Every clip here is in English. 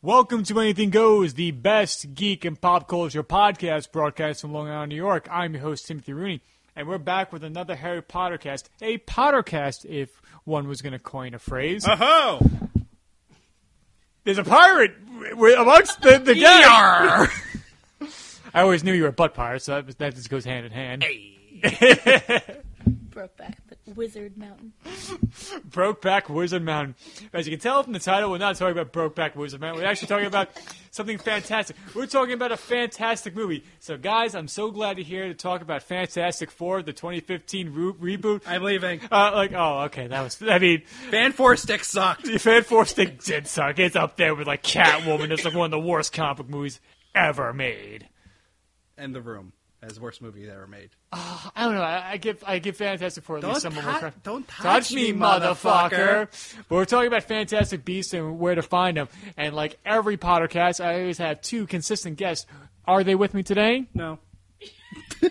Welcome to Anything Goes, the best geek and pop culture podcast broadcast from Long Island, New York. I'm your host, Timothy Rooney, and we're back with another Harry Potter cast. A Pottercast, if one was going to coin a phrase. Oh, There's a pirate w- amongst the, the gang. Yarr. I always knew you were a butt pirate, so that, was- that just goes hand in hand. Hey. Brokeback the Wizard Mountain. Brokeback Wizard Mountain. As you can tell from the title, we're not talking about Brokeback Wizard Mountain. We're actually talking about something fantastic. We're talking about a fantastic movie. So, guys, I'm so glad you're here to talk about Fantastic Four, the 2015 re- reboot. I'm leaving. Uh, like, oh, okay, that was. I mean, Fan Four Stick sucked. the Fan Force Stick did suck. It's up there with like Catwoman. It's like one of the worst comic movies ever made. And The Room as the worst movie ever made. I don't know. I, I give I give Fantastic Four at Don't some more credit. don't touch touch me, me, motherfucker. motherfucker. But we're talking about Fantastic Beasts and where to find them. And like every Pottercast, I always have two consistent guests. Are they with me today? No.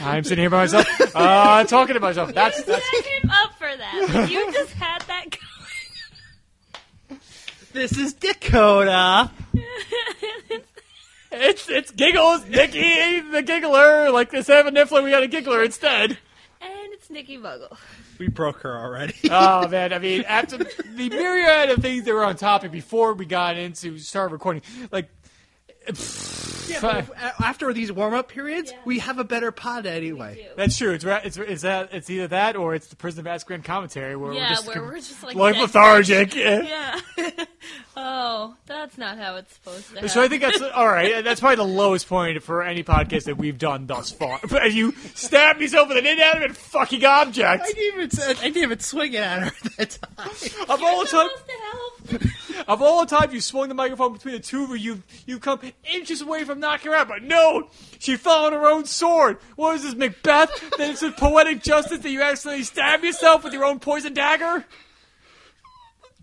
I'm sitting here by myself, uh, talking to myself. That's that's. Set him up for that. You just had that going. This is Dakota. It's it's giggles, Nikki the giggler. Like instead of a niffler, we got a giggler instead. And it's Nikki Muggle. We broke her already. Oh man, I mean, after the myriad of things that were on topic before we got into start recording, like yeah, but if- uh, after these warm up periods, Yeah. we have a better pod anyway. that's true. It's, it's it's that it's either that or it's the Prison of Azkaban commentary where Yeah, we're just where com- we're just like like dead lethargic. Yeah. Yeah. oh, that's not how it's supposed to happen. So I think that's all right. That's probably the lowest point for any podcast that we've done thus far. But you stabbed yourself with an inanimate fucking object I didn't even, I didn't even swing it at her at that time. of all You're the time. supposed to help. Of all the time you swung the microphone between the two of you, you've, you've come inches away from knocking her out, but no! She fell on her own sword! What is this, Macbeth? Then it's a poetic justice that you accidentally stab yourself with your own poison dagger?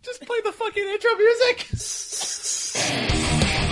Just play the fucking intro music.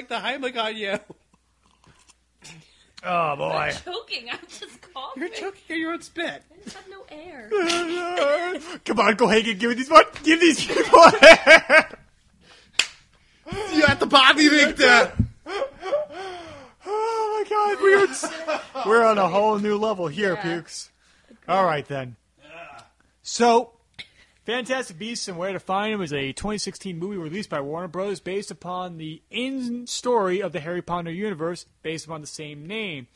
like the Heimlich on you. Oh boy. Choking. I'm just coughing. You're choking on your own spit. I just have no air. Come on, go Hagen, give me these what? Give these people You at the body, Victor. Oh my god, we're we're on a whole new level here, Yeah. Pukes. All right then. So, Fantastic Beasts and Where to Find Them is a 2016 movie released by Warner Bros. based upon the in story of the Harry Potter universe, based upon the same name.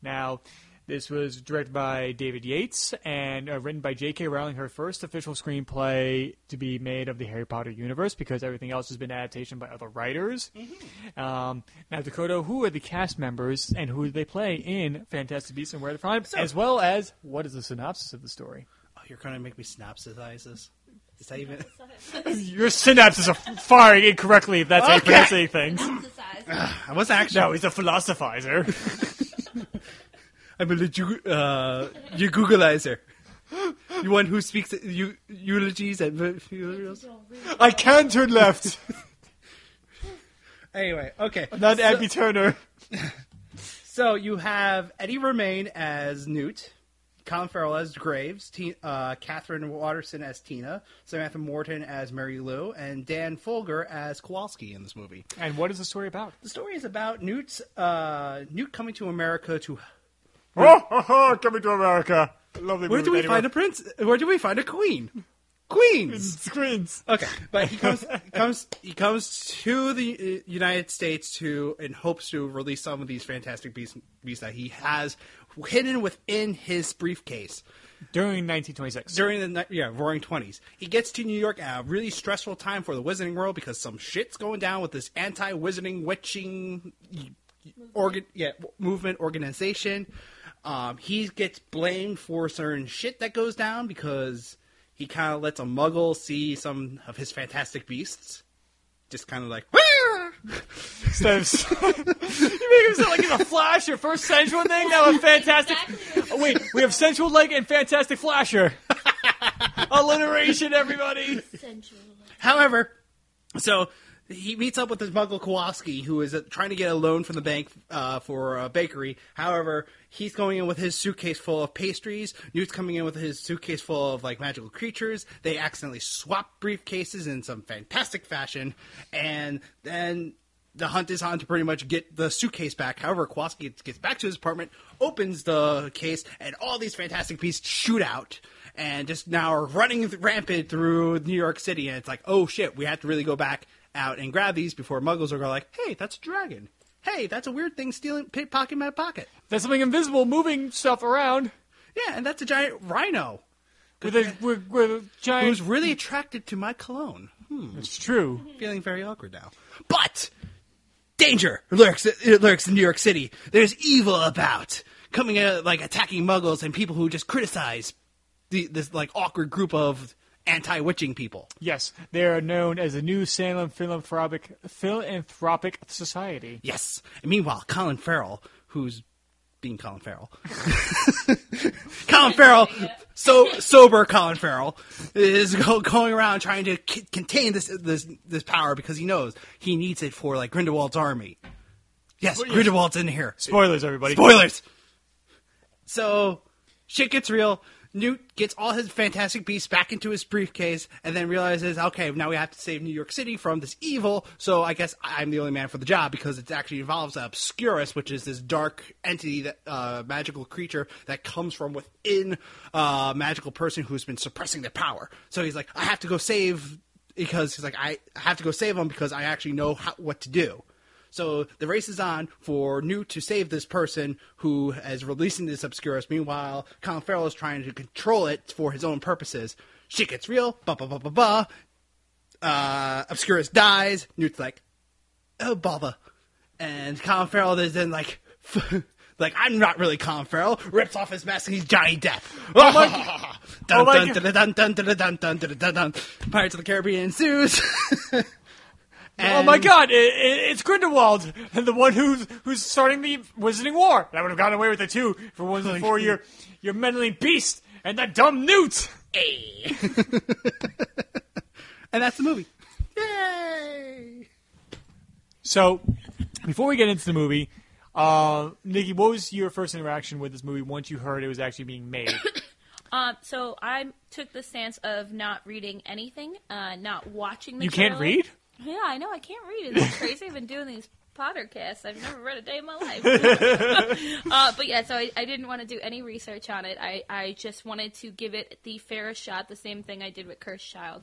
Now, this was directed by David Yates and uh, written by J.K. Rowling, her first official screenplay to be made of the Harry Potter universe, because everything else has been adaptation by other writers. Um, now, Dakota, who are the cast members and who do they play in Fantastic Beasts and Where to Find Them, as well as what is the synopsis of the story? Oh, you're gonna make me synopsize this. Is that even? Your synapses are firing incorrectly if that's how you Okay. pronounce things. Exercise. I was actually. No, he's a philosophizer. I'm a legu- uh, you Googleizer. You one who speaks eu- eulogies and funerals. I can turn left. Anyway, okay. Not so, Abby Turner. so you have Eddie Redmayne as Newt, Colin Farrell as Graves, T- uh, Katherine Waterston as Tina, Samantha Morton as Mary Lou, and Dan Fogler as Kowalski in this movie. And what is the story about? The story is about Newt's uh, Newt coming to America to. Oh, oh, oh, coming to America. Lovely Where movie, do we anyway. find a prince? Where do we find a queen? Queens. Queens. Okay, but he comes he comes he comes to the uh, United States to in hopes to release some of these fantastic beasts, beasts that he has hidden within his briefcase During 1926. during the yeah Roaring Twenties. He gets to New York at a really stressful time for the Wizarding world because some shit's going down with this anti-Wizarding witching organ yeah movement organization. Um, he gets blamed for certain shit that goes down because he kind of lets a Muggle see some of his fantastic beasts. Just kind of like, "Wah!" Instead of, you make him sound like in a Flash, your first sensual thing. Now a fantastic. Exactly. Oh, wait, we have sensual leg and fantastic flasher. Alliteration, everybody. Sensual. However, so he meets up with his Muggle Kowalski, who is uh, trying to get a loan from the bank uh, for a bakery. However, he's going in with his suitcase full of pastries. Newt's coming in with his suitcase full of like magical creatures. They accidentally swap briefcases in some fantastic fashion, and then. The hunt is on to pretty much get the suitcase back. However, Kowalski gets, back to his apartment, opens the case, and all these fantastic beasts shoot out and just now are running rampant through New York City. And it's like, oh shit, we have to really go back out and grab these before Muggles are going like, hey, that's a dragon. Hey, that's a weird thing stealing, pickpocketing my pocket. That's something invisible, moving stuff around Yeah, and that's a giant rhino with a with, with a giant. who's really attracted to my cologne. Hmm. it's true. Feeling very awkward now. But danger lurks it lurks in New York City. There's evil about coming out like attacking Muggles and people who just criticize the, this like awkward group of anti-witching people. Yes, they are known as the New Salem Philanthropic Philanthropic Society. Yes. And meanwhile, Colin Farrell, who's being Colin Farrell, Colin Farrell, so sober Colin Farrell, is go, going around trying to c- contain this this this power because he knows he needs it for like Grindelwald's army. Yes, Grindelwald's in here. Spoilers, everybody. Spoilers. So shit gets real. Newt gets all his fantastic beasts back into his briefcase and then realizes, okay, now we have to save New York City from this evil. So I guess I'm the only man for the job because it actually involves Obscurus, which is this dark entity, that uh, magical creature that comes from within a uh, magical person who's been suppressing their power. So he's like, I have to go save because he's like, I have to go save him because I actually know how, what to do. So the race is on for Newt to save this person who is releasing this Obscurus. Meanwhile, Colin Farrell is trying to control it for his own purposes. Shit gets real. Ba ba ba ba ba. Uh, Obscurus dies. Newt's like, oh bother. And Colin Farrell is then like, like I'm not really Colin Farrell. Rips off his mask and he's Johnny Depp. Oh my- dun, Oh dun, dun, dun, dun, dun, dun, dun, dun, dun, dun. Pirates of the Caribbean ensues. Oh my God! It, it, it's Grindelwald, the one who's who's starting the Wizarding War. I would have gotten away with it too if it wasn't for your your meddling beast and that dumb Newt. Hey. and that's the movie. Yay! So, before we get into the movie, uh, Nikki, what was your first interaction with this movie once you heard it was actually being made? Um, so I took the stance of not reading anything, uh, not watching the. You can't read? Yeah, I know. I can't read. It's crazy. I've been doing these Pottercasts. I've never read a day in my life. uh, but yeah, so I, I didn't want to do any research on it. I, I just wanted to give it the fairest shot, the same thing I did with Cursed Child.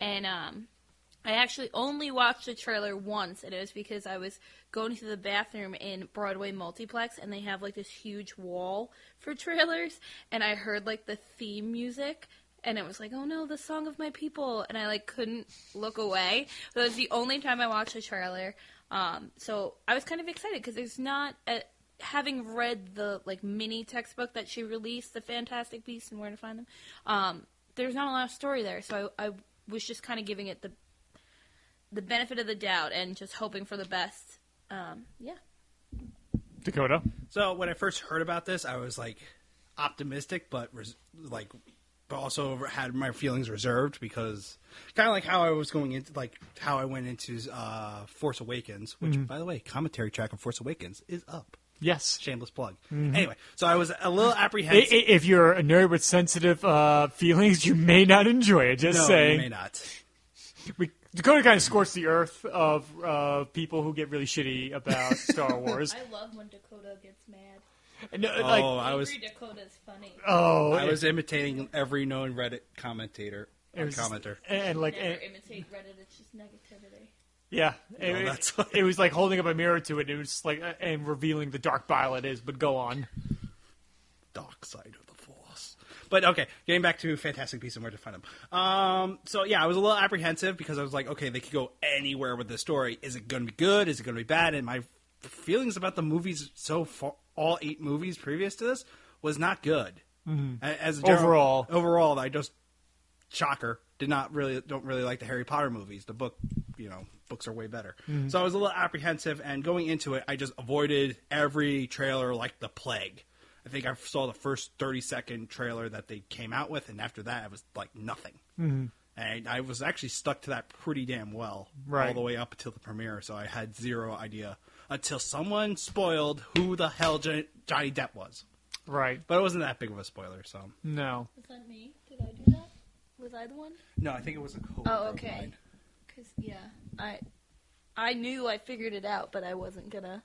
And um, I actually only watched the trailer once, and it was because I was going to the bathroom in Broadway Multiplex, and they have like this huge wall for trailers, and I heard like the theme music, and it was like, oh no, the song of my people, and I like couldn't look away. That was the only time I watched the trailer. Um, so I was kind of excited because there's not a, having read the like mini textbook that she released, the Fantastic Beasts and Where to Find Them. Um, there's not a lot of story there, so I, I was just kind of giving it the the benefit of the doubt and just hoping for the best. Um, yeah. Dakota. So when I first heard about this, I was like optimistic, but res- like, but also had my feelings reserved because kind of like how I was going into like how I went into uh, Force Awakens, which by the way, commentary track of Force Awakens is up. Yes. Shameless plug. Anyway, so I was a little I- I- apprehensive. If you're a nerd with sensitive uh, feelings, you may not enjoy it. Just no, saying. you may not. We, Dakota kind of scorched the earth of uh, people who get really shitty about Star Wars. I love when Dakota gets mad. And, uh, like, oh, I was Angry Dakota's funny. oh, I was imitating every known Reddit commentator or was- commenter. and like, Never and- imitate Reddit. It's just negativity. yeah, it, No, that's- it, it was like holding up a mirror to it. And it was like, uh, and revealing the dark bile it is. But go on. dark side of the Force. But okay, getting back to Fantastic Beasts and where to find them. Um, so yeah, I was a little apprehensive because I was like, okay, they could go anywhere with this story. Is it going to be good? Is it going to be bad? And my feelings about the movies so far, all eight movies previous to this, was not good. Mm-hmm. As a general, Overall. overall, I just shocker did not really don't really like the Harry Potter movies. The book, you know, books are way better. So I was a little apprehensive, and going into it, I just avoided every trailer like the plague. I think I saw the first thirty second trailer that they came out with, and after that, it was like nothing. Mm-hmm. And I was actually stuck to that pretty damn well all the way up until the premiere. So I had zero idea until someone spoiled who the hell Jo- Johnny Depp was. Right. But it wasn't that big of a spoiler, so No. Was that me? Did I do that? Was I the one? no, I think it was a co Oh, okay. Cause yeah, I I knew I figured it out, but I wasn't gonna.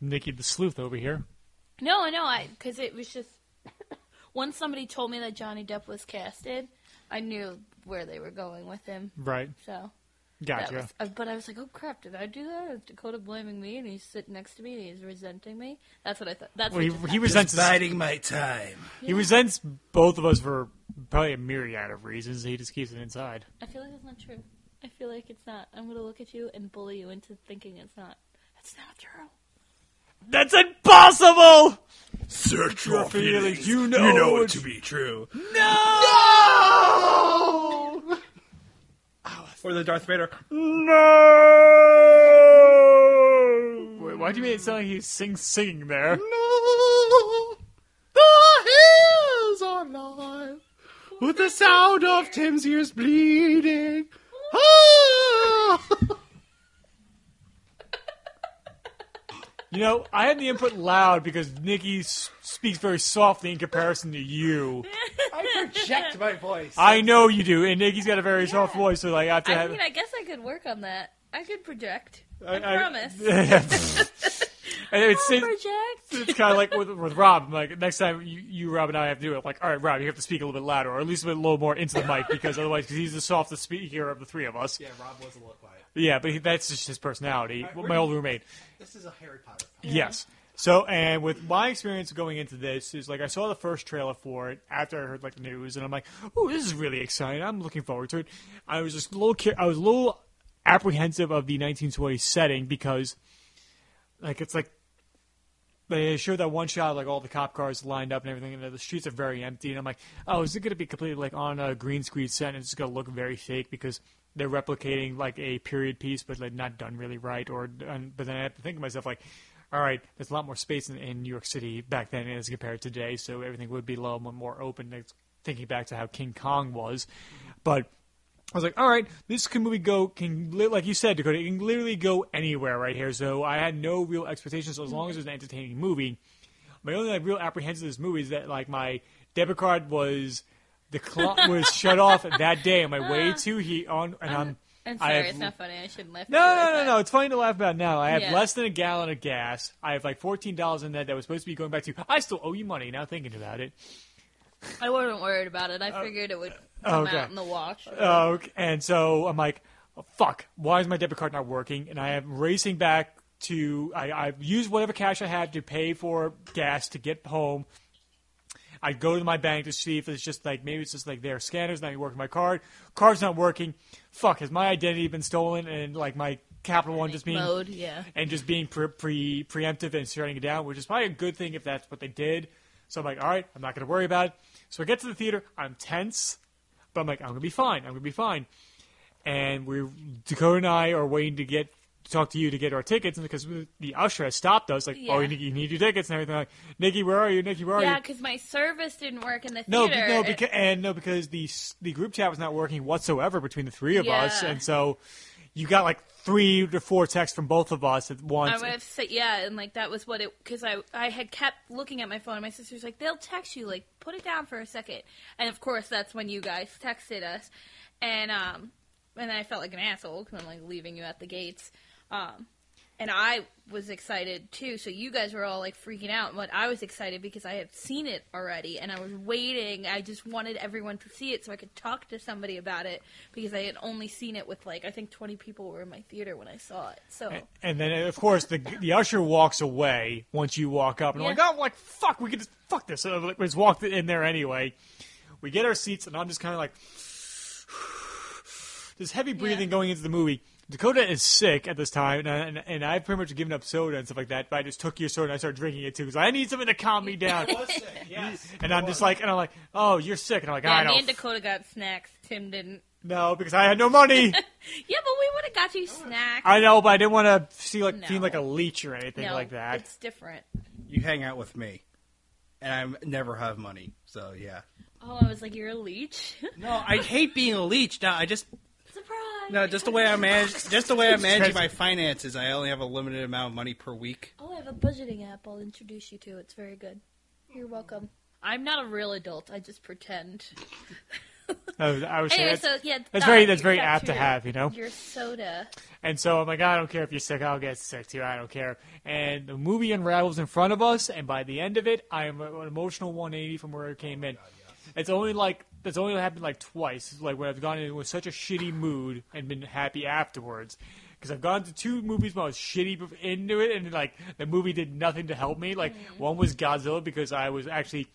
Nikki the sleuth over here. No, I know. I because it was just once somebody told me that Johnny Depp was casted, I knew where they were going with him. Right. So that Gotcha. was, uh, but I was like, oh crap, did I do that? Is Dakota blaming me, and he's sitting next to me, and he's resenting me? That's what I thought. That's Well, what he, he resents us- biding my time. he resents both of us for probably a myriad of reasons. He just keeps it inside. I feel like that's not true. I feel like it's not. I'm gonna look at you and bully you into thinking it's not. It's not true. That's impossible. Search your feelings. You know it to be true. No! No. Or the Darth Vader. No. Wait, why do you mean it sound like he's sing singing there? No, the hills are alive with the sound of Tim's ears bleeding. You know, I had the input loud because Nikki s- speaks very softly in comparison to you. I project my voice. I know you do, and Nikki's got a very soft voice, so like I have to I have. mean, I guess I could work on that. I could project. I, I- promise. and it's, I'll it's, project. it's kind of like with, with Rob. I'm Like next time you, you, Rob, and I have to do it. Like, all right, Rob, you have to speak a little bit louder, or at least a little more into the mic, because otherwise, because he's the softest speaker of the three of us. yeah, Rob was a little quiet. Yeah, but he, that's just his personality. Right, my old roommate. This is a Harry Potter. Yes. So, and with my experience going into this, is like I saw the first trailer for it after I heard like the news, and I'm like, "Oh, this is really exciting! I'm looking forward to it." I was just a little, I was a little apprehensive of the 1920s setting because, like, it's like they showed that one shot, like all the cop cars lined up and everything, and the streets are very empty. And I'm like, "Oh, is it going to be completely like on a green screen set, and it's going to look very fake because?" They're replicating like a period piece, but like not done really right. Or, but then I have to think to myself like, all right, there's a lot more space in, in New York City back then as compared to today, so everything would be a little more open. Thinking back to how King Kong was, but I was like, all right, this can movie go can like you said, Dakota, it can literally go anywhere right here. So I had no real expectations. So as long as it was an entertaining movie, my only like real apprehension of this movie is that like my debit card was the clock was shut off that day on my way to he on and I'm. I'm I sorry, have- it's not funny. I shouldn't laugh. No, no, no, no. It's funny to laugh about now. I have Yeah. less than a gallon of gas. I have like fourteen dollars in that that was supposed to be going back to. I still owe you money. Now thinking about it. I wasn't worried about it. I figured it would come okay. out in the wash. Uh, okay. and so I'm like, oh, fuck. Why is my debit card not working? And I am racing back to. I, I've used whatever cash I had to pay for gas to get home. I go to my bank to see if it's just like maybe it's just like their scanners not even working my card. Card's not working. Fuck, has my identity been stolen and like my Capital One just being Mode, yeah. and just being pre- pre- preemptive and shutting it down, which is probably a good thing if that's what they did. So I'm like, all right, I'm not going to worry about it. So I get to the theater, I'm tense, but I'm like, I'm going to be fine. I'm going to be fine. And we, Dakota and I are waiting to get talk to you to get our tickets, and because the usher has stopped us, like, Yeah. oh, you need, you need your tickets and everything. Like, Nikki, where are you? Nikki, where are Yeah, you? Yeah, because my service didn't work in the No, theater. no, because and no, because the the group chat was not working whatsoever between the three of us, and so you got like three to four texts from both of us at once. I would have said yeah, and like that was what it because I I had kept looking at my phone. and My sister's like, they'll text you, like put it down for a second, and of course that's when you guys texted us, and um, and I felt like an asshole because I'm like leaving you at the gates, um, and I was excited too. So you guys were all like freaking out, but I was excited because I had seen it already, and I was waiting. I just wanted everyone to see it so I could talk to somebody about it because I had only seen it with like I think twenty people were in my theater when I saw it. So And then, of course, the the usher walks away once you walk up, and I'm like, oh, like fuck, we could just fuck this. So like, we just walked in there anyway. We get our seats, and I'm just kind of like, this heavy breathing Yeah. going into the movie. Dakota is sick at this time, and, I, and, and I've pretty much given up soda and stuff like that. But I just took your soda and I started drinking it too because I need something to calm me down. yes. and I'm just like, and I'm like, oh, you're sick, and I'm like, yeah, I know, me and Dakota got snacks. Tim didn't. no, because I had no money. Yeah, but we would have got you snacks. I know, but I didn't want to see like No. seem like a leech or anything no, like that. It's different. You hang out with me, and I never have money. So yeah. Oh, I was like, you're a leech. No, I hate being a leech. No, I just Surprise. no, just the way I manage, just the way I manage my finances. I only have a limited amount of money per week. Oh, I have a budgeting app. I'll introduce you to. It's very good. You're welcome. I'm not a real adult. I just pretend. I was, I was Anyway, that's- so yeah, that's uh, very- that's very apt to your- have, you know? Your soda. And so I'm like, I don't care if you're sick, I'll get sick too. I don't care. And the movie unravels in front of us, and by the end of it, I am an emotional 180 from where it came in. It's only like it's only happened like twice, like when I've gone in with such a shitty mood and been happy afterwards. Because I've gone to two movies when I was shitty into it, and like the movie did nothing to help me. Like mm. one was Godzilla because I was actually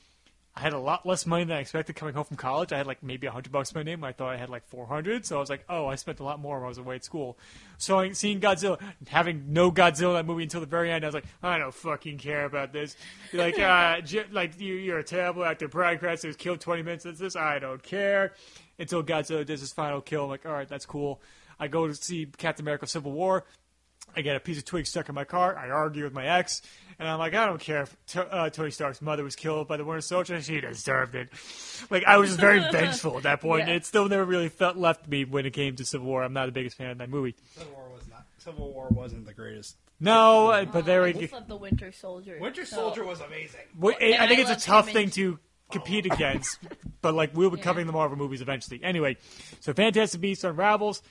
I had a lot less money than I expected coming home from college. I had like maybe a hundred bucks in my name. I thought I had like four hundred, so I was like, oh, I spent a lot more when I was away at school. So I- seeing Godzilla, having no Godzilla in that movie until the very end, I was like, I don't fucking care about this. Like, uh, J- like you, you're a terrible actor. Bryan Cranston was killed twenty minutes into this. I don't care. Until Godzilla does his final kill, I'm like, all right, that's cool. I go to see Captain America: Civil War. I get a piece of twig stuck in my car. I argue with my ex, and I'm like, I don't care if t- uh, Tony Stark's mother was killed by the Winter Soldier. She deserved it. Like I was just very vengeful at that point. and Yeah. It still never really felt left me when it came to Civil War. I'm not the biggest fan of that movie. Civil War was not. Civil War wasn't the greatest. No, but there I we. just love the Winter Soldier. Winter so- Soldier was amazing. Wait, and I think I it's a tough him thing to compete against, but like we'll be Yeah. covering the Marvel movies eventually. Anyway, so Fantastic Beasts unravels,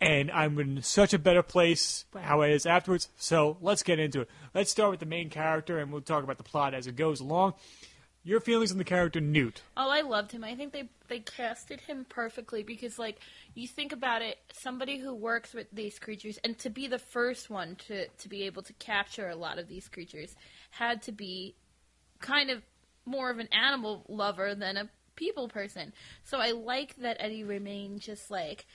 and I'm in such a better place how it is afterwards. So let's get into it. Let's start with the main character, and we'll talk about the plot as it goes along. Your feelings on the character Newt? Oh, I loved him. I think they they casted him perfectly because, like, you think about it, somebody who works with these creatures, and to be the first one to to be able to capture a lot of these creatures, had to be kind of more of an animal lover than a people person. So I like that Eddie Redmayne just like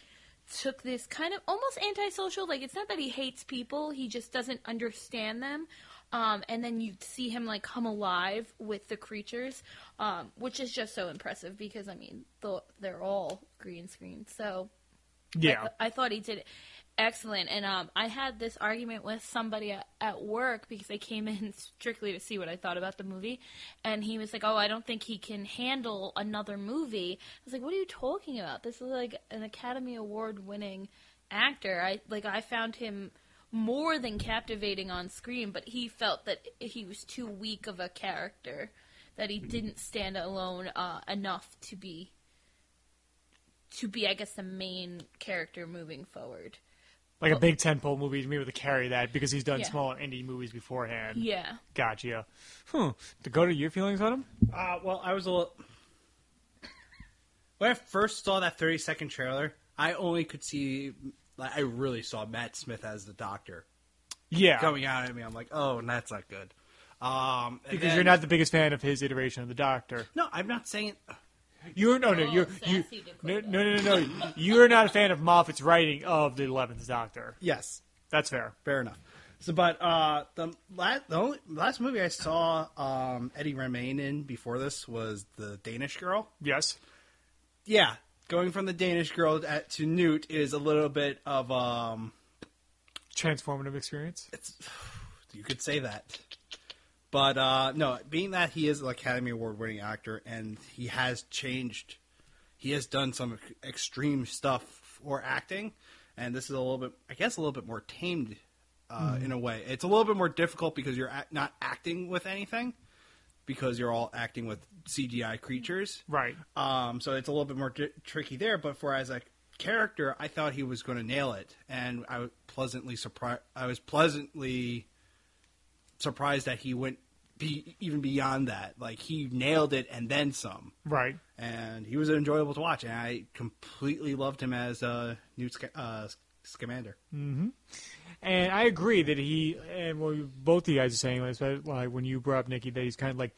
took this kind of almost antisocial. Like it's not that he hates people; he just doesn't understand them. Um, and then you see him like come alive with the creatures, um, which is just so impressive because I mean th- they're all green screen. So Yeah, I, I thought he did excellent. And um, I had this argument with somebody at, at work because they came in strictly to see what I thought about the movie, and he was like, "Oh, I don't think he can handle another movie." I was like, "What are you talking about? This is like an Academy Award winning actor. I like I found him." More than captivating on screen, but he felt that he was too weak of a character, that he didn't stand alone uh, enough to be to be, I guess, the main character moving forward. Like a big tentpole movie to be able to carry that because he's done Yeah. smaller indie movies beforehand. Yeah. Gotcha. Hmm. Dakota, your feelings on him? Uh, well, I was a little. When I first saw that 30 second trailer, I only could see. Like, I really saw Matt Smith as the doctor Yeah, coming out at me. I'm like, oh, that's not good. Um, because then- you're not the biggest fan of his iteration of the Doctor. No, I'm not saying. You're no no Oh, you're you no, no no no no you're not a fan of Moffat's writing of the Eleventh Doctor. Yes, That's fair. fair enough. So, but uh, the last the only last movie I saw um, Eddie Redmayne in before this was the Danish Girl. Yes. Yeah, going from the Danish Girl at, to Newt is a little bit of um, Transformative experience. it's you could say that. But uh, no, being that he is an Academy Award winning actor and he has changed, he has done some extreme stuff for acting, and this is a little bit, I guess, a little bit more tamed uh, in a way. It's a little bit more difficult because you're act- not acting with anything, because you're all acting with CGI creatures. Right. Um, so it's a little bit more tricky there. But for as a character, I thought he was going to nail it, and I was pleasantly surprised. I was pleasantly surprised that he went be, even beyond that. Like he nailed it and then some. Right. And he was enjoyable to watch, and I completely loved him as uh, Newt Sc- uh, Scamander. And I agree that he and well, both of you guys are saying this, but, like when you brought up Nikki, that he's kind of like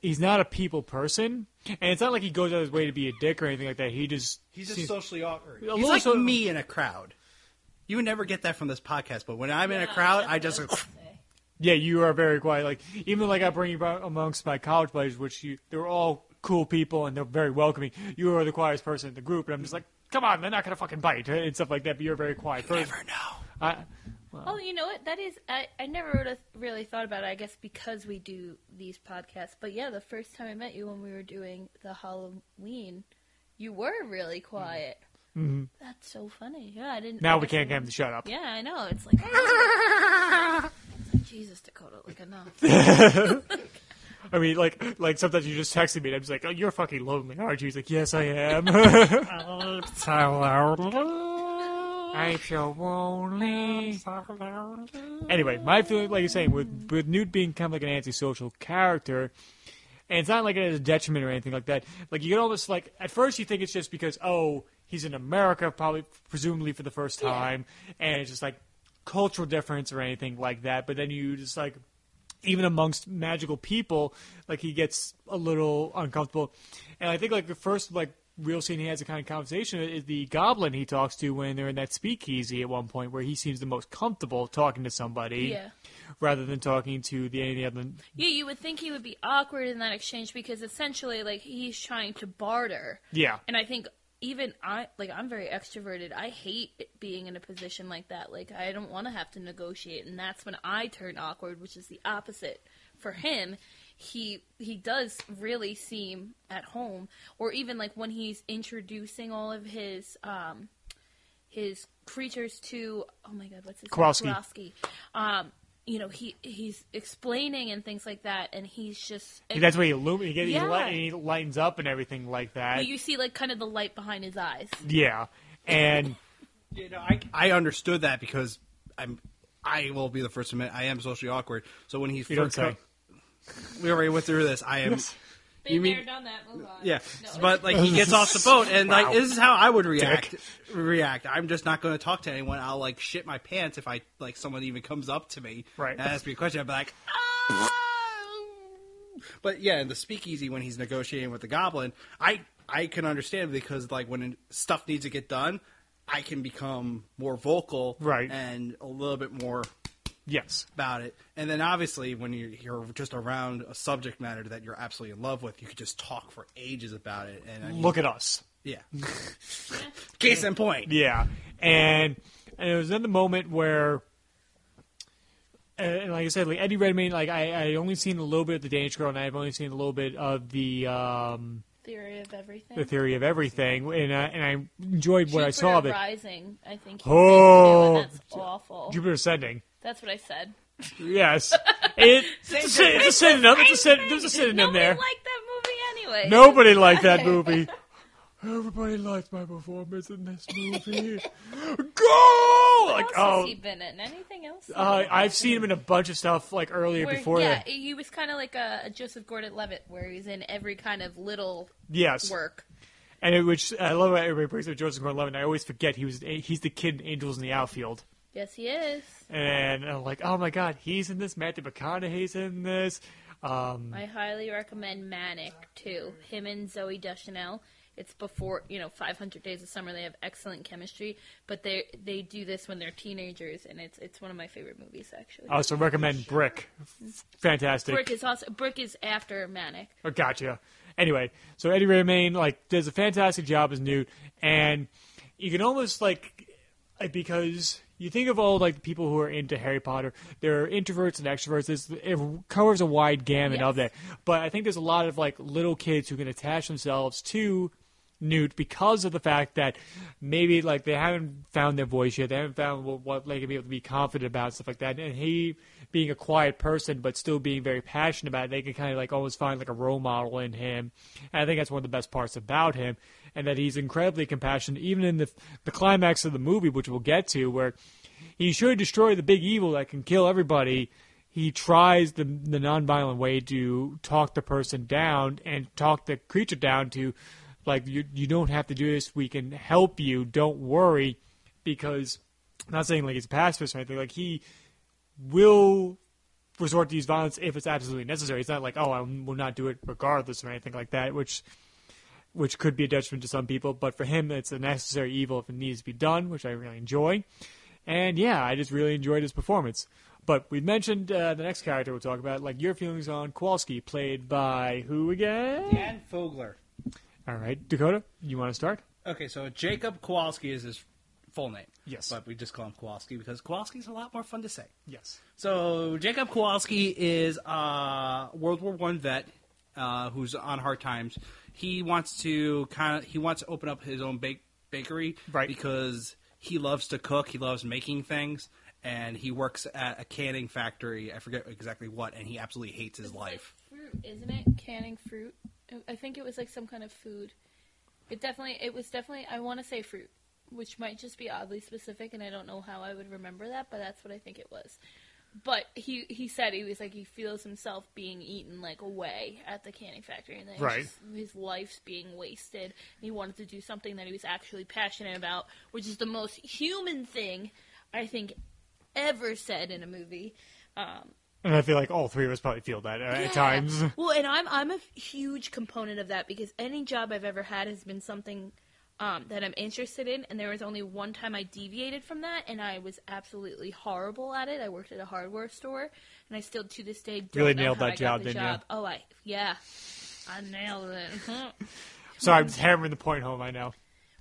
he's not a people person, and it's not like he goes out of his way to be a dick or anything like that. He just He's just socially awkward. He's like so- me in a crowd. You would never get that from this podcast, but when I'm in a crowd, I just yeah, you are very quiet. Like even like I bring you amongst my college buddies, which you they're all cool people and they're very welcoming. You are the quietest person in the group, and I'm just like, come on, they're not gonna fucking bite and stuff like that. But you're a very quiet person. never know. I, Oh, you know what? That is, I, I never would have really thought about it, I guess, because we do these podcasts. But yeah, the first time I met you when we were doing the Halloween, you were really quiet. Mhm. That's so funny. Yeah, I didn't. now I we can't get him to shut up. Yeah, I know. It's like Jesus, Dakota, like enough. I mean, like, like sometimes you just texting me, and I'm just like, "Oh, you're fucking lonely, aren't you?" He's like, "Yes, I am." I feel lonely. Anyway, my feeling, like you're saying, with with Newt being kind of like an antisocial character, and it's not like it has a detriment or anything like that. Like you can almost like at first you think it's just because oh he's in America, probably presumably for the first Yeah. time, and it's just like cultural difference or anything like that. But then you just like even amongst magical people, like he gets a little uncomfortable. And I think like the first like real scene he has a kind of conversation is the goblin he talks to when they're in that speakeasy at one point where he seems the most comfortable talking to somebody Yeah. rather than talking to the any other Yeah, you would think he would be awkward in that exchange because essentially, like, he's trying to barter. Yeah. And I think even I, like, I'm very extroverted. I hate being in a position like that. Like, I don't want to have to negotiate, and that's when I turn awkward, which is the opposite for him. He he does really seem at home, or even like when he's introducing all of his um his creatures to oh my god what's his Kowalski. name Kowalski. Um, you know he he's explaining and things like that, and he's just That's where he, illum- he, gets, Yeah. he, light, he lightens up and everything like that. Well, you see like kind of the light behind his eyes. yeah, and You know, I I understood that because I'm I will be the first to admit I am socially awkward. So when he You don't first say. we already went through this. I am Yes. Been You mean- there, done that. Move on. yeah, No. but like he gets off the boat and Wow. like this is how I would react. React. I'm just not going to talk to anyone. I'll like shit my pants if I like someone even comes up to me Right. and asks me a question. I'd be like, ah. But yeah, in the speakeasy when he's negotiating with the goblin, I I can understand because like when stuff needs to get done, I can become more vocal, Right. and a little bit more yes, about it. And then obviously, when you're, you're just around a subject matter that you're absolutely in love with, you could just talk for ages about it. And I mean, look at us. yeah. Case in point. Yeah, and and it was in the moment where, uh, and like I said, like Eddie Redmayne, like I I only seen a little bit of the Danish Girl, and I've only seen a little bit of the um Theory of everything. the Theory of Everything, and I, and I enjoyed what I saw of it. Rising, I think. Oh. oh, that's awful. Jupiter Ascending. That's what I said. Yes, it, it's, a, syn- it's a synonym. It's a syn- there's a synonym Nobody there. liked that movie anyway. Nobody liked that movie. Everybody liked my performance in this movie. Go! What Like, else oh, has he been in? Anything else? uh, I've seen him in a bunch of stuff like earlier Where- before yeah, that. he was kind of like a, a Joseph Gordon-Levitt, where he's in every kind of little Yes, work. and it, which I love how everybody brings up Joseph Gordon-Levitt. and I always forget he was he's the kid in Angels in the Outfield, Yes, he is. and I'm like, oh my god, he's in this. Matthew McConaughey's in this. Um, I highly recommend Manic too. Him and Zooey Deschanel. It's before you know 500 Days of Summer. They have excellent chemistry, but they they do this when they're teenagers, and it's it's one of my favorite movies actually. I also recommend Brick. Fantastic. Brick is also Brick is after Manic. Oh, gotcha. Anyway, so Eddie Redmayne like does a fantastic job as Newt, and you can almost like like, because you think of all like the people who are into Harry Potter, There are introverts and extroverts. It's, it covers a wide gamut of that, but I think there's a lot of like little kids who can attach themselves to Newt because of the fact that maybe like they haven't found their voice yet, they haven't found what, what they can be able to be confident about and stuff like that, and he being a quiet person but still being very passionate about it, they can kind of like always find like a role model in him. And I think that's one of the best parts about him. And that he's incredibly compassionate, even in the the climax of the movie, which we'll get to, where he should destroy the big evil that can kill everybody. He tries the the nonviolent way to talk the person down and talk the creature down to, like you you don't have to do this. We can help you. Don't worry, because I'm not saying like he's a pacifist or anything. Like he will resort to use violence if it's absolutely necessary. It's not like oh I will not do it regardless or anything like that, which which could be a detriment to some people. But for him, it's a necessary evil if it needs to be done, which I really enjoy. And yeah, I just really enjoyed his performance. But we mentioned uh, the next character we'll talk about, like your feelings on Kowalski, played by who again? Dan Fogler. All right, Dakota, you want to start? Okay, so Jacob Kowalski is his full name. Yes. But we just call him Kowalski because Kowalski's a lot more fun to say. Yes. So Jacob Kowalski is a World War One vet uh, who's on hard times. He wants to kind of he wants to open up his own bake, bakery, Right. Because he loves to cook. He loves making things, and he works at a canning factory. I forget exactly what, and he absolutely hates his It's life. Like fruit, isn't it? Canning fruit. I- I think it was like some kind of food. It definitely. It was definitely. I want to say fruit, which might just be oddly specific, and I don't know how I would remember that, but that's what I think it was. But he he said he was like he feels himself being eaten like away at the canning factory, and that Right. his, his life's being wasted. And he wanted to do something that he was actually passionate about, which is the most human thing I think ever said in a movie. Um, And I feel like all three of us probably feel that uh, yeah. at times. Well, and I'm I'm a huge component of that because any job I've ever had has been something um, that I'm interested in, and there was only one time I deviated from that, and I was absolutely horrible at it. I worked at a hardware store, and I still to this day don't Really know nailed how that I got job, the didn't you? Oh, I yeah, I nailed it. Sorry, I'm just hammering the point home. I know.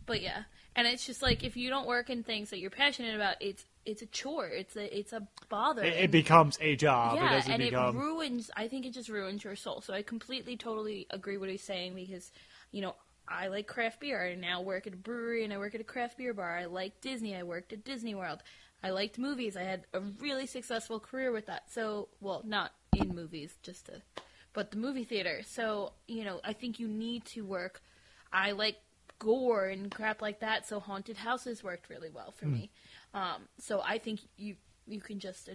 But yeah, and it's just like if you don't work in things that you're passionate about, it's it's a chore. It's a it's a bother. It, it and- becomes a job. it yeah, doesn't and become. it ruins. I think it just ruins your soul. So I completely, totally agree with what he's saying because, you know, I like craft beer. I now work at a brewery and I work at a craft beer bar. I like Disney. I worked at Disney World. I liked movies. I had a really successful career with that. So, well, not in movies, just to, but the movie theater. So, you know, I think you need to work. I like gore and crap like that. So haunted houses worked really well for me. Um, so I think you you can just.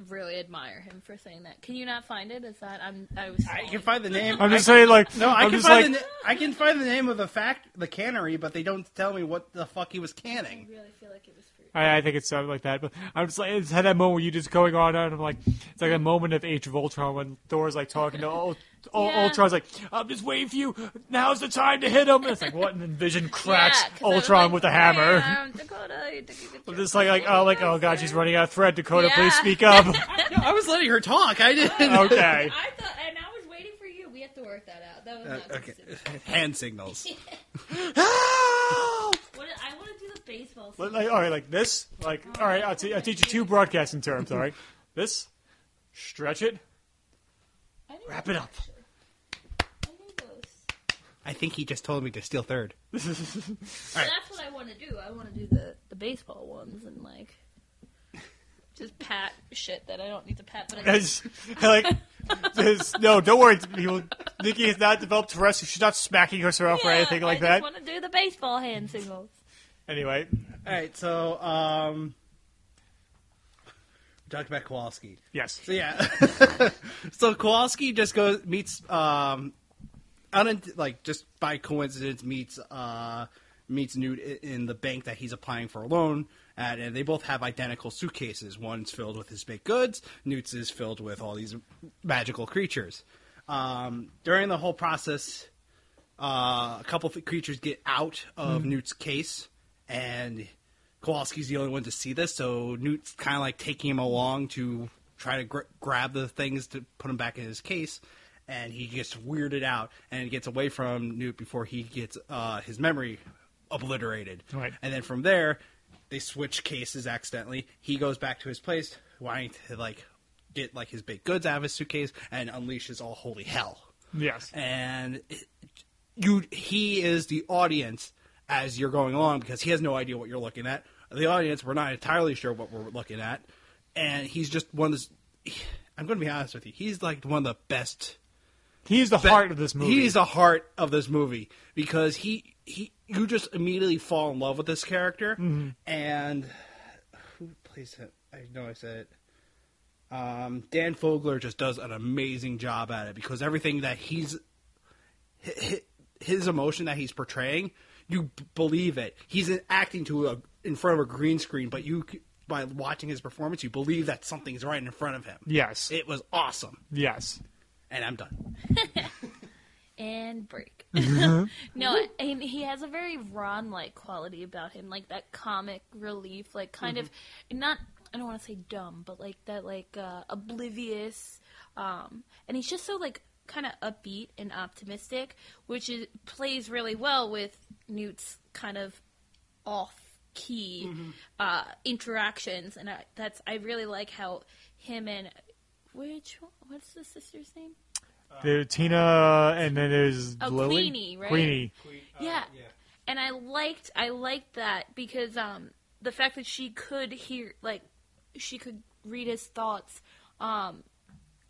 Ad- Really admire him for saying that. Can you not find it? Is that I'm? I was. I can find the name. I'm just saying, like, No, I I'm can just find like, the na- I can find the name of the fact the cannery, but they don't tell me what the fuck he was canning. I canning. really feel like it was fruit. I, I think it's something like that. But I'm just like, it's had that moment where you just going on and I'm like, it's like a moment of Age of Ultron when Thor's like talking to Ul- Ul- Yeah. Ultron's like, I'm just waiting for you. Now's the time to hit him. And it's like, what? And then Vision cracks Yeah, 'cause I was Ultron like, with a hammer. "Damn, Dakota, you took I'm just like, like, oh, like, oh god, she's running out of thread. Dakota, Yeah. please speak up. No, I was letting her talk. I didn't. okay. I thought, and I was waiting for you. We have to work that out. That was Uh, okay. specific. Hand signals. What, I want to do the baseball. Like, like, all right, like this. Like, all right, I'll, t- I'll teach you two broadcasting terms. All right, this, stretch it, wrap it up. actually. I knew those. I think he just told me to steal third. So that's what I want to do. I want to do the the baseball ones and like just pat shit that I don't need to pat. But I As, like, this, no, don't worry. People, Nikki has not developed Tourette's. She's not smacking herself or anything like that. I that. just want to do the baseball hand signals. Anyway, All right, so um, we talked about Kowalski. yes. So yeah, so Kowalski just goes meets um, un- like just by coincidence meets uh meets Newt in the bank that he's applying for a loan at, and they both have identical suitcases. One's filled with his baked goods. Newt's is filled with all these magical creatures. Um, during the whole process, uh, a couple of creatures get out of Newt's case, and Kowalski's the only one to see this. So Newt's kind of like taking him along to try to gr- grab the things to put him back in his case, and he gets weirded out and gets away from Newt before he gets uh, his memory obliterated. Right. And then from there, they switch cases accidentally. He goes back to his place, wanting to like get like his baked goods out of his suitcase, and unleashes all holy hell Yes. and you he is the audience as you're going along because he has no idea what you're looking at. The audience, we're not entirely sure what we're looking at, and he's just one of the. I'm going to be honest with you. He's like one of the best He's the heart of this movie. He's the heart of this movie because he he you just immediately fall in love with this character Mm-hmm. and who plays it? I know I said it. Um, Dan Fogler just does an amazing job at it because everything that he's hi- hi- his emotion that he's portraying, you b- believe it. He's acting to a in front of a green screen, but you by watching his performance, you believe that something's right in front of him. yes, It was awesome, yes. And I'm done. and break. Mm-hmm. no, and he has a very Ron like quality about him, like that comic relief, like kind of Mm-hmm. not. I don't want to say dumb, but like that, like uh, oblivious, um, and he's just so like kind of upbeat and optimistic, which is plays really well with Newt's kind of off key Mm-hmm. uh, interactions, and I, that's I really like how him and which one- what's the sister's name? There's Tina, and then there's Oh, Lily. Queenie, right? Queenie. yeah. and I liked I liked that because um the fact that she could hear like she could read his thoughts um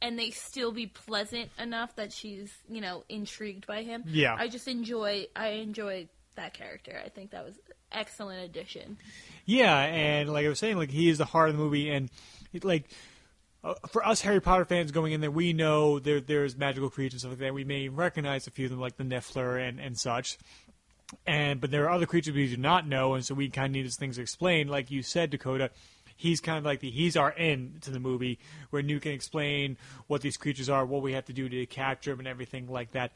and they still be pleasant enough that she's you know intrigued by him. Yeah. I just enjoy I enjoy that character. I think that was excellent addition. Yeah, and like I was saying, like he is the heart of the movie, and it, like uh, for us Harry Potter fans going in there, we know there there's magical creatures and stuff like that. We may recognize a few of them, like the Niffler and and such. And but there are other creatures we do not know, and so we kind of need these things explained. Like you said, Dakota, he's kind of like the he's our end to the movie, where Newt can explain what these creatures are, what we have to do to capture them, and everything like that.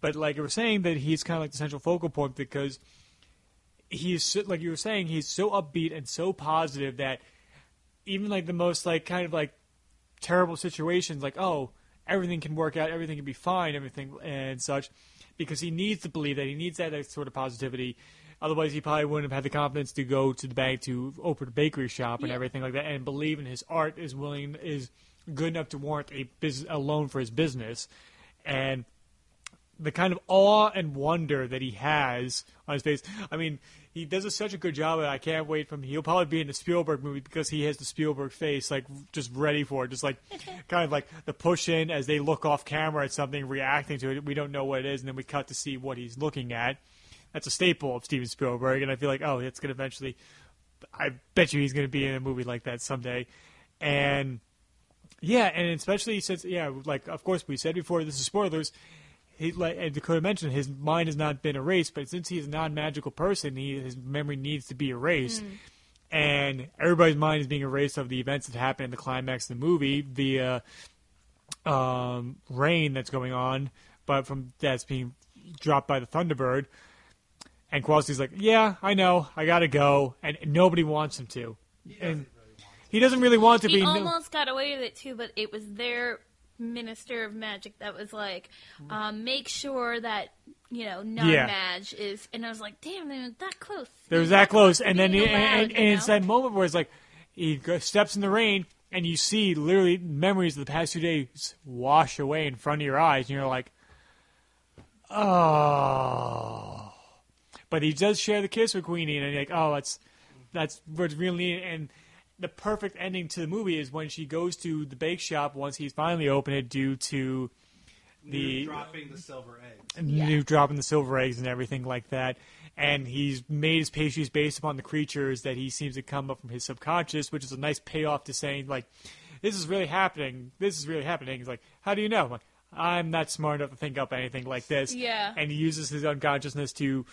But like you were saying, that he's kind of like the central focal point because he's like you were saying, he's so upbeat and so positive that even like the most like kind of like terrible situations, like oh everything can work out, everything can be fine, everything and such, because he needs to believe that he needs that, that sort of positivity. Otherwise, he probably wouldn't have had the confidence to go to the bank to open a bakery shop and Yeah. everything like that, and believe in his art is willing is good enough to warrant a, bus- a loan for his business, and the kind of awe and wonder that he has on his face. I mean, he does a, such a good job. That I can't wait from. He'll probably be in the Spielberg movie because he has the Spielberg face, like just ready for it, just like kind of like the push in as they look off camera at something, reacting to it. We don't know what it is, and then we cut to see what he's looking at. That's a staple of Steven Spielberg, and I feel like, oh, it's going to eventually. I bet you he's going to be in a movie like that someday, and yeah, and especially since yeah, like of course we said before, this is spoilers. He like and Dakota mentioned his mind has not been erased, but since he's a non-magical person, he, his memory needs to be erased. And everybody's mind is being erased of the events that happened in the climax of the movie via um, rain that's going on, but from that's being dropped by the Thunderbird. And Kowalski's like, "Yeah, I know, I gotta go," and nobody wants him to. and he doesn't really want to He be. no- almost got away with it too, but it was their minister of magic that was like, um, make sure that you know non-mag is. And I was like, damn, they were that close. They was that close, and then and, and, it's that moment where it's like he go- steps in the rain, and you see literally memories of the past two days wash away in front of your eyes, and you're like, oh. But he does share the kiss with Queenie, and you're like, oh, that's that's what's really. And the perfect ending to the movie is when she goes to the bake shop once he's finally opened it due to the dropping the silver eggs. and Yeah. you dropping the silver eggs and everything like that. And he's made his pastries based upon the creatures that he seems to come up from his subconscious, which is a nice payoff to saying like, "This is really happening. This is really happening." He's like, "How do you know?" I'm like, "I'm not smart enough to think up anything like this." Yeah. And he uses his unconsciousness to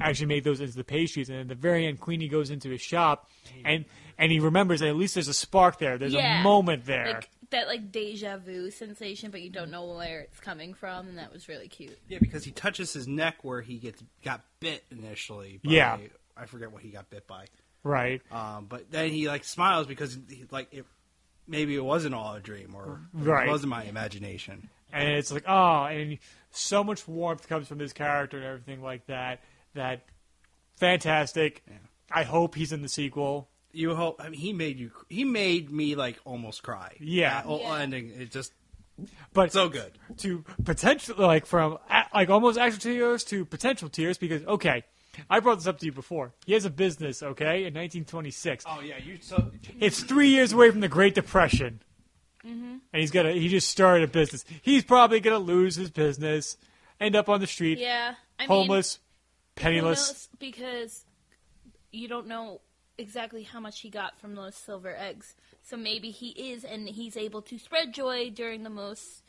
actually make those into the pastries. And at the very end, Queenie goes into his shop, and and he remembers that at least there's a spark there. There's Yeah. a moment there. Like that, like deja vu sensation, but you don't know where it's coming from, and that was really cute. Yeah, because he touches his neck where he gets got bit initially. By, Yeah. I forget what he got bit by. right. Um, but then he like smiles because he, like it, maybe it wasn't all a dream or Right. it wasn't my imagination. and it's like oh and so much warmth comes from this character and everything like that that fantastic i hope he's in the sequel You hope. I mean, he made you. He made me like almost cry. Yeah. That whole Yeah. ending. It just but so good. to potential like from like almost actual tears to potential tears because okay i brought this up to you before he has a business okay in 1926 Oh yeah, you so it's three years away from the great depression mm-hmm. and he's gonna he just started a business. He's probably gonna lose his business, end up on the street, Yeah, I homeless, who penniless. because you don't know exactly how much he got from those silver eggs. So maybe he is, and he's able to spread joy during the most,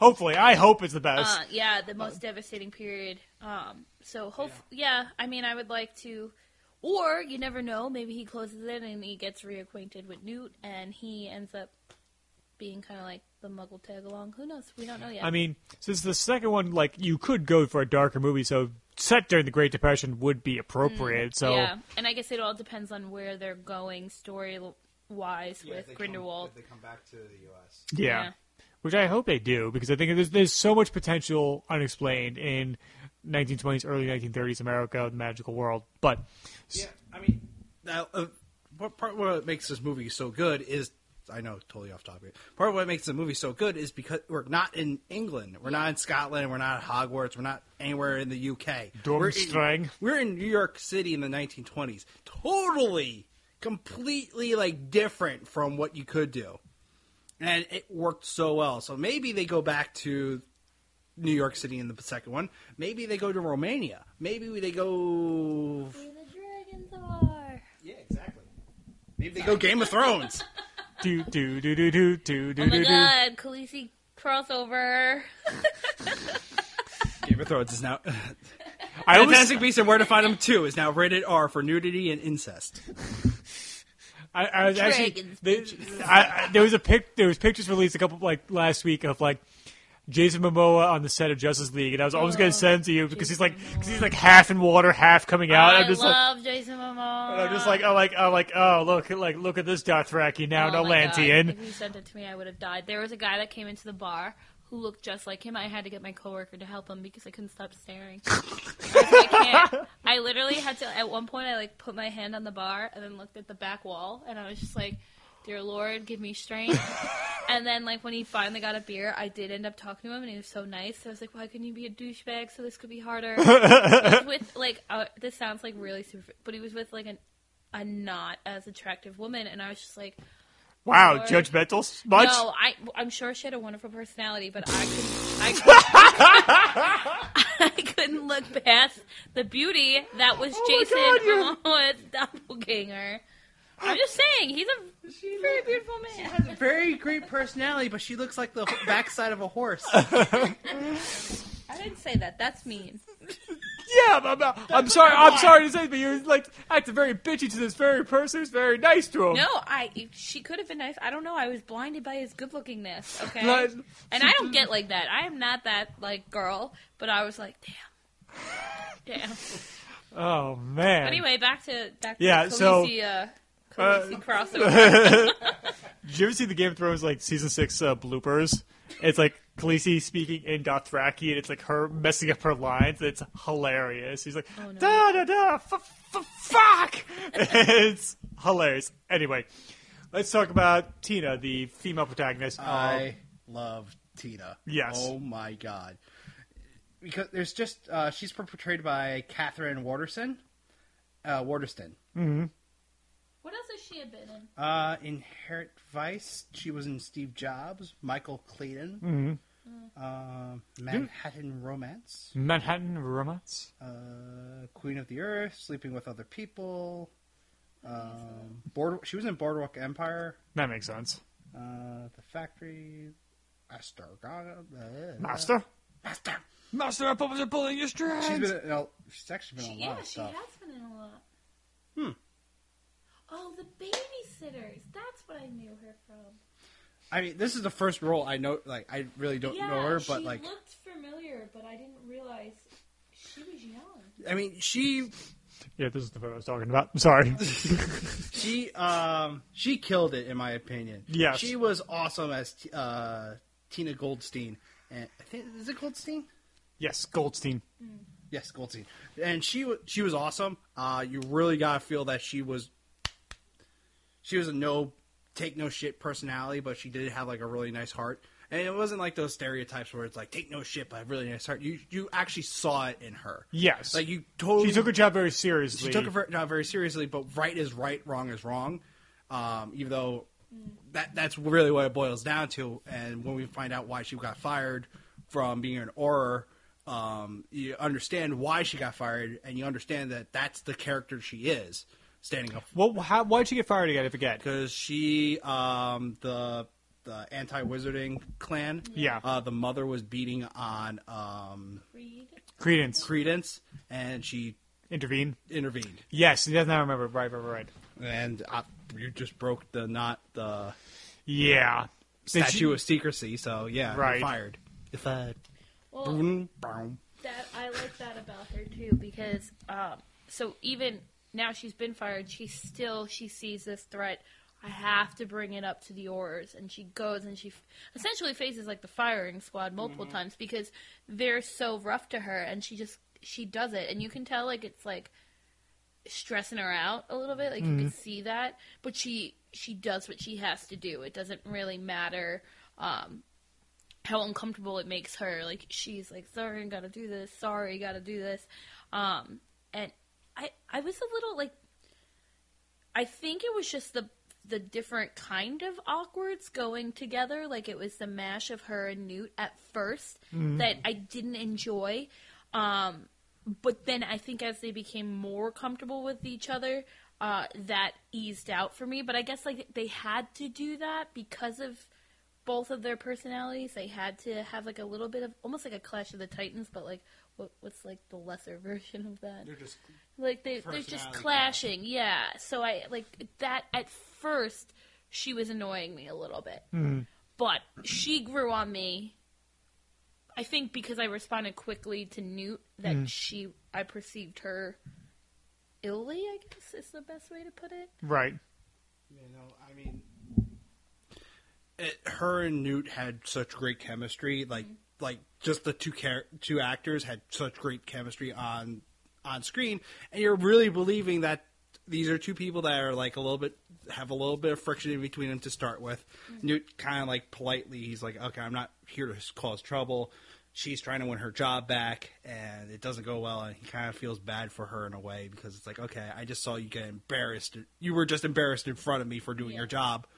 Hopefully, I hope it's the best. uh, yeah, the most devastating period. Um, so hope, yeah. I mean, I would like to, or you never know. Maybe he closes it and he gets reacquainted with Newt, and he ends up being kind of like the Muggle tag along. Who knows? We don't know yet. I mean, since the second one, like you could go for a darker movie, so set during the Great Depression would be appropriate. so Mm, yeah, and I guess it all depends on where they're going story wise with Grindelwald. they come back to the U.S. yeah. Yeah. which I hope they do because I think there's there's so much potential unexplained in 1920s, early 1930s America, the magical world. But Yeah, I mean, now uh, what part what makes this movie so good is I know totally off topic. Part of what makes the movie so good is because we're not in England, we're not in Scotland, we're not at Hogwarts, we're not anywhere in the UK. We're in, we're in New York City in the 1920s. Totally, completely like different from what you could do, and it worked so well. So maybe they go back to New York City in the second one. Maybe they go to Romania. Maybe they go Where the dragons are. yeah, exactly. Maybe they go Game of Thrones. Do do do do do do do Oh my do do. god, Khaleesi crossover. Game of Thrones is now. I always, Fantastic Beasts and Where to Find Them 2 is now rated R for nudity and incest. I, I was actually Dragons, they, I, I, there was a pic there was pictures released a couple like last week of like Jason Momoa on the set of Justice League, and I was always going to oh, send to you because he's like because he's like half in water, half coming out. I I'm just like. love Jason Momoa. And I'm just like, oh, like, oh, like, oh, look, like, look at this Dothraki now, Oh my God. If you sent it to me, I would have died. There was a guy that came into the bar who looked just like him. I had to get my coworker to help him because I couldn't stop staring. I, I can't. I literally had to. At one point, I like put my hand on the bar and then looked at the back wall, and I was just like, "Dear Lord, give me strength." and then, like when he finally got a beer, I did end up talking to him, and he was so nice. So I was like, "Why couldn't you be a douchebag? So this could be harder." he was with like, uh, this sounds like really super, but he was with like an a not as attractive woman, and I was just like. Wow, Lord. judgmental much? No, I I'm sure she had a wonderful personality, but I couldn't I, couldn't, I couldn't look past the beauty that was Oh Jason Momoa's doppelganger. I'm just saying, he's a very beautiful man. She has a very great personality, but she looks like the backside of a horse. I didn't say that. That's mean. Yeah, I'm, I'm, I'm sorry. I'm sorry to say, but you're like acting very bitchy to this very person who's very nice to him. No, I she could have been nice. I don't know. I was blinded by his good lookingness. Okay, Like, and I don't get like that. I am not that like girl. But I was like, damn, damn. Oh man. Anyway, back to back to Yeah, the so, Khaleesi, uh, Khaleesi uh, crossover. Did you ever see the Game of Thrones like season six uh, bloopers? It's like Khaleesi speaking in Dothraki, and it's like her messing up her lines. It's hilarious. He's like, Oh, no. da da da, f- f- fuck. it's hilarious. Anyway, let's talk about Tina, the female protagonist. of- I love Tina. Yes. Oh my god. Because there's just uh, she's portrayed by Katherine Waterston. Uh, Waterston. What else has she been in? Uh, Inherent Vice. She was in Steve Jobs. Michael Clayton. Uh, Manhattan Romance. Manhattan Romance. Uh, Queen of the Earth. Sleeping with Other People. Um, Board- she was in Boardwalk Empire. That makes sense. Uh, the Factory. Master. Uh, Master. Master. Master, our puppets are pulling your strings. She's been. No, she's actually been in a lot yeah, of she stuff. has been in a lot. Hmm. Oh, the babysitters. That's what I knew her from. I mean, this is the first role I know. Like, I really don't yeah, know her, but she like, looked familiar, but I didn't realize she was young. I mean, she Yeah, this is the photo I was talking about. I'm sorry. she um she killed it in my opinion. Yeah, she was awesome as uh, Tina Goldstein, and I think is it Goldstein? yes, Goldstein. Yes, Goldstein, and she was she was awesome. Uh, you really gotta feel that she was she was a no take no shit personality, but she did have like a really nice heart. And it wasn't like those stereotypes where it's like take no shit, but a really nice heart. You you actually saw it in her. Yes. Like you totally she took her job very seriously. she took her job very seriously, but right is right, wrong is wrong. Um, even though that that's really what it boils down to. And when we find out why she got fired from being an Auror, um, you understand why she got fired, and you understand that that's the character she is, standing up Well, how, why'd she get fired again? I forget. because she um, the the anti wizarding clan. Yeah. Uh, the mother was beating on um, Read. Credence Credence, and she intervened. intervened. Yes, he does not remember. Right, right, right. And uh, you just broke the not the Yeah. Did statute she- of secrecy. So yeah, you're Right. fired. You're fired. Well, Boom, boom. that I like that about her too because um, so even now she's been fired, she still she sees this threat. I have to bring it up to the Aurors, and she goes and she f- essentially faces like the firing squad multiple times because they're so rough to her, and she just she does it, and you can tell like it's like stressing her out a little bit, like you can see that, but she she does what she has to do. It doesn't really matter. Um, how uncomfortable it makes her. Like she's like, "Sorry, I gotta do this. Sorry, gotta do this." Um, and I, I was a little like, I think it was just the the different kind of awkwards going together. Like it was the mash of her and Newt at 1st that I didn't enjoy. Um, but then I think as they became more comfortable with each other, uh, that eased out for me. But I guess like they had to do that because of both of their personalities. They had to have like a little bit of almost like a Clash of the Titans, but like what, what's like the lesser version of that? They're just like they they're just Personality clashing. Yeah. So I like that at first she was annoying me a little bit. Hmm. But she grew on me. I think because I responded quickly to Newt that hmm. she I perceived her illy, I guess is the best way to put it. Right. You know, I mean, it, her and Newt had such great chemistry. Like, mm-hmm. Like just the two char- two actors had such great chemistry on on screen, and you're really believing that these are two people that are like a little bit have a little bit of friction in between them to start with. Newt kind of like politely, he's like, "Okay, I'm not here to cause trouble." She's trying to win her job back, and it doesn't go well, and he kind of feels bad for her in a way because it's like, okay, I just saw you get embarrassed. You were just embarrassed in front of me for doing your job,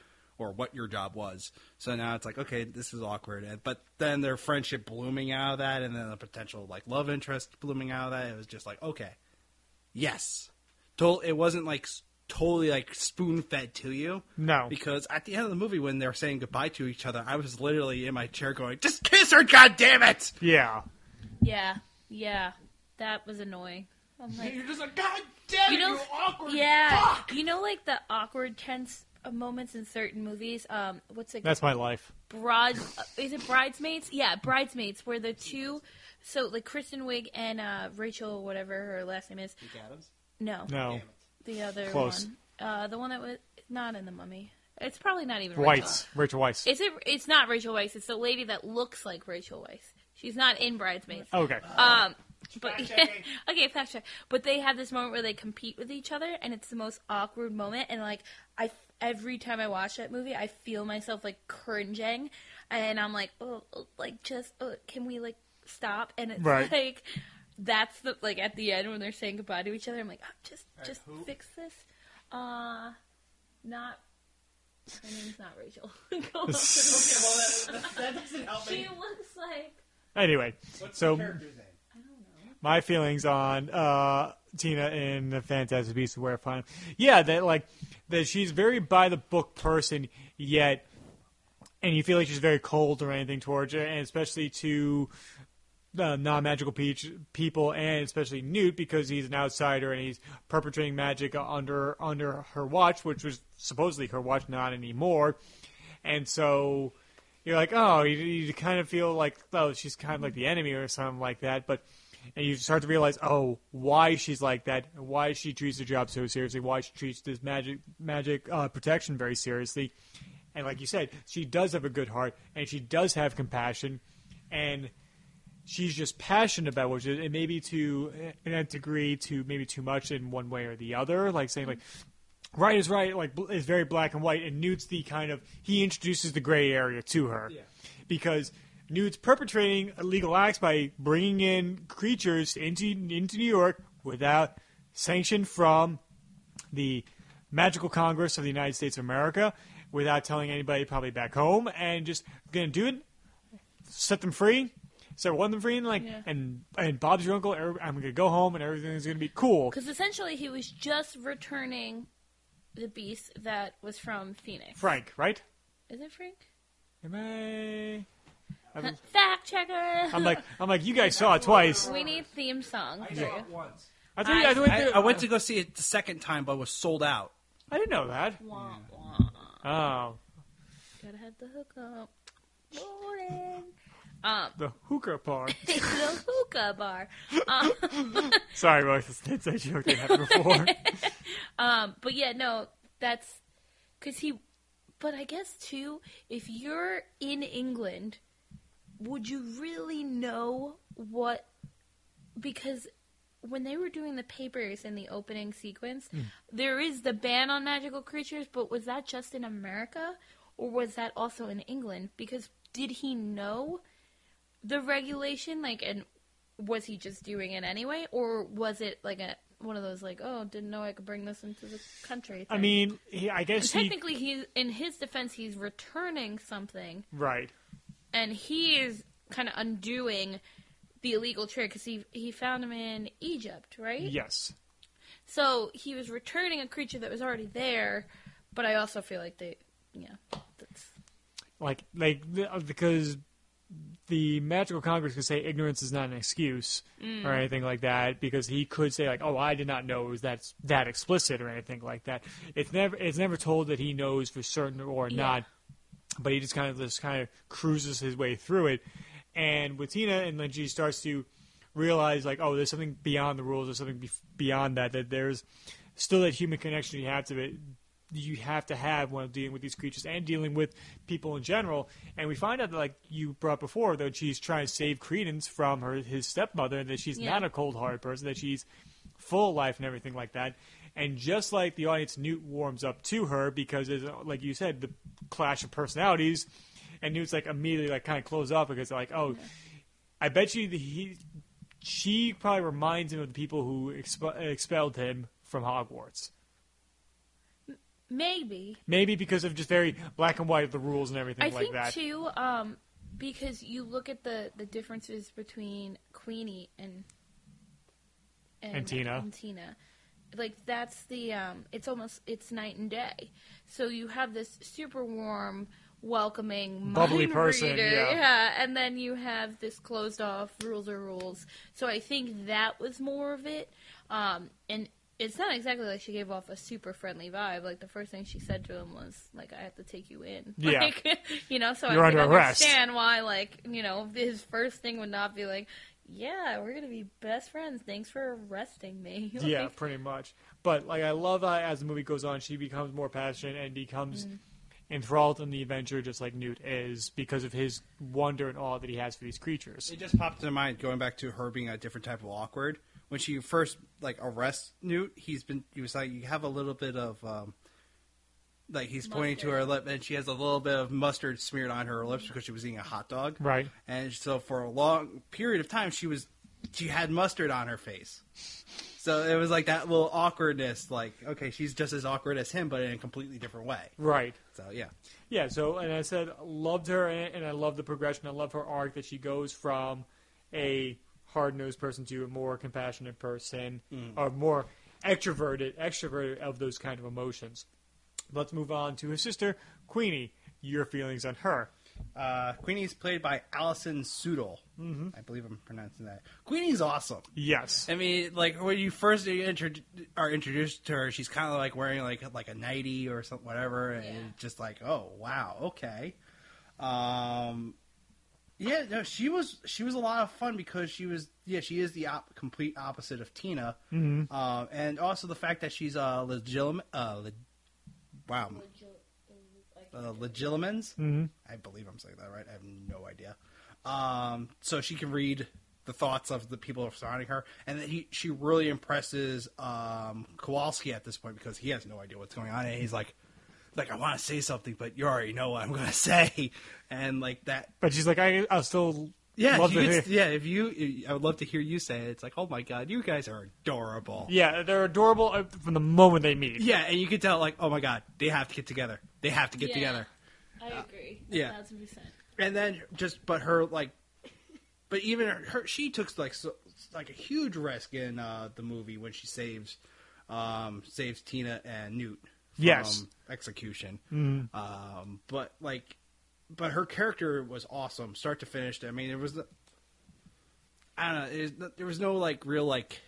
or what your job was. So now it's like, okay, this is awkward. But then their friendship blooming out of that, and then the potential like love interest blooming out of that, it was just like, okay, yes, Tol- it wasn't like totally like spoon fed to you. No. because at the end of the movie when they're saying goodbye to each other, I was literally in my chair going, "Just kiss her, god damn it!" Yeah. Yeah. Yeah. That was annoying. I'm like You're just like, "God damn you it, know, you awkward yeah, fuck!" you know, like the awkward, tense moments in certain movies. Um, what's it? That's my life. Bride? uh, is it Bridesmaids? Yeah, Bridesmaids, where the two, so like Kristen Wiig and uh, Rachel, whatever her last name is. Adams. No, No. the other Close. one, uh, the one that was not in the Mummy. It's probably not even Whites. Rachel Weisz. Rachel. Is it? It's not Rachel Weisz. It's the lady that looks like Rachel Weisz. She's not in Bridesmaids. Okay. Um, but Fact-checking. okay, fact check. But they have this moment where they compete with each other, and it's the most awkward moment. And like, I every time I watch that movie, I feel myself like cringing, and I'm like, oh, oh, like just oh, can we like stop? And it's Right. like that's the like at the end when they're saying goodbye to each other. I'm like, oh, just just who- fix this. Uh, not. Her name's not Rachel. Go on. that doesn't help she looks like Anyway, so character's name? I don't know. my feelings on uh, Tina in the Fantastic Beasts of Where to Find Them. Yeah, that like that she's very by the book person, yet, and you feel like she's very cold or anything towards her, and especially to uh, non-magical peach people, and especially Newt because he's an outsider and he's perpetrating magic under under her watch, which was supposedly her watch, not anymore, and so you're like, oh, you, you kind of feel like, oh, she's kind of like the enemy or something like that. But and you start to realize, oh, why she's like that, why she treats her job so seriously, why she treats this magic magic uh, protection very seriously. And like you said, she does have a good heart, and she does have compassion, and she's just passionate about what she and maybe to a degree to maybe too much in one way or the other, like saying like right is right, like is very black and white, and Newt's the kind of he introduces the gray area to her. Because Newt's perpetrating illegal acts by bringing in creatures into into New York without sanction from the Magical Congress of the United States of America without telling anybody, probably back home, and just gonna do it, set them free. Set one of them free, and like, Yeah. and and Bob's your uncle. I'm gonna go home, and everything's gonna be cool. Because essentially, he was just returning the beast that was from Phoenix. Frank, right? Is it Frank? Am I? I'm, Fact checker. I'm like, I'm like, you guys saw it twice. we need theme song. I saw it once. I think I, went I, to- I went to go see it the second time, but was sold out. I didn't know that. Wah, wah. Oh, Gotta have the hookup. Morning. Um, the hookah part. the hookah bar. Um, Sorry, Royce. That's a joke that happened before. um, but yeah, no, that's because he. But I guess too, if you're in England, would you really know what? Because when they were doing the papers in the opening sequence, hmm. there is the ban on magical creatures, but was that just in America or was that also in England? Because did he know the regulation, like, and was he just doing it anyway, or was it like a one of those like, oh, didn't know I could bring this into the country? I mean, he, I guess he. technically, he's in his defense, he's returning something, Right. And he is kind of undoing the illegal trade because he he found him in Egypt, right? Yes. So he was returning a creature that was already there, but I also feel like they, yeah, that's Like, like uh, because the magical Congress could say ignorance is not an excuse Mm. or anything like that, because he could say like, "Oh, I did not know it was that that explicit" or anything like that. It's never it's never told that he knows for certain or Yeah. not, but he just kind of just kind of cruises his way through it. And with Tina, and then she starts to realize like, oh, there's something beyond the rules. There's something bef beyond that. That there's still that human connection you have to it. You have to have when dealing with these creatures and dealing with people in general. And we find out that, like you brought before, that she's trying to save Credence from her his stepmother, and that she's Yeah. not a cold-hearted person. That she's full of life and everything like that. And just like the audience, Newt warms up to her because, there's, like you said, the clash of personalities, and Newt's like immediately like kind of closed off because like, oh, I bet you he, she probably reminds him of the people who exp- expelled him from Hogwarts. maybe. Maybe because of just very black and white of the rules and everything I like think that. too, um, because you look at the the differences between Queenie and And Tina. and Tina. Like that's the um, it's almost it's night and day. So you have this super warm, welcoming, Bubbly person, reader, yeah. and then you have this closed off rules are rules. So I think that was more of it. Um, and it's not exactly like she gave off a super friendly vibe. Like the first thing she said to him was like, "I have to take you in." Yeah. Like, you know, so You're I can under arrest. understand why, like, you know, his first thing would not be like, "Yeah, we're gonna be best friends. Thanks for arresting me." Yeah, pretty much. But like, I love how as the movie goes on, she becomes more passionate and becomes Mm. enthralled in the adventure, just like Newt is, because of his wonder and awe that he has for these creatures. It just popped into my mind going back to her being a different type of awkward. When she first like arrests Newt, he's been he was like you have a little bit of um like he's pointing to her lip and she has a little bit of mustard smeared on her lips because she was eating a hot dog. Right. And so for a long period of time she was she had mustard on her face. So it was like that little awkwardness, like, okay, she's just as awkward as him, but in a completely different way. Right. So yeah. Yeah. So, and I said, loved her, and, and I love the progression. I love her arc that she goes from a hard nosed person to a more compassionate person, mm. or more extroverted, extroverted of those kind of emotions. Let's move on to his sister, Queenie. Your feelings on her? Uh, is played by Alison Sudol. Mm-hmm. I believe I'm pronouncing that. Queenie's awesome. Yes. I mean, like when you first intro- are introduced to her, she's kind of like wearing like like a nightie or something, whatever, and Yeah. it's just like, oh wow, okay. Um, yeah, no, she was she was a lot of fun because she was yeah she is the op- complete opposite of Tina, mm-hmm. um, and also the fact that she's a legitimate uh, le- wow uh, legilimens. Mm-hmm. I believe I'm saying that right. I have no idea. Um, so she can read the thoughts of the people surrounding her, and then he, she really impresses um, Kowalski at this point because he has no idea what's going on, and he's like, like I want to say something, but you already know what I'm going to say, and like that. But she's like, I, I'll still Yeah, Love you to could- hear- yeah. If you, I would love to hear you say it. It's like, oh my god, you guys are adorable. Yeah, they're adorable uh, from the moment they meet. Yeah, and you could tell, like, oh my god, they have to get together. They have to get Yeah. together. I agree. yeah. A thousand percent. And then just, but her like, but even her, she took like so, like a huge risk in uh, the movie when she saves, um, saves Tina and Newt from Yes. execution. Mhm. Um, but like, but her character was awesome, start to finish. I mean, there was, the, I don't know, it there was no like real like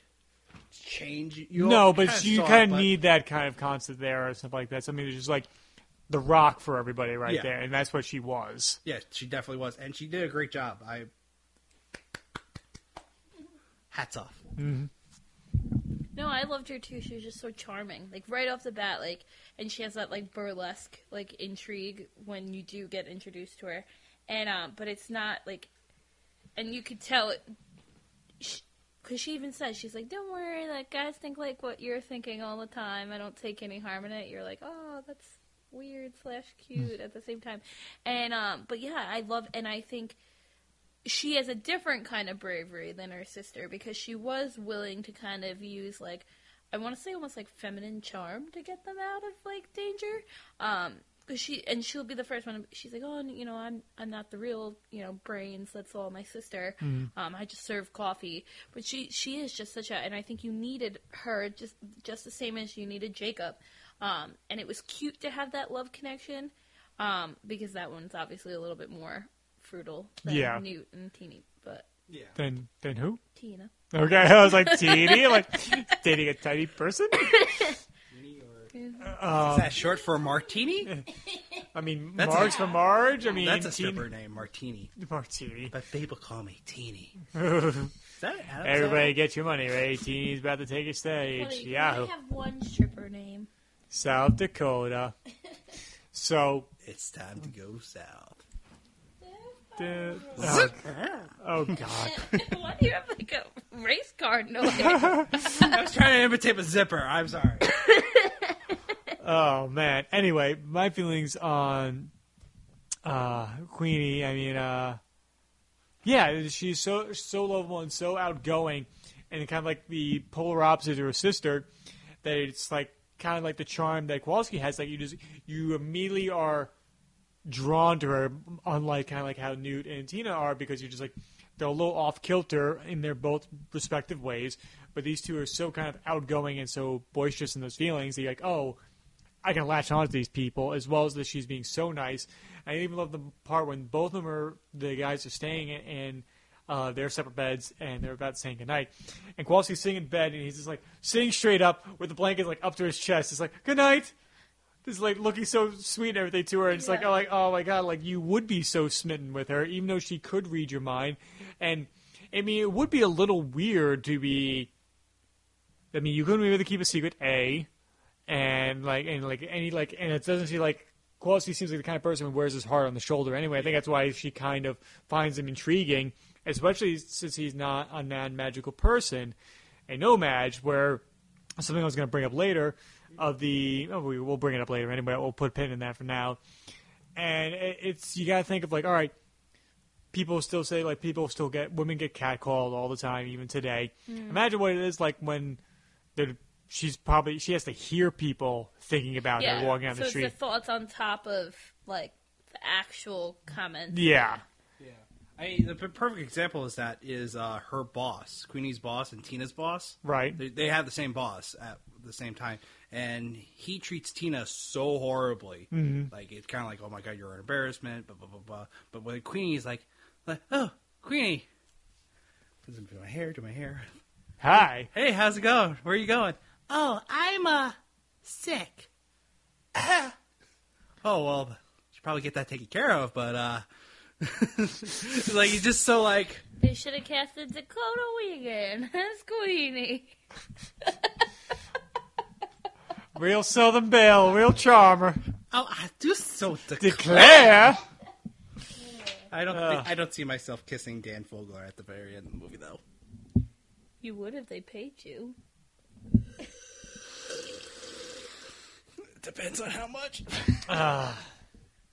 change. You no, but kinda you kind of need that kind of constant there or something like that. Something that's just like the rock for everybody right Yeah. there, and that's what she was. Yeah, she definitely was, and she did a great job. I hats off. Mm-hmm. No, I loved her too. She was just so charming. Like right off the bat, like, and she has that like burlesque like intrigue when you do get introduced to her, and um, but it's not like, and you could tell it, because she even says she's like, "Don't worry, like guys think like what you're thinking all the time. I don't take any harm in it." You're like, "Oh, that's weird slash cute at the same time," and um, but yeah, I love, and I think she has a different kind of bravery than her sister because she was willing to kind of use like I want to say almost like feminine charm to get them out of like danger. Um, cause she and she'll be the first one. She's like, oh, you know, I'm I'm not the real you know brains. That's all my sister. Um, I just serve coffee. But she she is just such a, and I think you needed her just just the same as you needed Jacob. Um, and it was cute to have that love connection. Um, because that one's obviously a little bit more fruitful than Yeah. Newt and Teeny, but Yeah. Then, then who? Tina. Okay, I was like teeny, like dating a tiny person. Is Uh, that short for martini? I mean, That's Marge a- for Marge. I mean, That's a teen- stripper name, Martini. Martini. But people call me Teeny. Is that Everybody get your money, Ray. Teeny's about to take a stage. Funny, Yahoo. I have one stripper name. South Dakota. So, It's time to go south. Oh, oh God. Why do you have like a race car noise? I was trying to imitate a zipper. I'm sorry. Oh man. Anyway, my feelings on uh Queenie. I mean, uh yeah, she's so so lovable and so outgoing, and kind of like the polar opposite to her sister. That it's like kind of like the charm that Kowalski has. Like you just you immediately are drawn to her, unlike kind of like how Newt and Tina are, because you're just like they're a little off kilter in their both respective ways. But these two are so kind of outgoing and so boisterous in those feelings. That you're like, oh, I can latch on to these people, as well as that she's being so nice. I even love the part when both of them are the guys are staying in, uh, their separate beds and they're about saying goodnight. And Kowalski's sitting in bed and he's just like sitting straight up with the blanket like up to his chest. It's like good night. This like looking so sweet and everything to her. And it's like, oh, like, oh my god, like you would be so smitten with her, even though she could read your mind. And I mean, it would be a little weird to be. I mean, you couldn't be able to keep a secret, a, and like, and like any like, and it doesn't seem like Kowalski seems like the kind of person who wears his heart on the shoulder. Anyway, I think that's why she kind of finds him intriguing, especially since he's not a non-magical person, a No-Maj. Where something I was going to bring up later of the oh, we, we'll bring it up later anyway. We'll put a pin in that for now. And it, it's you got to think of like, all right, people still say like people still get women get catcalled all the time, even today. Imagine what it is like when they're, she's probably she has to hear people thinking about yeah. her walking down so the it's street. the thoughts on top of like the actual comments. yeah, Yeah. I mean, the p- perfect example is that is uh, her boss, Queenie's boss, and Tina's boss. right. They, they have the same boss at the same time, and he treats Tina so horribly. Mhm. Like it's kind of like, oh my god, you're an embarrassment. Blah blah blah blah. But when Queenie's like, like, oh, Queenie, do my hair, do my hair. Hi. Hey, how's it going? Where are you going? Oh, I'm uh sick. oh well, should probably get that taken care of. But uh, like he's just so like. They should have casted Dakota Wiegand as Queenie. Real Southern Belle, real charmer. Oh, I do so dec- Declare. I don't. Ugh. Think, I don't see myself kissing Dan Fogler at the very end of the movie, though. You would if they paid you. Depends on how much. Ah,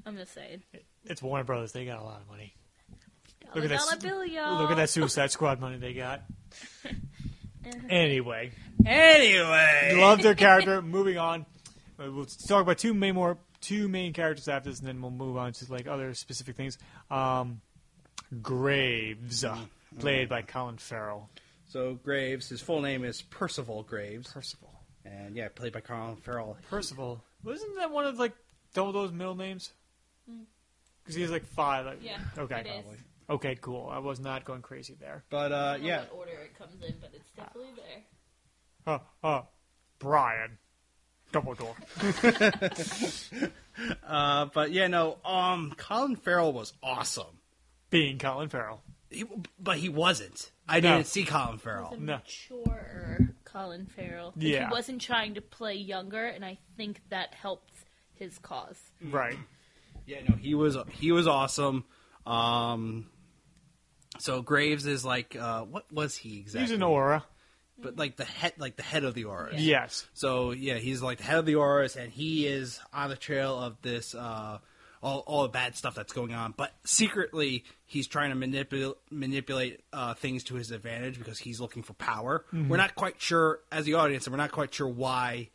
I'm just saying. it's Warner Brothers. They got a lot of money. Look at that Dollar s- bill, y'all. Look at that Suicide Squad money they got. Anyway, Anyway, love their character. Moving on, Uh, we'll talk about two main more two main characters after this, and then we'll move on to like other specific things. Um, Graves, uh, played by Colin Farrell. so Graves, his full name is Percival Graves, Percival. and yeah, played by Colin Farrell. Percival. Wasn't that one of like Dumbledore's middle names? Because he has like five. Like, Yeah, Okay. it is. Probably. Okay. Cool. I was not going crazy there. But I uh, don't know yeah, what order it comes in, but it's definitely there. Uh, uh, Brian. Dumbledore. uh, but yeah, no, um, Colin Farrell was awesome. Being Colin Farrell. He, but he wasn't. I No. didn't see Colin Farrell. He's a No. mature Colin Farrell. Like, Yeah. He wasn't trying to play younger, and I think that helped his cause. Right. Yeah, no, he was he was awesome. Um, so Graves is like, uh, what was he exactly? He's an Auror. but like the head, like the head of the Aurors. Yes. So yeah, he's like the head of the Aurors, and he is on the trail of this uh, all all the bad stuff that's going on. But secretly, he's trying to manipulate manipulate uh, things to his advantage because he's looking for power. Mm-hmm. We're not quite sure as the audience, and we're not quite sure why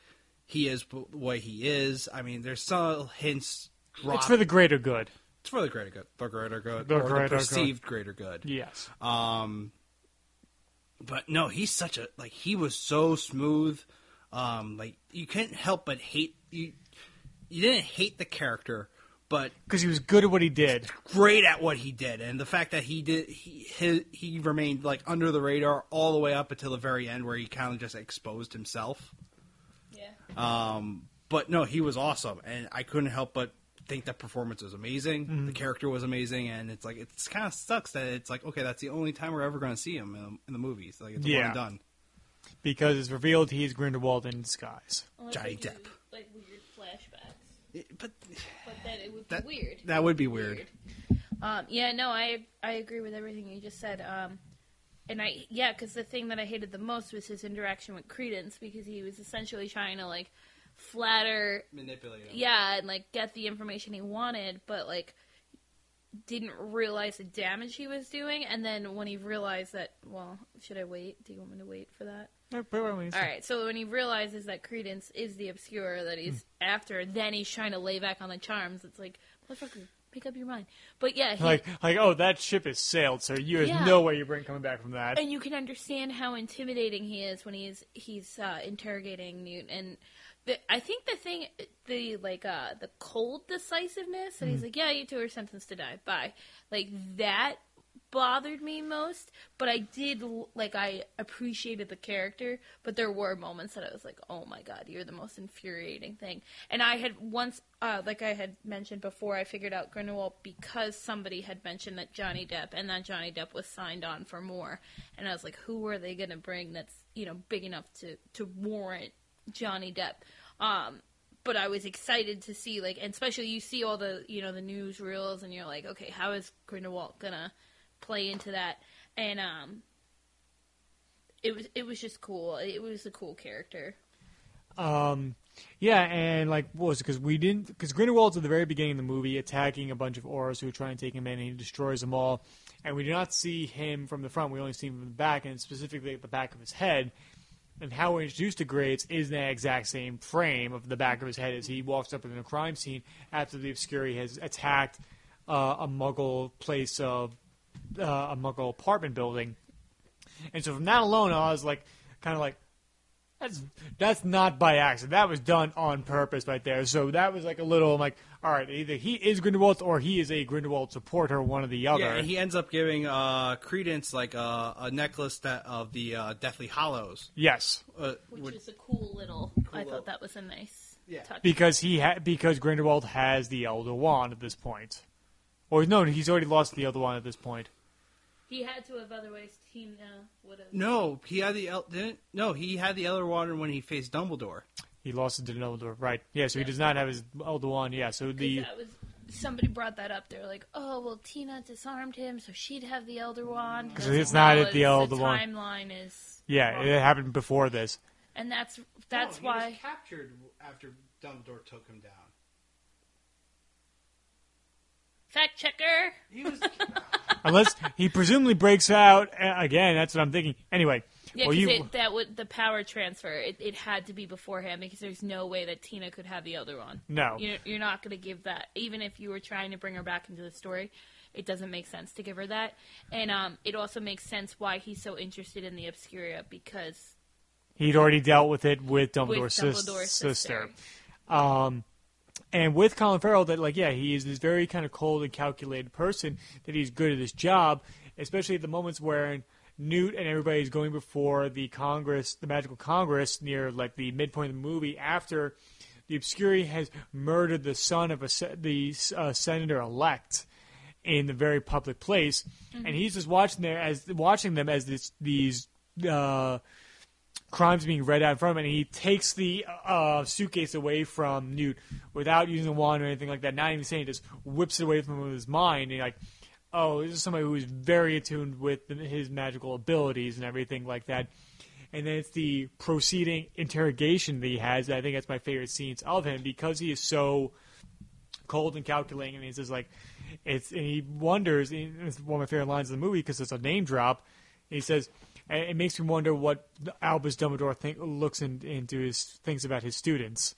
he is the way he is. I mean, there's some hints. Dropped. It's for the greater good. It's for the greater good, the greater good, The or greater the good. perceived greater good. Yes. Um, but no, he's such a like he was so smooth. Um, like you couldn't help but hate you. You didn't hate the character, but Because he was good at what he did. great at what he did, and the fact that he did he his, he remained like under the radar all the way up until the very end, where he kind of just exposed himself. Yeah. Um, but no, he was awesome, and I couldn't help but think that performance was amazing. The character was amazing, and it's like it's kind of sucks that it's like okay, that's the only time we're ever going to see him in, in the movies. Like it's a one Yeah. and done. Because it's revealed he's Grindelwald in disguise. Unless Johnny they do, Depp. Like weird flashbacks. It- but But then it would That- be weird. that would be weird. Um, yeah, no, I I agree with everything you just said. Um, and I yeah, because the thing that I hated the most was his interaction with Credence because he was essentially trying to like flatter, manipulate. yeah, and like get the information he wanted, but like didn't realize the damage he was doing. And then when he realized that, well, should I wait? Do you want me to wait for that? By all means. All right. So when he realizes that Credence is the obscure that he's after, then he's trying to lay back on the charms. It's like, motherfucker, make up your mind. But yeah, he, Like, like, oh, that ship is sailed, so you there's Yeah. no way you're bring- coming back from that. and you can understand how intimidating he is when he's he's uh, interrogating Newt. And the, I think the thing, the like uh, the cold decisiveness, and he's like, "Yeah, you two are sentenced to die. Bye." Like that bothered me most. But I did like I appreciated the character. But there were moments that I was like, "Oh my god, you're the most infuriating thing." And I had once, uh, like I had mentioned before, I figured out Grindelwald because somebody had mentioned that Johnny Depp and that Johnny Depp was signed on for more. And I was like, who are they going to bring that's you know big enough to to warrant Johnny Depp? Um, but I was excited to see like, and especially you see all the you know the newsreels, and you're like, okay, how is Grindelwald gonna play into that? And um, it was it was just cool. It was a cool character. Um, yeah, and like, what was it? Because we didn't, because Grindelwald's at the very beginning of the movie attacking a bunch of Aurors who are trying to take him in, and he destroys them all. And we do not see him from the front; we only see him from the back, and specifically at the back of his head. And how we're introduced to Graves is in that exact same frame of the back of his head as he walks up in a crime scene after the Obscuri has attacked uh, a Muggle place of uh, a Muggle apartment building. And so from that alone, I was like, kind of like, that's that's not by accident. That was done on purpose right there. So that was like a little I'm like, all right, either he is Grindelwald or he is a Grindelwald supporter, one or the other. Yeah, and he ends up giving uh, Credence like a, a necklace that of the uh, Deathly Hallows. yes, Uh, Which would- is a cool little. I little- thought that was a nice Yeah. touch. because he ha- because Grindelwald has the Elder Wand at this point. Or no, he's already lost the Elder Wand at this point. He had to have otherwise Tina uh, would have. no, he had the El- didn't no he had the Elder Wand when he faced Dumbledore. He lost it to Dumbledore, right? Yeah, so he does not have his Elder Wand. Yeah, so the that was somebody brought that up. They were like, "Oh, well, Tina disarmed him, so she'd have the Elder Wand." 'Cause it's not at the No, Elder the Wand. Timeline is yeah, it happened before this. and that's that's why. captured after Dumbledore took him down. Fact checker. He was Unless he presumably breaks out uh, again. That's what I'm thinking. Anyway, Yeah, well, because you that would the power transfer. It, it had to be beforehand because there's no way that Tina could have the other one. no. You're, you're not going to give that, even if you were trying to bring her back into the story. It doesn't make sense to give her that, and um, it also makes sense why he's so interested in the Obscuria because He'd already dealt with it with with Dumbledore's, sis- Dumbledore's sister. sister. Um, and with Colin Farrell, that like, yeah, he is this very kind of cold and calculated person. That he's good at his job, especially at the moments where Newt and everybody's going before the Congress, the Magical Congress, near like the midpoint of the movie after the Obscuri has murdered the son of a the uh, senator elect in the very public place, and he's just watching there as watching them as this these. Uh, crimes being read out in front of him, and he takes the uh, suitcase away from Newt without using a wand or anything like that. Not even saying, it, just whips it away from him with his mind. And like, oh, this is somebody who is very attuned with his magical abilities and everything like that. And then it's the proceeding interrogation that he has. I think that's my favorite scenes of him because he is so cold and calculating, and he's just like, it's. And he wonders. And it's one of my favorite lines of the movie because it's a name drop. He says, "And "It makes me wonder what Albus Dumbledore think, looks in, into his thinks about his students."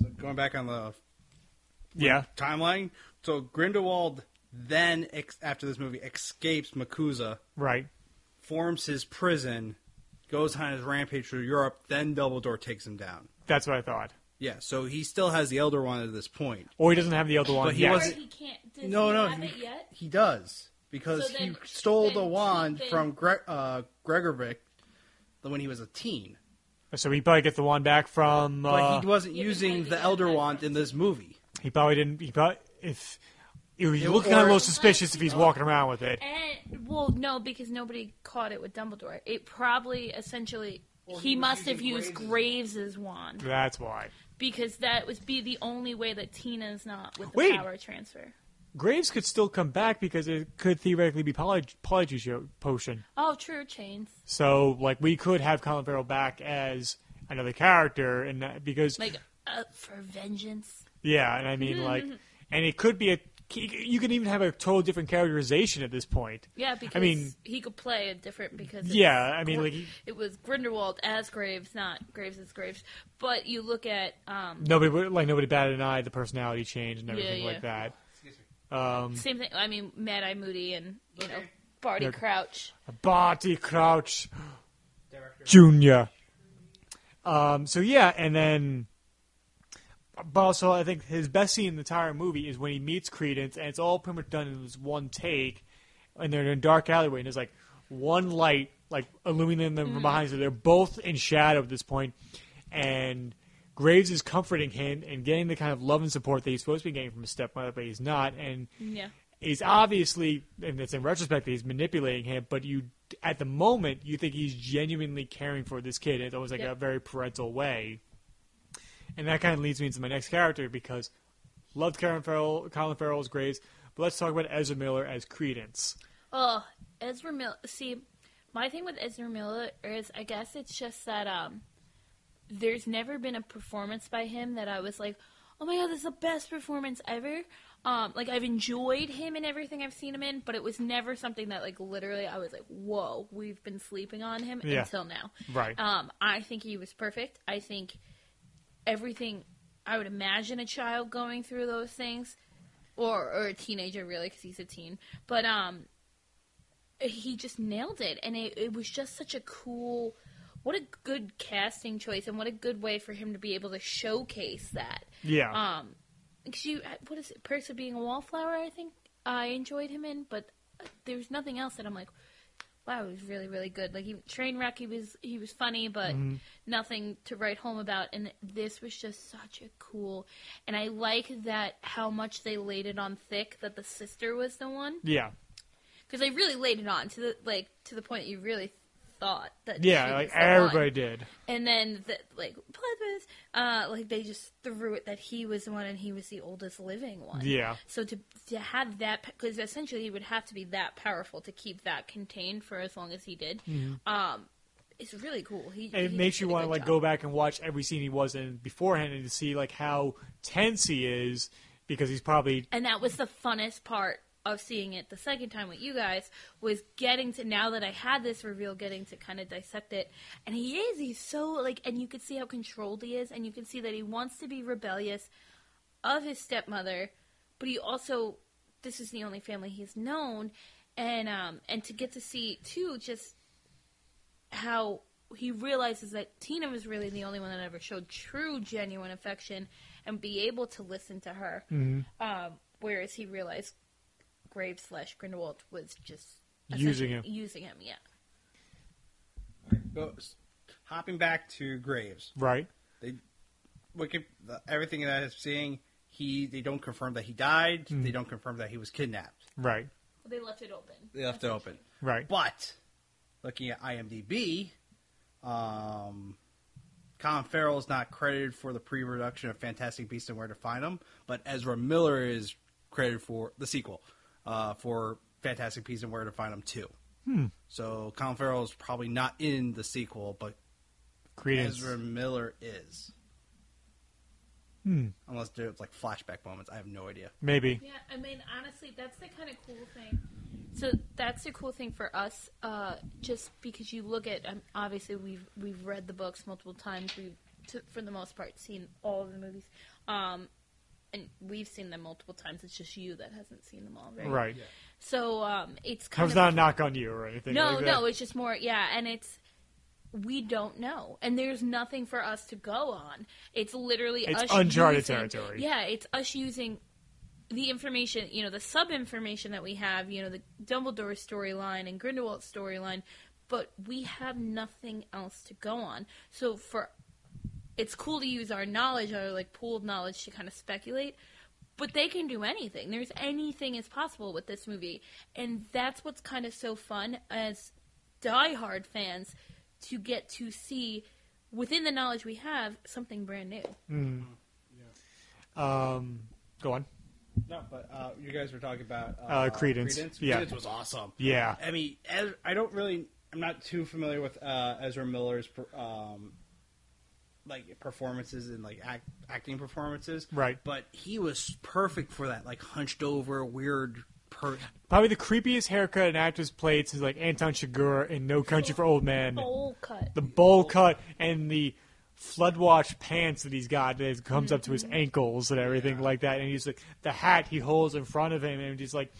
So going back on the Yeah, timeline, so Grindelwald then, ex- after this movie, escapes MACUSA, right. forms his prison, goes on his rampage through Europe. Then Dumbledore takes him down. That's what I thought. Yeah, so he still has the Elder Wand at this point. Or he doesn't have the Elder one But he yet. wasn't- he can't. Does no, he no, have he, it yet? he does because So he stole the wand then- from Gre- uh, Gregorovitch when he was a teen. So he probably gets the wand back from. But Uh, he wasn't using the Elder Wand in this movie. he probably didn't. He probably if. He was It- looking kind of a little suspicious if he's walking around with it. And well, no, because nobody caught it with Dumbledore. It probably essentially Or he, he must have used Graves' Graves's wand That's why. because that would be the only way that Tina's not with the Wait. power transfer. Graves could still come back because it could theoretically be poly- Polyjuice potion. Oh, true, chains. So, like, we could have Colin Farrell back as another character, and that- because Like uh, for vengeance. yeah, and I mean, like, and it could be a you can even have a total different characterization at this point. Yeah, because I mean- he could play a different because it's Yeah, I mean, like, he- it was Grindelwald as Graves, not Graves as Graves. But you look at um, Nobody like nobody batted an eye the personality change and Yeah, everything yeah. like that. Um, same thing. I mean, Mad Eye Moody and you know Barty Crouch. Barty Crouch Junior. Um, so yeah, and then, but also I think his best scene in the entire movie is when he meets Credence, and it's all pretty much done in this one take, and they're in a dark alleyway, and there's like one light like illuminating them from behind, so they're both in shadow at this point, and Graves is comforting him and getting the kind of love and support that he's supposed to be getting from his stepmother, but he's not, and Yeah. he's obviously, and it's in retrospect that he's manipulating him, but you, at the moment, you think he's genuinely caring for this kid. It's almost like Yep. a very parental way. And that kind of leads me into my next character because loved Colin Farrell, Colin Farrell's Graves, but let's talk about Ezra Miller as Credence. Oh, Ezra Miller. See, my thing with Ezra Miller is, I guess it's just that um, there's never been a performance by him that I was like, oh my god, this is the best performance ever. Um, like I've enjoyed him in everything I've seen him in, but it was never something that like literally I was like, whoa, we've been sleeping on him Yeah. until now. Right. Um, I think he was perfect. I think everything I would imagine a child going through those things, or or a teenager really, because he's a teen. But um, he just nailed it, and it, it was just such a cool. What a good casting choice, and what a good way for him to be able to showcase that. Yeah. Um, because you, uh, what is it? Perks of Being a Wallflower. I think I enjoyed him in, but uh, there's nothing else that I'm like, wow, he was really, really good. Like he, Trainwreck, he was he was funny, but mm-hmm. nothing to write home about. And this was just such a cool. And I like that how much they laid it on thick that the sister was the one yeah. because they really laid it on to the like to the point you really thought that Yeah, like the one. everybody did. And then the, like Plymouth, uh, like they just threw it that he was the one and he was the oldest living one. Yeah. So to to have that because essentially he would have to be that powerful to keep that contained for as long as he did. Um, it's really cool. He Mm-hmm. it he makes you want to like job. go back and watch every scene he was in beforehand and to see like how tense he is because he's probably And that was the funnest part of seeing it the second time with you guys was getting to now that I had this reveal, getting to kind of dissect it. And he is, he's so like, and you can see how controlled he is, and you can see that he wants to be rebellious of his stepmother, but he also, this is the only family he's known, and um, and to get to see too, just how he realizes that Tina was really the only one that ever showed true, genuine affection and be able to listen to her. Um, whereas he realized Graves slash Grindelwald was just Using him. Using him, yeah. Go, hopping back to Graves, Right. they Wiki, the, everything that I'm seeing, he they don't confirm that he died. Mm-hmm. They don't confirm that he was kidnapped. Right. They left it open. They left it open. Right. But looking at IMDb, um, Colin Farrell is not credited for the pre-production of Fantastic Beasts and Where to Find Them, but Ezra Miller is credited for the sequel uh, for Fantastic Beasts and Where to Find Them too. Hmm. So Colin Farrell is probably not in the sequel, but Credence. Ezra Miller is. Hmm. Unless there's like flashback moments, I have no idea. Maybe. Yeah, I mean, honestly, that's the kind of cool thing. So that's the cool thing for us, uh, just because you look at. Um, obviously, we've we've read the books multiple times. We've, to, for the most part, seen all of the movies, um, and we've seen them multiple times. It's just you that hasn't seen them all, right? Right. So um, it's That kind was of not a knock on you or anything. no, like that. no, it's just more, yeah, and it's we don't know, and there's nothing for us to go on. It's literally It's us uncharted using- territory. Yeah, it's us using the information, you know, the sub information that we have, you know, the Dumbledore storyline and Grindelwald storyline, but we have nothing else to go on. So for it's cool to use our knowledge, our like pooled knowledge to kind of speculate, but they can do anything. There's anything is possible with this movie, and that's what's kind of so fun as diehard fans to get to see within the knowledge we have something brand new. Yeah. Um, go on. No, but uh, you guys were talking about uh, Uh, Credence. Yeah. Credence was awesome. Yeah. I mean, Ez- I don't really. I'm not too familiar with uh, Ezra Miller's um, like performances and like act, acting performances. Right. But he was perfect for that, like hunched over, weird. Per- Probably the creepiest haircut an actor's played since like Anton Chigurh in No Country for Old Men. Bowl cut. The bowl cut and the floodwatch pants that he's got that comes up to his mm-hmm. ankles and everything like that. And he's like the hat he holds in front of him, and he's like,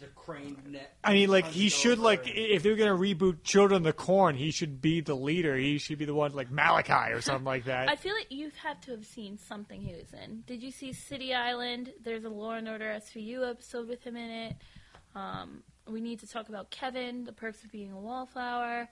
the crane neck. I mean, like he should like and- if they're gonna reboot Children of the Corn, he should be the leader. He should be the one like Malachi or something like that. I feel like you have to have seen something he was in. Did you see City Island? There's a Law and Order SVU episode with him in it. Um, we need to talk about Kevin, The Perks of Being a Wallflower.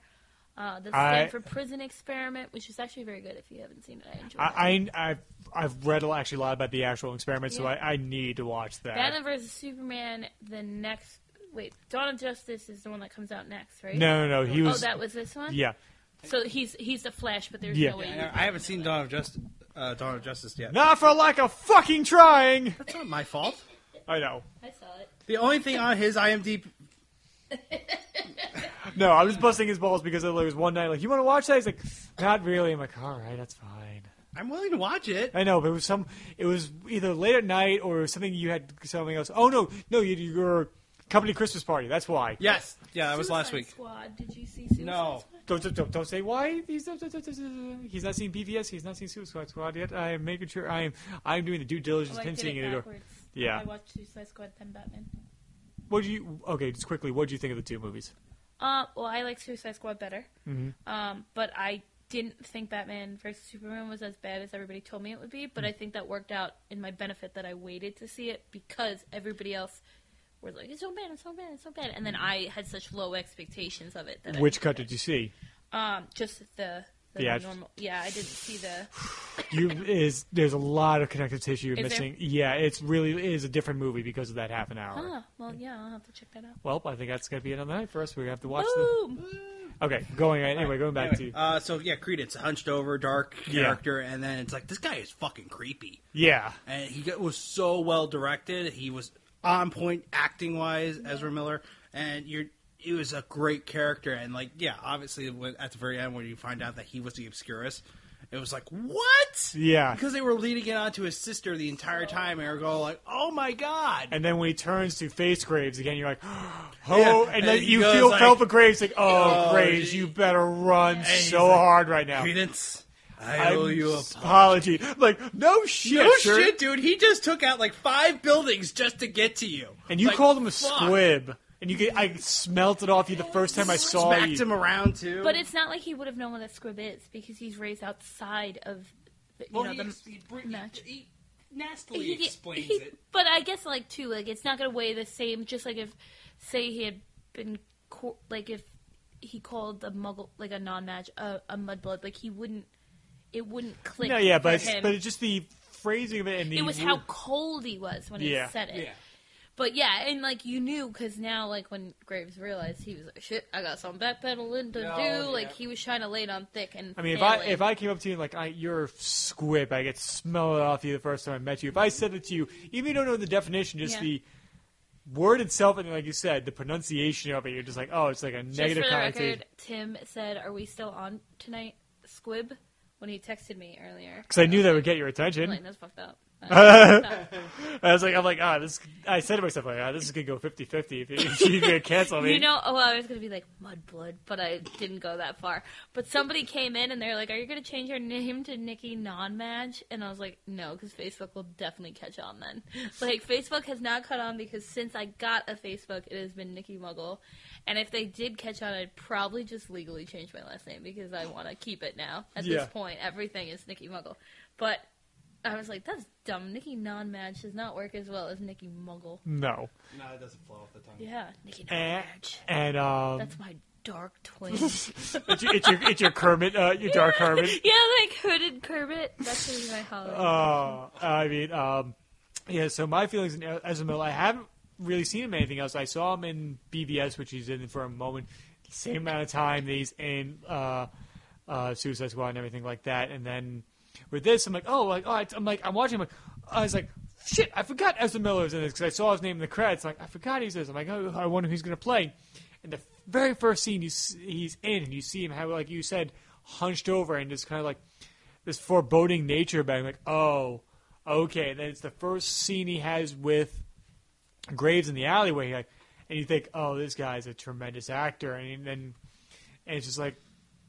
Uh, the I- Stanford Prison Experiment, which is actually very good if you haven't seen it. I enjoyed it. I, I I've I've read actually a lot about the actual experiment, so I, I need to watch that. Batman vs Superman. The next, wait, Dawn of Justice is the one that comes out next, right? no, no, no. He Oh, that was this one. yeah. So he's he's the Flash, but there's Yeah. no way. I, I haven't seen Dawn of Justice. Uh, Dawn of Justice yet. Not for lack of fucking trying. That's not my fault. I know. I saw it. The only thing on his IMDb. No, I was busting his balls because there was one night like, "You want to watch that?" He's like, "Not really." I'm like, "All right, that's fine." I'm willing to watch it. I know, but it was some. It was either late at night or something you had something else. Oh no, no, you, your company Christmas party. That's why. Yes. Yeah, that was last week. Squad. Did you see Suicide No. Squad? Don't, don't, don't, don't say why he's he's not seen BVS. He's not seen Suicide Squad yet. I am making sure I am I'm doing the due diligence Oh, I in did seeing it it. Or, backwards. Yeah. I watched Suicide Squad then Batman. What do you? Okay, just quickly. What do you think of the two movies? Uh, well, I like Suicide Squad better. Mhm. Um, but I didn't think Batman vs Superman was as bad as everybody told me it would be. But I think that worked out in my benefit that I waited to see it because everybody else was like, "It's so bad, it's so bad, it's so bad," and then I had such low expectations of it that Which cut did you see? um, just the. The The act- normal, yeah, I didn't see the. You is there's a lot of connective tissue you're Is there? missing. Yeah, it's really it is a different movie because of that half an hour. Ah, well, yeah, I'll have to check that out. Well, I think that's gonna be another night for us. We have to watch the. Okay, going anyway. Going back Anyway, to uh, so yeah, Credence, a hunched over, dark Yeah. character, and then it's like this guy is fucking creepy, yeah, and he got- was so well directed. He was on point acting wise, Ezra Miller, and you're. He was a great character, and like, yeah, obviously, at the very end, when you find out that he was the Obscurus, It was like what? Yeah. Because they were leading it on to his sister the entire time, and going like, "Oh my god!" And then when he turns to face Graves again, you're like, oh, Yeah, and then and he you feel like, felt for Graves like, oh, "Oh, Graves, gee." you better run so like, hard right now. Credence, I owe I'm you a apology. Like, no shit, No sir. shit, dude. He just took out like five buildings just to get to you. And you Like, called him a fuck. squib, and you get, I smelt it off you the first time I saw Smacked you. him around too. But it's not like he would have known what a squib is because he's raised outside of, the, you well, know, he, the ex- he, br- match. he nastily He- explains he- it. But I guess like too, like it's not gonna weigh the same. Just like if, say, he had been co- like if he called a muggle like a No-Maj a, a mudblood, like he wouldn't. It wouldn't click. No, yeah, for but it's, him. but it's just the phrasing of it and the it was how cold he was when Yeah. he said it. Yeah. But yeah, and like you knew because now, like when Graves realized he was like, "Shit, I got some backpedaling to No, do," yeah. like he was trying to lay it on thick and. I mean, if I failing. if I came up to you and like I, you're a squib, I get smell it off you the first time I met you. If I said it to you, even if you don't know the definition, just Yeah. the word itself, and like you said, the pronunciation of it, you're just like, oh, it's like a Just negative for the connotation. record, Tim said, "Are we still on tonight?" Squib when he texted me earlier. Because I knew that would get your I'm attention. like, that's fucked up. That's fucked up. I was like, I'm like, ah, this. I said to myself, like, ah, this is gonna go 50-50 if, you- if you're gonna cancel me. You know, oh, I was gonna be like Mudblood, but I didn't go that far. But somebody came in and they're like, "Are you gonna change your name to Nikki No-Maj?" And I was like, "No, because Facebook will definitely catch on then." Like, Facebook has not caught on because since I got a Facebook, it has been Nikki Muggle. And if they did catch on, I'd probably just legally change my last name because I want to keep it now. At Yeah. this point, everything is Nikki Muggle. But I was like, "That's dumb. Nikki No-Maj does not work as well as Nikki Muggle." no. No, it doesn't flow off the tongue. Yeah, Nikki And, No-Maj. and um, That's my dark twin. it's, your, it's your it's your Kermit, uh, your dark Kermit. yeah, like hooded Kermit. That's gonna be my Halloween. Uh, I mean, um, yeah. So my feelings in Ezra Miller, I haven't really seen him in anything else. I saw him in BVS, which he's in for a moment, same amount of time that he's in uh, uh, Suicide Squad and everything like that. And then with this, I'm like, oh, like, oh, I'm like, I'm watching. I'm like, I was like, shit, I forgot Ezra Miller's in this because I saw his name in the credits. Like, I forgot he's this. I'm like, oh, I wonder who's gonna play. And the very first scene you s- he's in, and you see him how, like you said, hunched over and just kind of like this foreboding nature about him. Like, oh, okay. And then it's the first scene he has with Graves in the alleyway. Like, and you think, oh, this guy's a tremendous actor. And then, and it's just like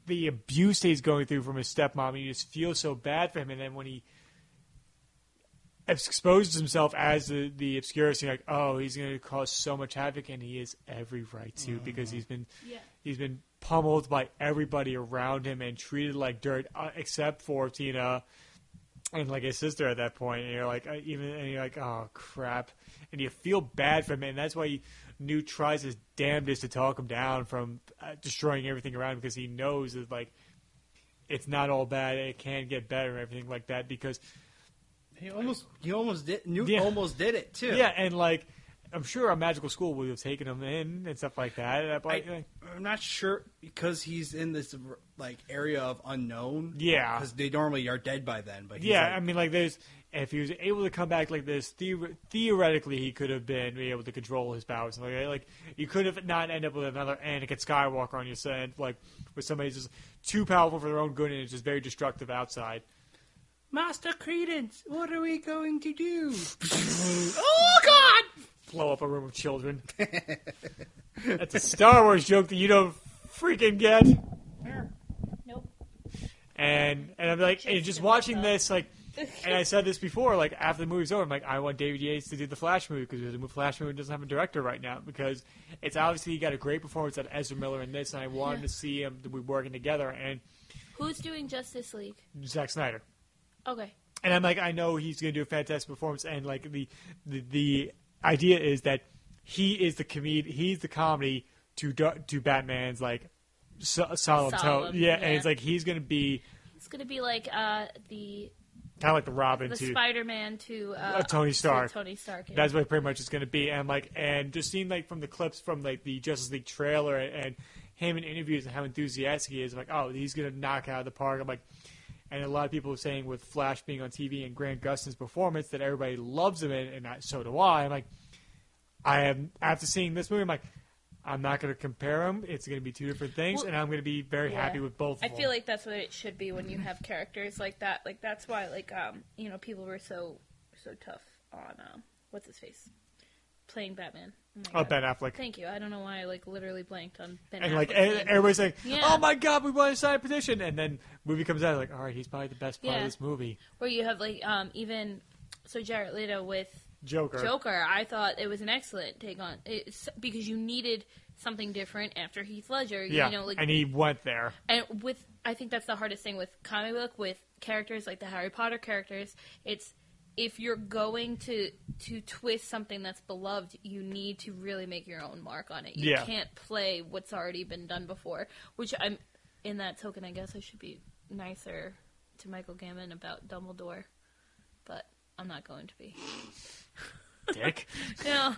the abuse that he's going through from his stepmom. And you just feel so bad for him. And then when he exposes himself as the the obscurity, you're like, oh, he's going to cause so much havoc, and he has every right to because he's been yeah. he's been pummeled by everybody around him and treated like dirt, uh, except for Tina and like his sister at that point. And you're like, uh, even and you're like, oh crap, and you feel bad for him, and that's why he, Newt tries his damnedest to talk him down from uh, destroying everything around him because he knows that like it's not all bad, it can get better and everything like that because He almost, he almost did. Newt Yeah. almost did it too. yeah, and like. I'm sure a magical school would have taken him in and stuff like that. But, I, I'm not sure because he's in this like area of unknown. Yeah. because they normally are dead by then. But he's Yeah, like- I mean, like, there's if he was able to come back like this, theor- theoretically, he could have been able to control his powers. Like, like you could have not end up with another Anakin Skywalker on your side, like with somebody who's just too powerful for their own good and is just very destructive outside. Master Credence, what are we going to do? Oh God! Blow up a room of children. That's a Star Wars joke that you don't freaking get. Nope. And and I'm like, and just watching this, like, and I said this before, like after the movie's over, I'm like, I want David Yates to do the Flash movie because the Flash movie doesn't have a director right now because it's obviously he got a great performance at Ezra Miller in this, and I wanted Yeah. to see him to be working together and Who's doing Justice League? Zack Snyder. Okay. And I'm like, I know he's going to do a fantastic performance, and like the the, the idea is that he is the comedy, he's the comedy to to Batman's like so, solemn, tone, Solemn, yeah, and it's like he's going to be It's gonna be like uh, the kind of like the Robin the to Spider-Man to uh, Tony to Stark. Tony Stark. yeah. That's what pretty much it's going to be, and like, and just seeing like from the clips from like the Justice League trailer and, and him in interviews and how enthusiastic he is, like, oh, he's going to knock out of the park. I'm like, and a lot of people are saying with Flash being on TV and Grant Gustin's performance that everybody loves him, in, and I, so do I. I'm like, I am after seeing this movie, I'm like, I'm not going to compare them. It's going to be two different things, Well, and I'm going to be very yeah. happy with both. Of I feel like that's what it should be when you have characters like that. Like that's why, like um, you know, people were so so tough on um, what's his face playing Batman. Oh, Oh, Ben Affleck. Thank you. I don't know why I like literally blanked on Ben. And like Affleck's e- everybody's like, Yeah. "Oh my god, we want to sign a petition!" And then movie comes out, like, "All right, he's probably the best part Yeah. of this movie." where you have like um even so Jared Leto with Joker. Joker, I thought it was an excellent take on it because you needed something different after Heath Ledger. Yeah, You know, like and he went there. and with I think that's the hardest thing with comic book with characters like the Harry Potter characters. It's if you're going to to twist something that's beloved, you need to really make your own mark on it. You Yeah. can't play what's already been done before. Which I'm in that token. I guess I should be nicer to Michael Gambon about Dumbledore, but I'm not going to be. Dick. No,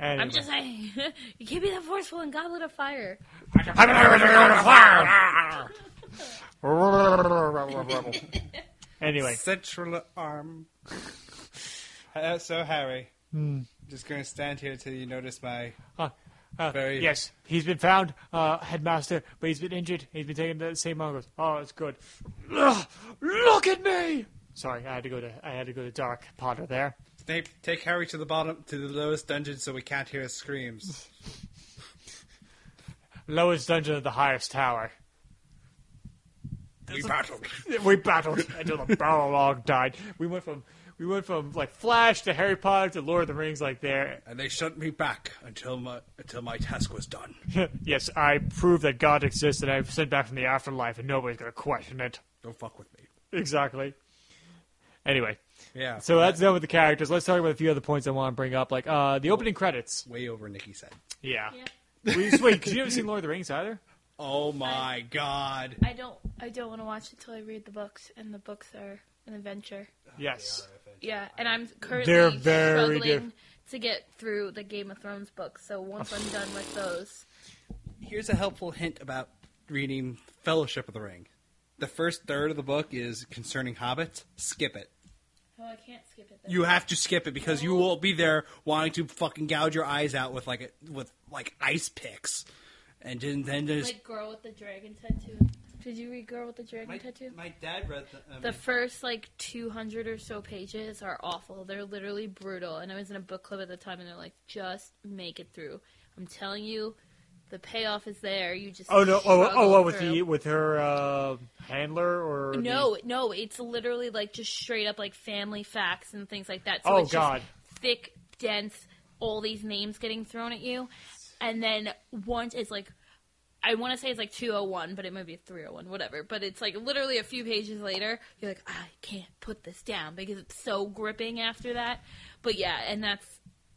Anyway. I'm just saying you can't be that forceful in Goblet of Fire. anyway, Central arm. Uh, so Harry, just going to stand here till you notice my. uh, uh, Very- yes, he's been found, uh, headmaster, but he's been injured. He's been taken to the St Mungo's. Oh, it's good. Ugh, look at me. Sorry, I had to go to I had to go to Dark Potter there. Snape, take Harry to the bottom, to the lowest dungeon, so we can't hear his screams. Lowest dungeon of the highest tower. we battled. we battled until the Balrog died. We went from we went from like Flash to Harry Potter to Lord of the Rings like there. And they shut me back until my until my task was done. yes, I proved that God exists and I've sent back from the afterlife and nobody's gonna question it. Don't fuck with me. Exactly. Anyway, Yeah. so that's done with the characters. Let's talk about a few other points I want to bring up, like uh, the opening credits. way over Nikki's head. Yeah. Yeah. Wait, Wait, because you haven't seen Lord of the Rings either? Oh my god. I don't. I don't want to watch it till I read the books, and the books are an adventure. Yes. Yeah, and I'm currently They're very struggling diff- to get through the Game of Thrones books. So once I'm done with those, Here's a helpful hint about reading Fellowship of the Ring. The first third of the book is concerning hobbits. Skip it. Oh, I can't skip it. Then. You have to skip it because you will be there wanting to fucking gouge your eyes out with like a, with like ice picks, and then, then just like Girl with the Dragon Tattoo. Did you read Girl with the Dragon my, Tattoo? my dad read the, um, The first like 200 or so pages are awful. They're literally brutal. And I was in a book club at the time, and they're like, just make it through. I'm telling you, the payoff is there. You just Oh no! Oh, oh, oh with the with her uh, handler or the- No, no, it's literally like just straight up like family facts and things like that. So Oh, it's just God. thick, dense, all these names getting thrown at you, and then once it's like. I want to say it's like 201, but it might be 301, whatever. But it's like literally a few pages later, you're like, I can't put this down because it's so gripping after that. But yeah, and that's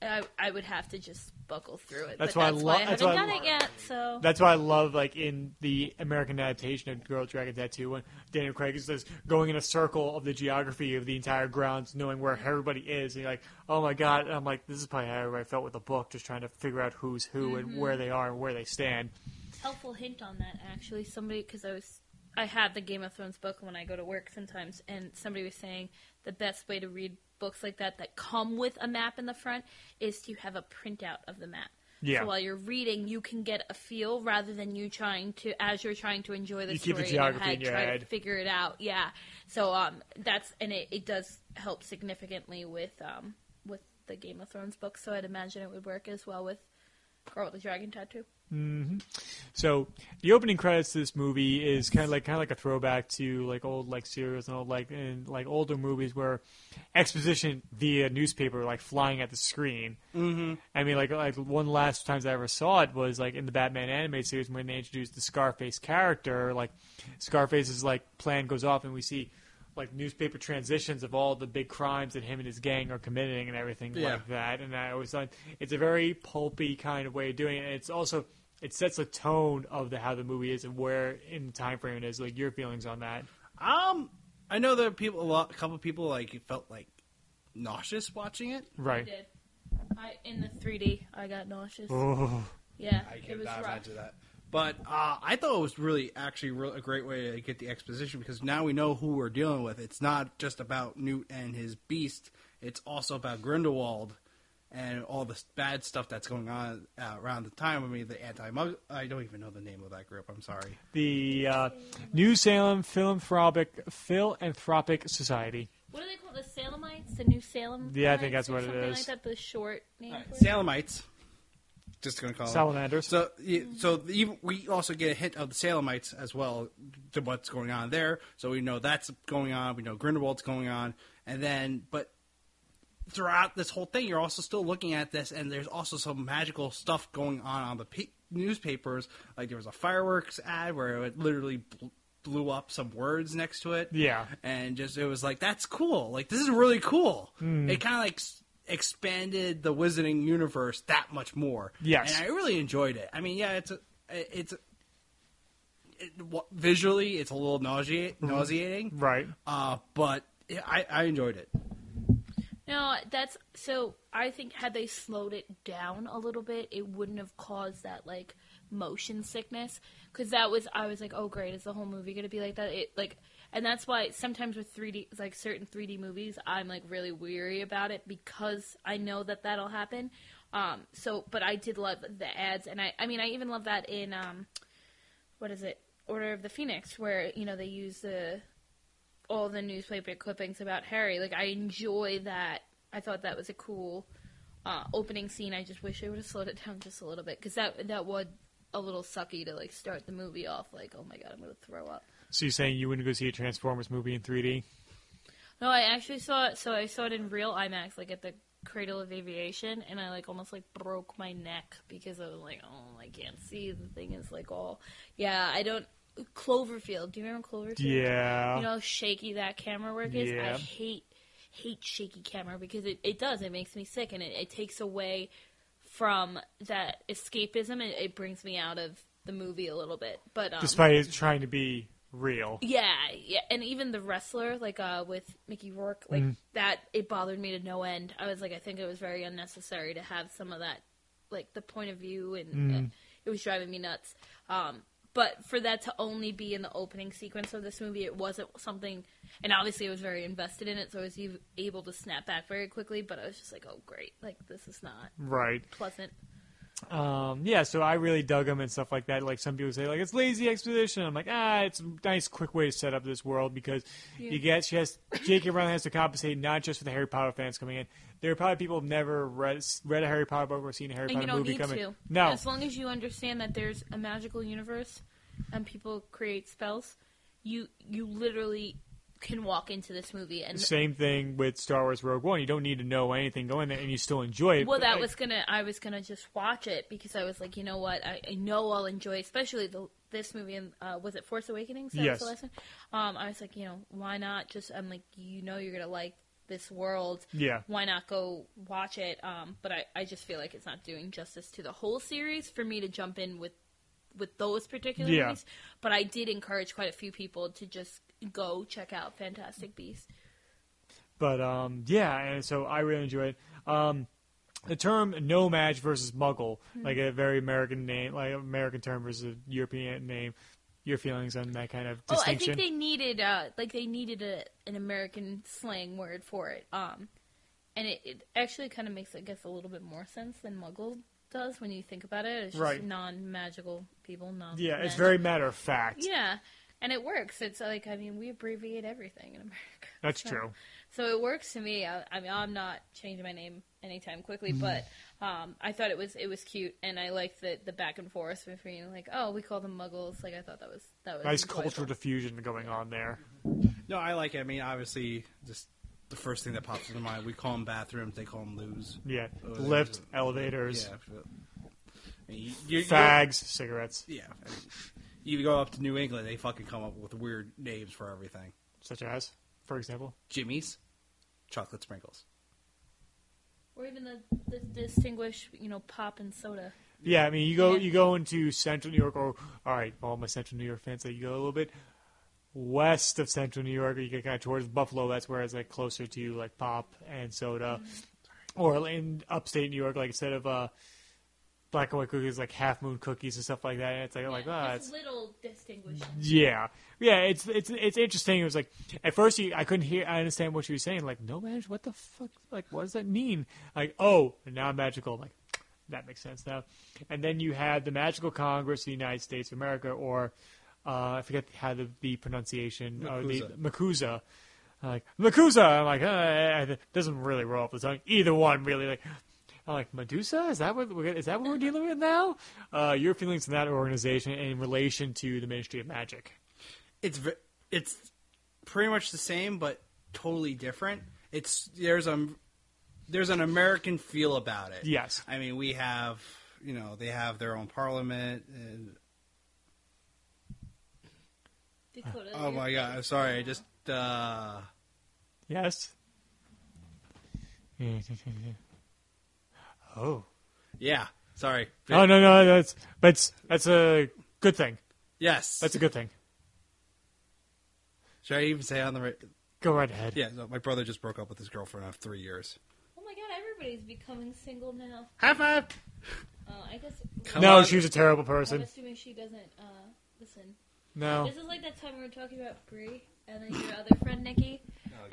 I, I would have to just buckle through it. That's but why I that's lo- why I that's haven't why I done lo- it yet. So That's why I love like in the American adaptation of Girl Dragon Tattoo when Daniel Craig is just going in a circle of the geography of the entire grounds, knowing where everybody is. And you're like, oh my god! And I'm like, this is probably how I felt with the book, just trying to figure out who's who and mm-hmm. where they are and where they stand. helpful hint on that actually somebody because i was i have the game of thrones book when i go to work sometimes and somebody was saying the best way to read books like that that come with a map in the front is to have a printout of the map. Yeah. so while you're reading you can get a feel rather than you trying to as you're trying to enjoy the You keep story the geography in in your your head, try head. to figure it out. Yeah. So um that's and it, it does help significantly with um with the game of thrones book so i'd imagine it would work as well with girl with the dragon tattoo So the opening credits to this movie is kind of like kind of like a throwback to like old like serials and old like and like older movies where exposition via newspaper like flying at the screen. Mm-hmm. I mean, like like one last times I ever saw it was like in the Batman animated series when they introduced the Scarface character. Like Scarface's like plan goes off and we see like newspaper transitions of all the big crimes that him and his gang are committing and everything Yeah. like that. And I always thought it's a very pulpy kind of way of doing it. And it's also it sets the tone of the how the movie is and where in the time frame it is. Like your feelings on that. um, I know there are people, a lot, a couple of people like felt like nauseous watching it. Right. did. I in the 3D, I got nauseous. Oh. Yeah, I it was cannot rough. imagine that. But uh, I thought it was really, actually, real, a great way to get the exposition because now we know who we're dealing with. It's not just about Newt and his beast; it's also about Grindelwald and all the bad stuff that's going on uh, around the time. I mean, the anti mug I don't even know the name of that group. I'm sorry. The uh, New Salem Philanthropic Philanthropic Society. What do they call the Salemites? The New Salem? Yeah, I think that's what it is. something. Like that, the short name. All right, for it? Salemites. Just gonna call them. Salamanders. So, yeah, so the, we also get a hint of the Salemites as well to what's going on there. So we know that's going on. We know Grindelwald's going on, and then but throughout this whole thing, you're also still looking at this, and there's also some magical stuff going on on the pa- newspapers. Like there was a fireworks ad where it literally bl- blew up some words next to it. Yeah. and just it was like that's cool. Like this is really cool. Hmm. It kind of like s- expanded the Wizarding universe that much more. Yes. and I really enjoyed it. I mean, yeah, it's a, it's a, it, visually it's a little nauseate, nauseating, right. uh, but I, I enjoyed it. No, that's so. I think had they slowed it down a little bit, it wouldn't have caused that like motion sickness. Because that was, I was like, oh great, is the whole movie gonna be like that? It like, and that's why sometimes with 3D, like certain 3D movies, I'm like really weary about it because I know that that'll happen. Um, so, but I did love the ads, and I, I mean, I even love that in um, what is it, Order of the Phoenix, where you know they use the all the newspaper clippings about Harry. Like I enjoy that. I thought that was a cool uh, opening scene. I just wish I would have slowed it down just a little bit because that that was a little sucky to like start the movie off like, oh my god, I'm gonna throw up. So you're saying you wouldn't go see a Transformers movie in 3D? No, I actually saw it. So I saw it in real IMAX, like at the Cradle of Aviation, and I like almost like broke my neck because I was like, oh, I can't see. The thing is like all, yeah, I don't. Cloverfield. Do you remember Cloverfield? Yeah. you know how shaky that camera work is Yeah. i hate hate shaky camera because it, it does it makes me sick and it, it takes away from that escapism it, it brings me out of the movie a little bit but um, Despite it trying to be real. yeah yeah and even the wrestler like uh with mickey rourke like Mm. that it bothered me to no end i was like i think it was very unnecessary to have some of that like the point of view and Mm. uh, it was driving me nuts um but for that to only be in the opening sequence of this movie, it wasn't something. And obviously, I was very invested in it, so I was able to snap back very quickly. But I was just like, "Oh, great! Like this is not Right. pleasant." Um, yeah, so I really dug them and stuff like that. Like some people say, like it's lazy exposition. I'm like, ah, it's a nice, quick way to set up this world because you get she has J.K. Rowling has to compensate not just for the Harry Potter fans coming in. There are probably people who've never read read a Harry Potter book or seen a Harry And you Potter don't movie need coming. to. No, As long as you understand that there's a magical universe and people create spells, you you literally can walk into this movie and same thing with Star Wars Rogue One. You don't need to know anything going there, and you still enjoy it. Well, that I- was gonna. I was gonna just watch it because I was like, you know what? I, I know I'll enjoy, especially the this movie. And uh, was it Force Awakens? That was Yes. the last one. Um, I was like, you know, why not? Just I'm like, you know, you're gonna like this world. Yeah. Why not go watch it? Um, but I, I just feel like it's not doing justice to the whole series for me to jump in with with those particular Yeah. movies. But I did encourage quite a few people to just go check out Fantastic Beasts. But um, yeah, and so I really enjoy it. Um, the term "No-Maj" versus "muggle," Hmm. like a very American name, like American term versus a European name. Your feelings on that kind of distinction? Oh, I think they needed uh like they needed a, an American slang word for it. Um, and it, it actually kind of makes I guess a little bit more sense than Muggle does when you think about it. It's just Right. non-magical people. Non. yeah, it's very matter of fact. Yeah, and it works. It's like I mean we abbreviate everything in America. That's So- true. So it works to me. I, I mean, I'm not changing my name anytime quickly, Mm-hmm. but um, I thought it was it was cute, and I liked the the back and forth between like, oh, we call them Muggles. Like I thought that was that was Nice enjoyable. cultural diffusion going on there. No, I like it. I mean, obviously, just the first thing that pops into mind. We call them bathrooms. They call them loos. Yeah, Oh, lift, there's elevators, Yeah. I mean, you, you, fags, cigarettes, Yeah. I mean, you go up to New England, they fucking come up with weird names for everything. such as, for example. Jimmy's, chocolate sprinkles. Or even the, the distinguished, you know, pop and soda. Yeah, I mean, you go Yeah. you go into Central New York, or all right, all my Central New York fans, so you go a little bit west of Central New York, or you get kind of towards Buffalo. That's where it's like closer to like pop and soda, or in upstate New York, like instead of uh, black and white cookies, like half moon cookies and stuff like that. And it's like, like, oh, it's little distinguishing. yeah, yeah. It's it's it's interesting. It was like at first you, I couldn't hear. I understand what you were saying. Like, no magic. What the fuck? Like, what does that mean? Like, oh, now magical. Like, that makes sense now. And then you had the Magical Congress of the United States of America, or uh, I forget how the, the pronunciation. Uh, the MACUSA. Like MACUSA. I'm like, uh, it doesn't really roll off the tongue. Either one, really. Like, I'm like Medusa. Is that what we're, is that what we're dealing with now? Uh, your feelings in that organization in relation to the Ministry of Magic? It's it's pretty much the same, but totally different. It's there's a there's an American feel about it. Yes. I mean we have you know they have their own parliament. And, Dakota, oh my god! I'm sorry. I just uh, Yes. oh. yeah. Sorry. Oh no no that's that's that's a good thing. Yes. That's a good thing. Should I even say on the right? Go right ahead. Yeah. No, my brother just broke up with his girlfriend after three years. Oh my god, everybody's becoming single now. High five. Uh, I guess. Come no, on. she was a terrible person. I'm person. assuming she doesn't uh, listen. No. This is like that time we were talking about Brie and then your other friend Nikki,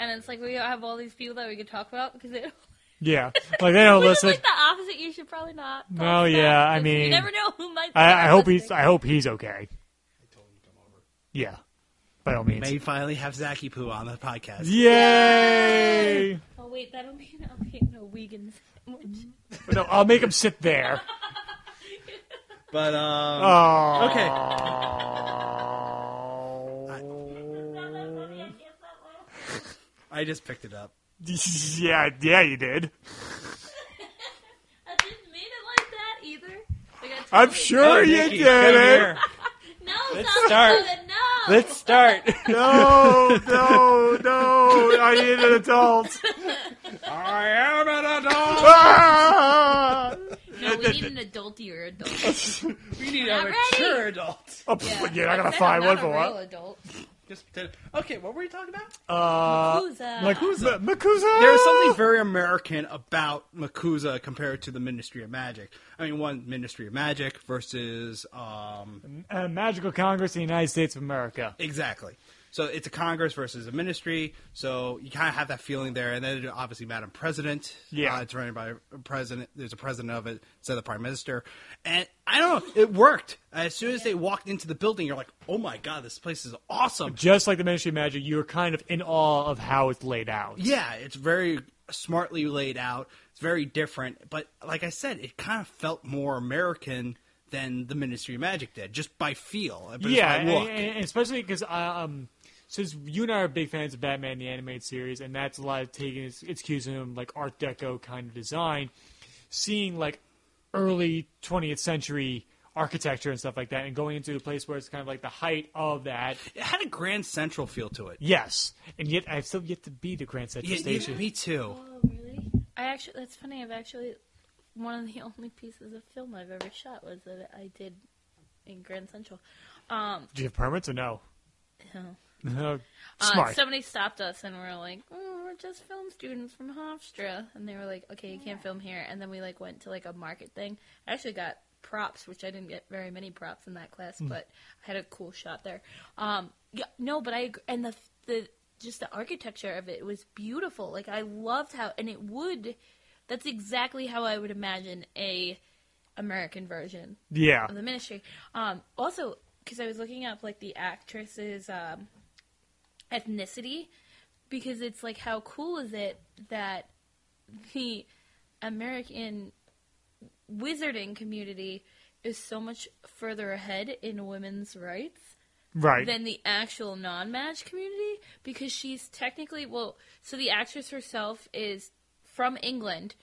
and it's like we have all these people that we could talk about because they. Yeah. Like they don't Which listen. is like the opposite. You should probably not. talk No, about yeah, I because mean, you never know who might. I, I hope he's. I hope he's okay. I told him to come over. Yeah. By all means. May finally have Zaki Poo on the podcast. Yay! Oh wait, that'll mean I'll be in a vegan sandwich. No, I'll make him sit there. But um, Oh. Okay. Not that funny, I can't stop laughing. I just picked it up. Yeah, yeah, you did. I didn't mean it like that either. Like, I I'm sure you did come it. No, Let's stop start. Doing it, No. Let's start. No, no, no! I need an adult. I am an adult. Ah! No, we need an adultier adult. We need Not a ready. mature adult. Oh, Yeah, you're I gotta said find I'm one not for a real what? adult. Just pretend- okay. What were we talking about? Uh, MACUSA. MACUSA. MACUSA. There's something very American about MACUSA compared to the Ministry of Magic. I mean, one Ministry of Magic versus um, uh, Magical Congress of the United States of America. exactly. So it's a Congress versus a ministry. So you kind of have that feeling there, and then obviously Madam President. Yeah. uh, it's running by a president. There's a president of it instead of the prime minister, and I don't know. It worked. As soon as they walked into the building, you're like, "Oh my god, this place is awesome." Just like the Ministry of Magic, you're kind of in awe of how it's laid out. Yeah, it's very smartly laid out. It's very different, but like I said, it kind of felt more American than the Ministry of Magic did, just by feel, yeah, and- and especially because um, since you and I are big fans of Batman the animated series, and that's a lot of taking its, its cues from like Art Deco kind of design, seeing like early 20th century architecture and stuff like that, and going into a place where it's kind of like the height of that. it had a Grand Central feel to it. Yes, and yet I've still yet to be to Grand Central Yeah, Station. yeah, me too. Oh, really? I actually, that's funny. I've actually, one of the only pieces of film I've ever shot was that I did in Grand Central. Um, Do you have permits or no? no. No. Uh, somebody stopped us and we are like, oh, we're just film students from Hofstra. And they were like, okay, you can't film here. And then we like went to like a market thing. I actually got props, which I didn't get very many props in that class, but I had a cool shot there. Um, yeah, no, but I and the the just the architecture of it was beautiful. Like I loved how, and it would. That's exactly how I would imagine a American version yeah. of the ministry. Um, also, because I was looking up like the actresses, um, ethnicity, because it's like how cool is it that the American wizarding community is so much further ahead in women's rights Right. than the actual No-Maj community because she's technically well so the actress herself is from england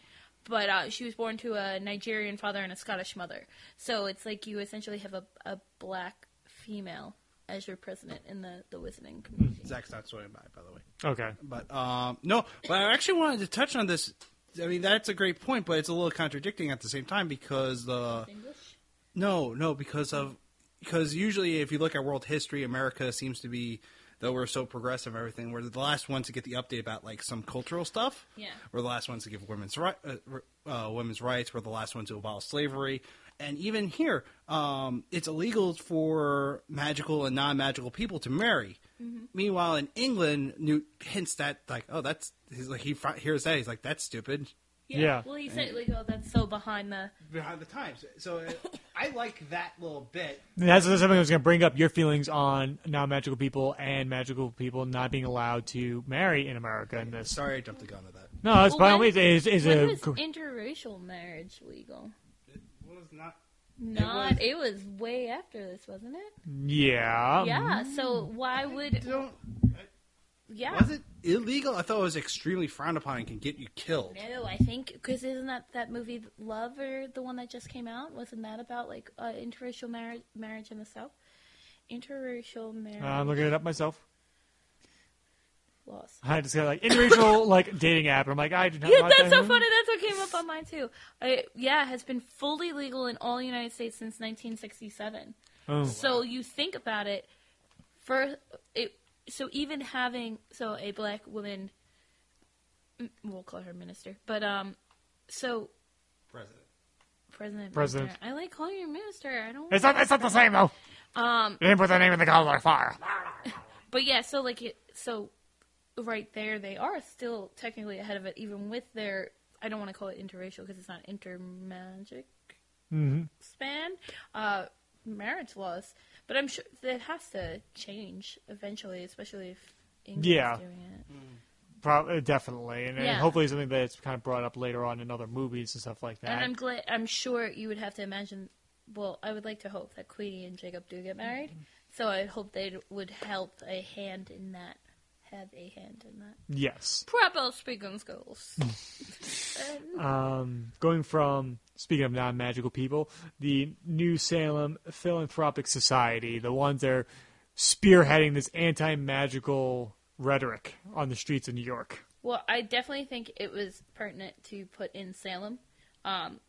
but uh, she was born to a nigerian father and a scottish mother so it's like you essentially have a, a black female as your president in the, the wizarding community Zach's not swimming by, by the way. okay. But um, no, but I actually wanted to touch on this. I mean, that's a great point, but it's a little contradicting at the same time because the english no, no, because of because usually if you look at world history, America seems to be though we're so progressive and everything, we're the last ones to get the update about like some cultural stuff. Yeah. We're the last ones to give women's right, uh, uh, women's rights. We're the last ones to abolish slavery. And even here, um, it's illegal for magical and non-magical people to marry. Meanwhile, in England, Newt hints that like, oh, that's he's like he fi- hears that he's like, that's stupid. Yeah. Well, he said like, oh, that's so behind the. Behind the times. So uh, I like that little bit. That's something I was going to bring up. Your feelings on non-magical people and magical people not being allowed to marry in America. In this, Sorry, I jumped the gun to that. no, it's Well, by all when- means is is when a was interracial marriage legal? It was not. Not. It was, way after this, wasn't it? yeah. yeah. So why would? Don't. Yeah. Was it illegal? I thought it was extremely frowned upon and can get you killed. No, I think because isn't that that movie Love or the one that just came out? Wasn't that about like uh, interracial marriage marriage in the South? Interracial marriage I'm looking it up myself. Laws. I just got like interracial like dating app. And I'm like, I do not. Yeah, want that's that. so funny. That's what came up on mine too. I, yeah, it has been fully legal in all United States since 1967. Oh. So you think about it, for it. So even having so a black woman, we'll call her minister, but um, so President. president. President. Minister. I like calling you minister. I don't. It's not. It's not the same though. Um, You didn't put the name in the collar fire. but yeah, so like it, so right there, they are still technically ahead of it, even with their. I don't want to call it interracial because it's not intermagic hmm span uh, marriage laws. But I'm sure that has to change eventually, especially if England's Yeah. doing it. Probably, definitely, and, and hopefully something that's kind of brought up later on in other movies and stuff like that. And. I'm glad. I'm sure you would have to imagine. Well, I would like to hope that Queenie and Jacob do get married. Mm-hmm. So I hope they would help a hand in that. Have a hand in that. Yes. Proper speaking skills. Um, going from speaking of non-magical people, the New Salem Philanthropic Society, the ones that are spearheading this anti-magical rhetoric on the streets of New York. Well, I definitely think it was pertinent to put in Salem. Um,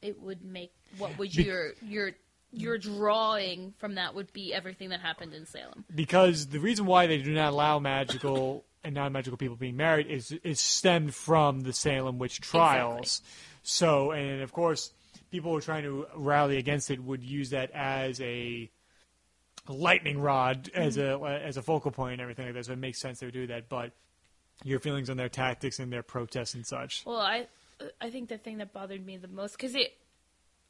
it would make what would your your your drawing from that would be everything that happened in Salem. because the reason why they do not allow magical and non-magical people being married is is stemmed from the Salem witch trials. So, and of course, people who are trying to rally against it would use that as a lightning rod as mm-hmm. a as a focal point and everything like that. So it makes sense they would do that. But your feelings on their tactics and their protests and such. Well, I I think the thing that bothered me the most because it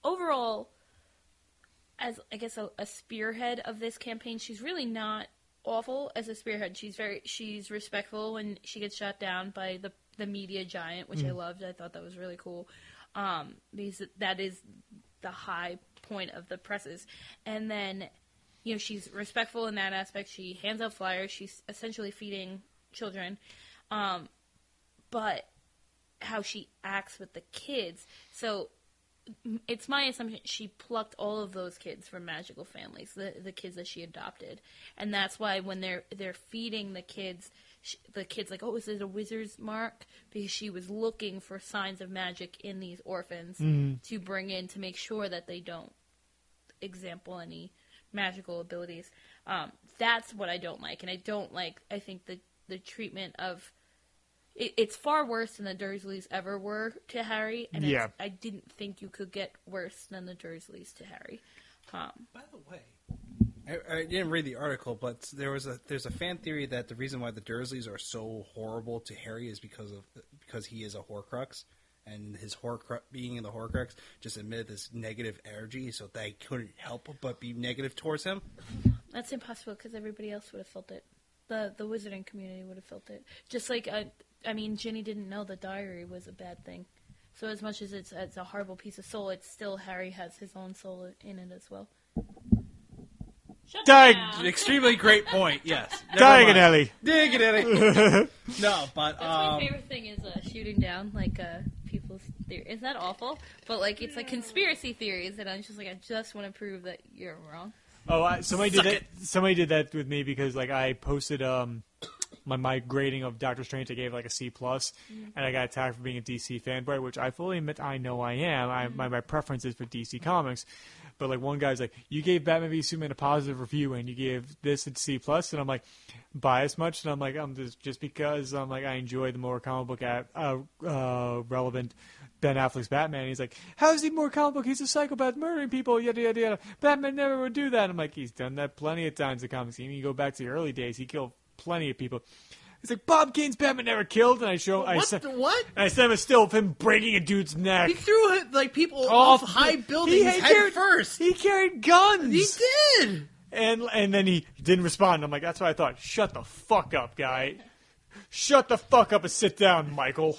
overall, as I guess a, a spearhead of this campaign, she's really not awful as a spearhead. She's very she's respectful when she gets shot down by the the media giant, which I loved. I thought that was really cool. Um, because that is the high point of the presses, and then you know she's respectful in that aspect. She hands out flyers. She's essentially feeding children, um, but how she acts with the kids. So it's my assumption she plucked all of those kids from magical families, the the kids that she adopted, and that's why when they're they're feeding the kids, sh the kids like, oh, is it a wizard's mark? Because she was looking for signs of magic in these orphans to bring in to make sure that they don't example any magical abilities. Um, that's what I don't like, and I don't like. I think the the treatment of it, it's far worse than the Dursleys ever were to Harry, and Yeah. I didn't think you could get worse than the Dursleys to Harry. Um, By the way, I, I didn't read the article, but there was a there's a fan theory that the reason why the Dursleys are so horrible to Harry is because of because he is a Horcrux, and his Horcrux being in the Horcrux just emitted this negative energy, so they couldn't help but be negative towards him. that's impossible because everybody else would have felt it. The the wizarding community would have felt it. Just like uh, I mean, Ginny didn't know the diary was a bad thing. So as much as it's it's a horrible piece of soul, it's still Harry has his own soul in it as well. Shut Dig- down. Extremely great point. Yes, Never mind. Diagonally. Dig no, but That's my um, favorite thing is uh, shooting down like uh, people's theory. Is that awful? But like it's like conspiracy theories, and I'm just like I just want to prove that you're wrong. Oh, I, somebody Suck did that. Somebody did that with me because like I posted um my, my grading of Doctor Strange, I gave like a C plus, and I got attacked for being a DC fanboy, which I fully admit I know I am. I, my my preference is for DC Comics, but like one guy's like, you gave Batman v Superman a positive review, and you gave this a C plus, and I'm like, biased much, and I'm like, I'm just just because I'm like I enjoy the more comic book at, uh, uh, relevant. Ben Affleck's Batman. He's like, how is he more comic book? He's a psychopath murdering people, yada yada yada. Batman never would do that. I'm like, he's done that plenty of times in comics. Even you go back to the early days, he killed plenty of people. He's like, Bob Kane's Batman never killed, and I show, I What sent, the what? and I sent him a still of him breaking a dude's neck. He threw like people Off off high buildings he head carried- first. He carried guns. He did. And and then he didn't respond. I'm like, that's what I thought. Shut the fuck up, guy. Shut the fuck up and sit down, Michael.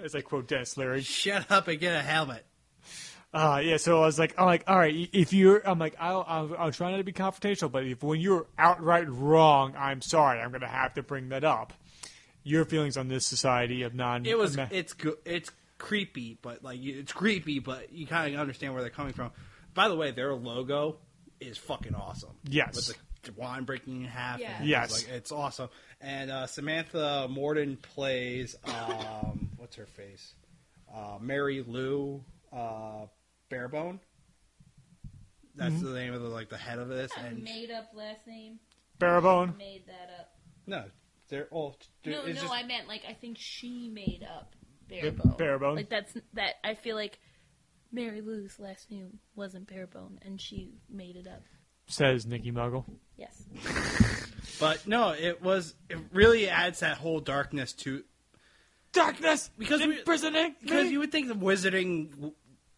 As I quote Denis Leary. Shut up and get a helmet. Uh, yeah, so I was like, I'm like, all right, if you're, I'm like, I'll, I'll, I'll try not to be confrontational, but if when you're outright wrong, I'm sorry, I'm going to have to bring that up. Your feelings on this society of non. It was. It's go- it's creepy, but like it's creepy, but you kind of understand where they're coming from. By the way, their logo is fucking awesome. Yes. with the wine breaking in half. Yeah. and Yes. it's, like, it's awesome. And uh, Samantha Morton plays um, what's her face, uh, Mary Lou uh, Barebone. That's Mm-hmm. the name of the like the head of this. A And made up last name. Barabone. Made that up. no, they're all. No, no, it's just- I meant like I think she made up Barebone. Barebone. Like that's that. I feel like Mary Lou's last name wasn't Barebone, and she made it up. Says Nikki Muggle. Yes. But no, it was. It really adds that whole darkness to Darkness! Because we- imprisoning because you would think the wizarding,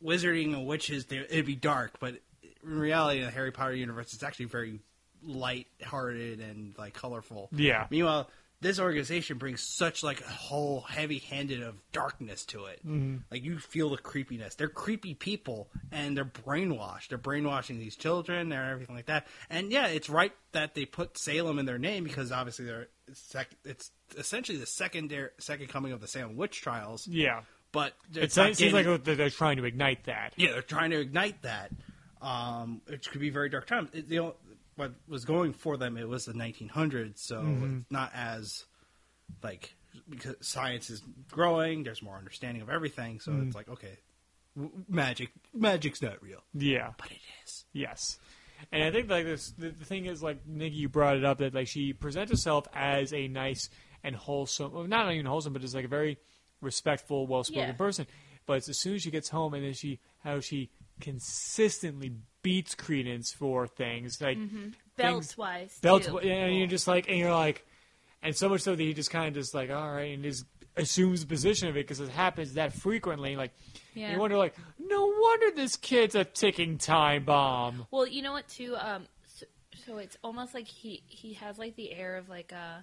wizarding and witches, they- it'd be dark, but in reality, in the Harry Potter universe, it's actually very light-hearted and like colorful. Yeah. Meanwhile, this organization brings such like a whole heavy-handed of darkness to it. Mm-hmm. Like you feel the creepiness. They're creepy people, and they're brainwashed. They're brainwashing these children and everything like that. And yeah, it's right that they put Salem in their name because obviously they're sec- it's essentially the secondary second coming of the Salem witch trials. Yeah. But It seems like getting- they're they're trying to ignite that. yeah, they're trying to ignite that, um, which could be very dark times. It, the, what was going for them, it was the 1900s, so Mm-hmm. it's not as like because science is growing. There's more understanding of everything, so Mm-hmm. it's like okay, w- magic, magic's not real, Yeah. but it is. Yes. And I think like this, the, the thing is like Nikki, you brought it up that like she presents herself as a nice and wholesome, well, not even wholesome, but just like a very respectful, well-spoken Yeah. person. But as soon as she gets home and then she how she consistently beats Credence for things like things, Belts wise. and you're just like, and you're like, and so much so that he just kind of just like, all right, and just assumes the position of it because it happens that frequently. Like, Yeah. you wonder, like, no wonder this kid's a ticking time bomb. Well, you know what too? Um, so, so it's almost like he he has like the air of like uh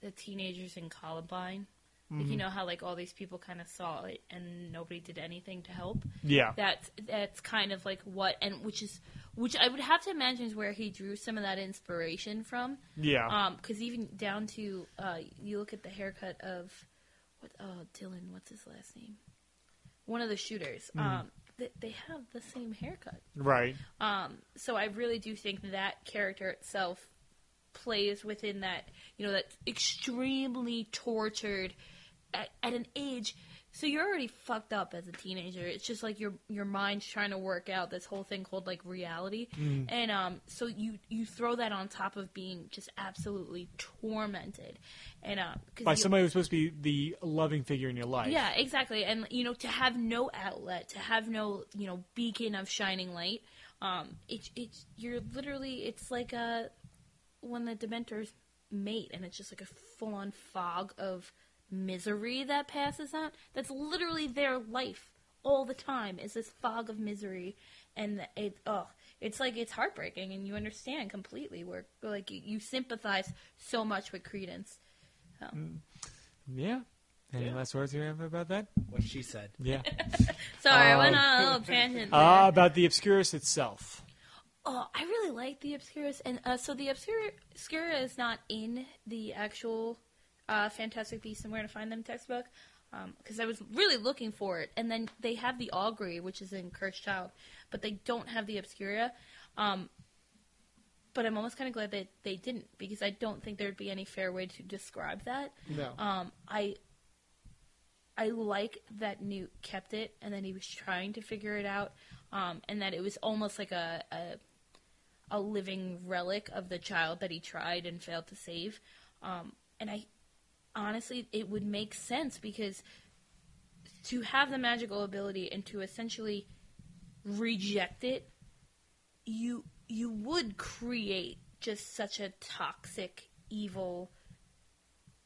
the teenagers in Columbine. Like you know how like all these people kind of saw it and nobody did anything to help. Yeah. That's that's kind of like what and which is which I would have to imagine is where he drew some of that inspiration from. Yeah. Um, because even down to uh, you look at the haircut of what? Oh, Dylan. What's his last name? One of the shooters. Um, they, they have the same haircut. right. Um, so I really do think that character itself plays within that, you know, that extremely tortured at, at an age. So you're already fucked up as a teenager. It's just like your your mind's trying to work out this whole thing called like reality, and um, so you you throw that on top of being just absolutely tormented, and um, By somebody who's supposed to be the loving figure in your life. yeah, exactly. And you know, to have no outlet, to have no you know beacon of shining light, um, it's it's you're literally it's like a when the Dementors mate, and it's just like a full on fog of misery that passes out. That's literally their life all the time. Is this fog of misery, and it oh, it's like it's heartbreaking, and you understand completely. Where like you, you sympathize so much with Credence. Yeah. Any last words you have about that? What she said. Yeah. Sorry, I Uh, went on a little tangent. There. uh, about the Obscurus itself. Oh, I really like the Obscurus, and uh, so the Obscura, Obscura is not in the actual uh, Fantastic Beasts and Where to Find Them textbook, because I was really looking for it. And then they have the Augury, which is in Cursed Child, but they don't have the Obscura. Um, but I'm almost kind of glad that they didn't because I don't think there'd be any fair way to describe that. No. Um, I I like that Newt kept it and that he was trying to figure it out, um, and that it was almost like a, a a living relic of the child that he tried and failed to save. Um, and I honestly, it would make sense because to have the magical ability and to essentially reject it, you you would create just such a toxic, evil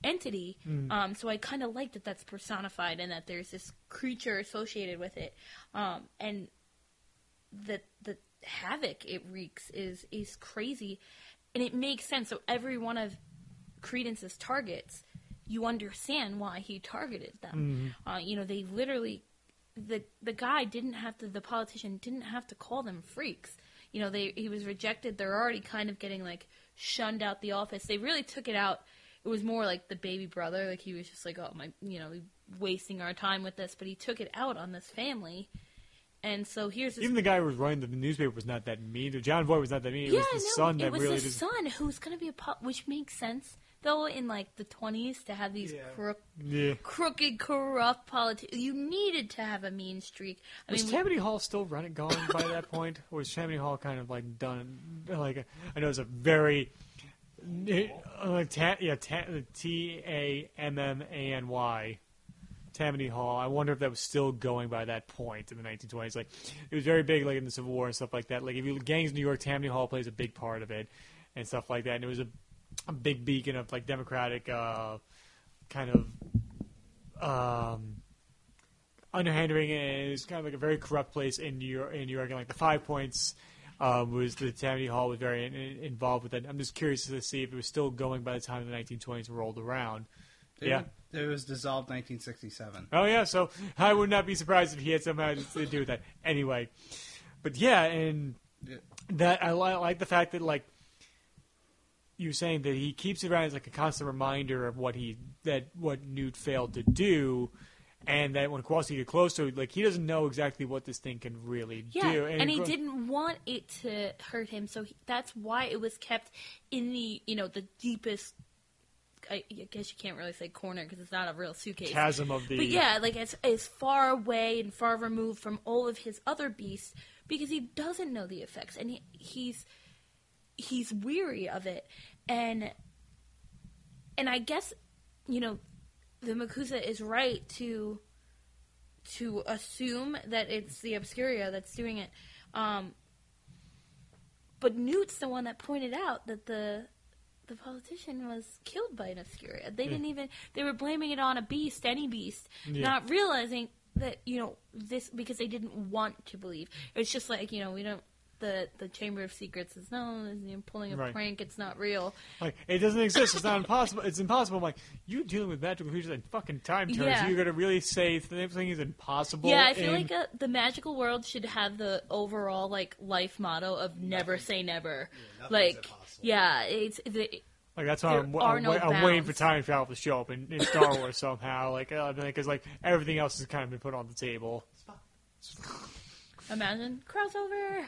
entity. Um, so I kind of like that that's personified and that there's this creature associated with it, um, and the the havoc it wreaks is is crazy, and it makes sense. So every one of Credence's targets, you understand why he targeted them. Uh, you know, they literally the the guy didn't have to the politician didn't have to call them freaks. You know, they he was rejected. They're already kind of getting like shunned out the office. They really took it out. It was more like the baby brother. Like he was just like, oh my, you know, wasting our time with this. But he took it out on this family. And so here's Even the guy who was running the newspaper was not that mean. Jon Voight was not that mean. It yeah, was the no, son it was really the just. son who's going to be a pop, which makes sense though. In like the twenties, to have these Yeah. crook, Yeah. crooked, corrupt politics. you needed to have a mean streak. I Was mean, Tammany Hall still running going by that point, or was Tammany Hall kind of like done? Like I know it's a very uh, ta- yeah ta- T A M M A N Y Tammany Hall. I wonder if that was still going by that point in the 1920s. Like it was very big, like in the Civil War and stuff like that. Like if you gangs in New York, Tammany Hall plays a big part of it and stuff like that. And it was a, a big beacon of like democratic uh, kind of. Um, underhanding and it's kind of like a very corrupt place in New York. In New York, and like the Five Points um, was the Tammany Hall was very in, in- involved with it. I'm just curious to see if it was still going by the time the 1920s rolled around. Yeah. It was dissolved 1967. Oh yeah, so I would not be surprised if he had somehow to do with that. Anyway, but yeah, and Yeah. that I li- like the fact that like you saying that he keeps it around as like a constant reminder of what he that what Newt failed to do, and that when Kowalski get close to it, like he doesn't know exactly what this thing can really Yeah, do. and, he Kro- didn't want it to hurt him, so he, that's why it was kept in the you know the deepest. I, I guess you can't really say corner because it's not a real suitcase. chasm of the. But yeah, like as as far away and far removed from all of his other beasts because he doesn't know the effects and he, he's he's weary of it and and I guess you know the MACUSA is right to to assume that it's the Obscuria that's doing it. Um, but Newt's the one that pointed out that the the politician was killed by an Obscuria. They didn't even they were blaming it on a beast, any beast, Yeah. not realizing that you know this because they didn't want to believe. It's just like you know we don't. The, the Chamber of Secrets is no, you're pulling a Right. prank. It's not real. Like it doesn't exist. It's not impossible. It's impossible. I'm like you dealing with magical creatures and fucking time turns. Yeah. You're gonna really say something is impossible. Yeah, I feel in- like uh, the magical world should have the overall like life motto of never say never. nothing's like, impossible. yeah, it's the, Like that's why There I'm, are I'm, no wait- I'm waiting for bounds. time travel to show up in, in Star Wars somehow. Like because like everything else has kind of been put on the table. imagine crossover.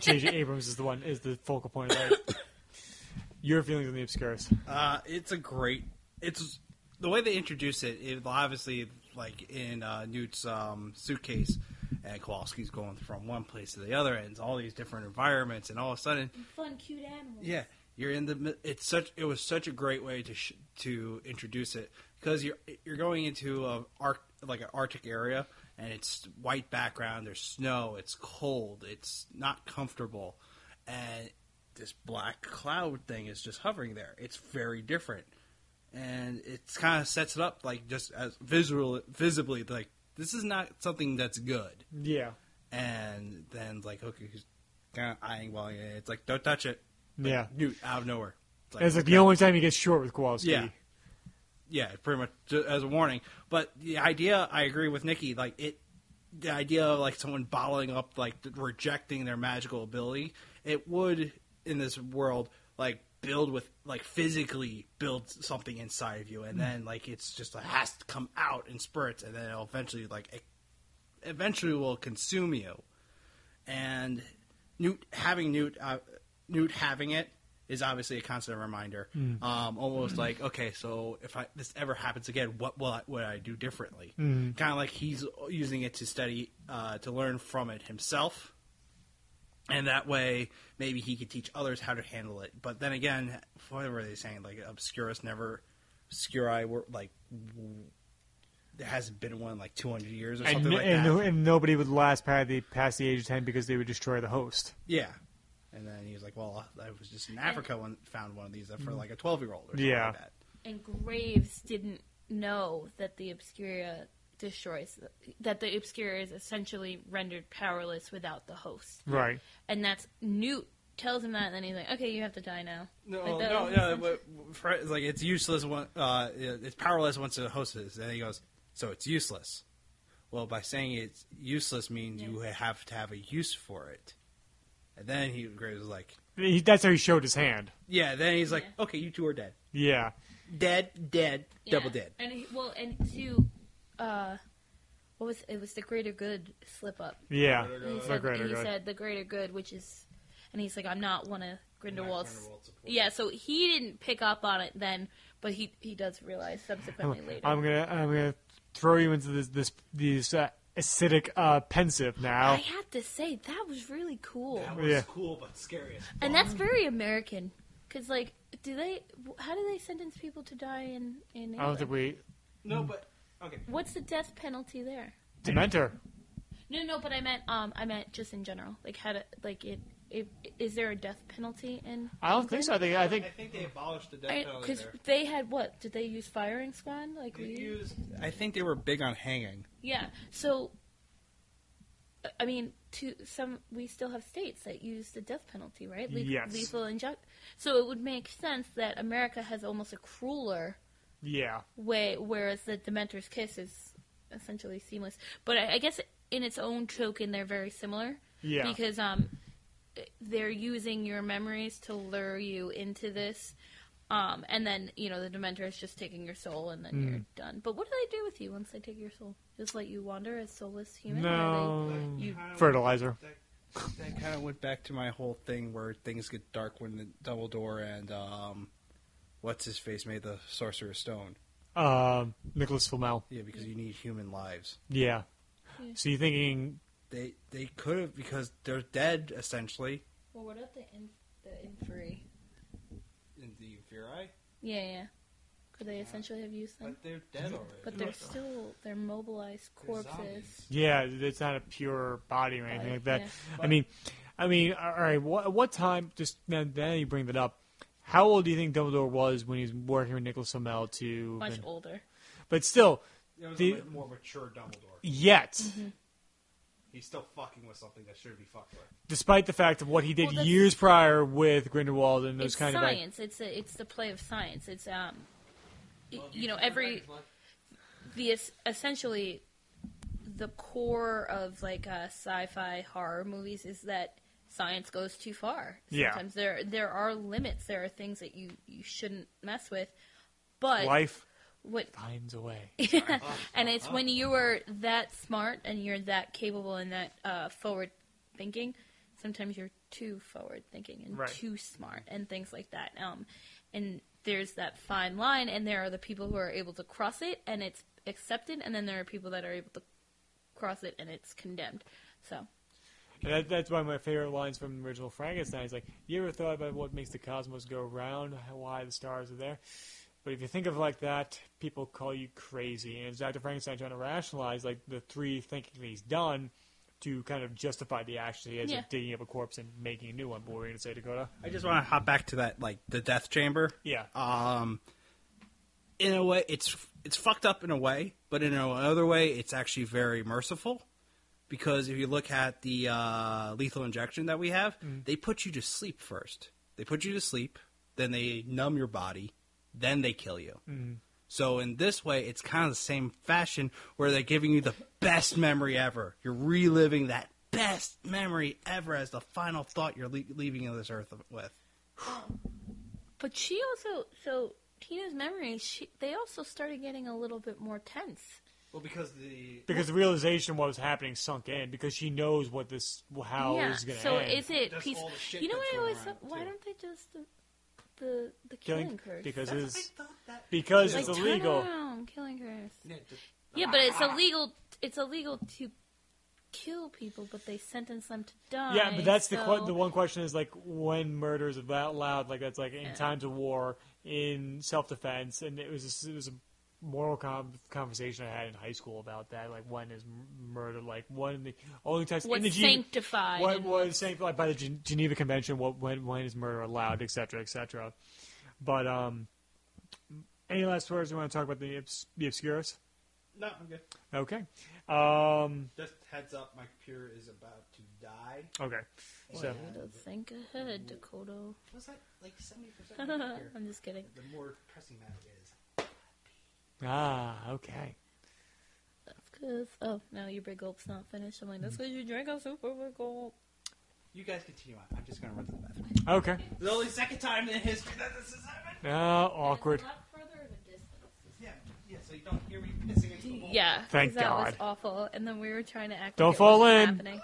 J.J. Abrams is the one is the focal point of that. Your feelings on the Obscurus? Uh, it's a great. It's the way they introduce it. It obviously like in uh, Newt's um, suitcase, and Kowalski's going from one place to the other, and it's all these different environments, and all of a sudden, Fun, cute animals. yeah, you're in the. It's such. It was such a great way to sh- to introduce it because you're you're going into a arc like an Arctic area, and it's white background. There's snow. It's cold. It's not comfortable, and this black cloud thing is just hovering there. It's very different, and it kind of sets it up like just as visual, visibly like this is not something that's good. Yeah, And then like okay, he's kind of eyeing while it's like don't touch it. Like, yeah. Newt out of nowhere. And it's like the only time he gets short with Kowalski. Yeah. Yeah, pretty much as a warning. But the idea, I agree with Nikki. Like it, the idea of like someone bottling up, like rejecting their magical ability, it would in this world like build with like physically build something inside of you, and then like it's just like, has to come out in spurts, and then it'll eventually like it eventually will consume you. And Newt having Newt uh, Newt having it is obviously a constant reminder. Mm. Um, almost like, okay, so if I, this ever happens again, what will I, would I do differently? Mm. Kind of like he's using it to study, uh, to learn from it himself. And that way, maybe he could teach others how to handle it. But then again, what were they saying? Like, Obscurus never, Obscuri were like, w- there hasn't been one in like 200 years or And, something like and, that. and nobody would last past the, past the age of 10 because they would destroy the host. Yeah. And then he was like, "Well, I was just in Africa when found one of these for like a twelve year old or something Yeah. like that." And Graves didn't know that the Obscuria destroys that the Obscuria is essentially rendered powerless without the host. Right. And that's Newt tells him that, and then he's like, "Okay, you have to die now." No, Like no, was no. essentially- but It's like it's useless. When, uh, it's powerless once the host is. And he goes, "So it's useless." Well, by saying it's useless means you have to have a use for it. And then he Graves was like, He, that's how he showed his hand. "Yeah." Then he's like, Yeah. "Okay, you two are dead. Yeah. Dead, dead, Yeah. double dead." And he, well, and to uh, what was it? Was the greater good slip up? Yeah. Greater He good. said, greater he good. said the greater good, which is, and he's like, I'm not one of Grindelwald's. Grindelwald. Yeah, so he didn't pick up on it then, but he he does realize subsequently later. I'm gonna I'm gonna throw you into this this these uh, acidic uh, Pensieve now. I have to say that was really cool, That was Yeah. cool, but scary. as and that's very American. Cause like, do they? How do they sentence people to die in in England? I don't think we no, but okay. What's the death penalty there? Dementor. No, no, but I meant um, I meant just in general. Like, how to like it? If, is there a death penalty in? I don't think so. I think I think I think they abolished the death penalty Because there. they had what? Did they use firing squad? Like They we? used, I think they were big on hanging. Yeah. So, I mean, to some, we still have states that use the death penalty, right? Le- Yes. Lethal inject. So it would make sense that America has almost a crueler yeah. way, whereas the Dementor's kiss is essentially seamless. But I, I guess in its own token, they're very similar. Yeah. Because um, they're using your memories to lure you into this. Um, and then you know the Dementor is just taking your soul, and then Mm. you're done. But what do they do with you once they take your soul? Just let you wander as soulless human? No. they, you, Fertilizer. That, that kind of went back to my whole thing where things get dark when the Dumbledore and um, what's his face made the Sorcerer's Stone. Um, Nicholas Flamel. Yeah, because you need human lives. Yeah. Yeah. So you're thinking They they could have because they're dead essentially. well, what about the in, the inferi? In the Inferi, Yeah, yeah. Could they essentially have used them? but they're dead already. But they're still they're mobilized They're corpses. Yeah, it's not a pure body or anything Body, like that. yeah. I mean, I mean, all right. What, what time? Just now, now you bring that up. How old do you think Dumbledore was when he was working with Nicholas Flamel to? Much older. But still, It was The- a more mature Dumbledore. yet, Mm-hmm. He's still fucking with something that shouldn't be fucked with. despite the fact of what he did Well, years prior with Grindelwald and those It's kind science. It's a, it's the play of science. It's um, y- you know every the essentially the core of like uh, sci-fi horror movies is that science goes too far. Yeah. Sometimes there there are limits. There are things that you you shouldn't mess with. But life what finds a way. and it's when you are that smart and you're that capable and that uh, forward thinking. Sometimes you're too forward thinking and Right. too smart and things like that. Um, and there's that fine line, and there are the people who are able to cross it and it's accepted, and then there are people that are able to cross it and it's condemned. So that, that's one of my favorite lines from the original Frankenstein. It's like, you ever thought about what makes the cosmos go round, why the stars are there? But if you think of it like that, people call you crazy. And it's Dr. Frankenstein trying to rationalize like the three thinking that he's done to kind of justify the action he has Yeah. of digging up a corpse and making a new one. What were you going to say, Dakota? I just want to hop back to that, like the death chamber. Yeah. Um, in a way, it's it's fucked up in a way, but in another way, it's actually very merciful. Because if you look at the uh, lethal injection that we have, they put you to sleep first. They put you to sleep, then they numb your body, then they kill you. Mm-hmm. So in this way, it's kind of the same fashion where they're giving you the best memory ever. You're reliving that best memory ever as the final thought you're le- leaving this earth with. But she also, so Tina's memories, she, they also started getting a little bit more tense. Well, because the because the realization what was happening sunk in because she knows what this how yeah. it's going to happen. So end. is it Just peace? all the shit You know what I going always? Why too. don't they just the the, the killing killing, curse? because it's I thought because like it's turn illegal. around, killing curse. Yeah, just- Yeah, but it's illegal. It's illegal to kill people, but they sentence them to die. Yeah, but that's the so... que- the one question is like when murder is that loud, like that's like in Yeah. times of war, in self defense, and it was a, it was a moral com- conversation I had in high school about that. Like when is m- murder like when the only times in What's the Geneva, sanctified? what was sanctified by the Gen- Geneva Convention? What when when is murder allowed, Etc. cetera, et cetera. But um, any last words you want to talk about the obs- the obscurus? No, I'm good. Okay, um, Just heads up, my computer is about to die. okay. So Way to think ahead, Dakota. Was that like seventy percent? I'm just kidding. The more pressing matter is. Ah, okay. That's because oh no, your big gulp's not finished. I'm like that's because you drank a super big gulp. You guys continue on. I'm just gonna run to the bathroom. Okay. The only second time in history that this has happened. Uh, awkward. Yeah, yeah. So you don't hear me pissing into the bowl. Yeah, 'cause Thank that was God. awful. And then we were trying to act. Don't like it fall wasn't in. Happening.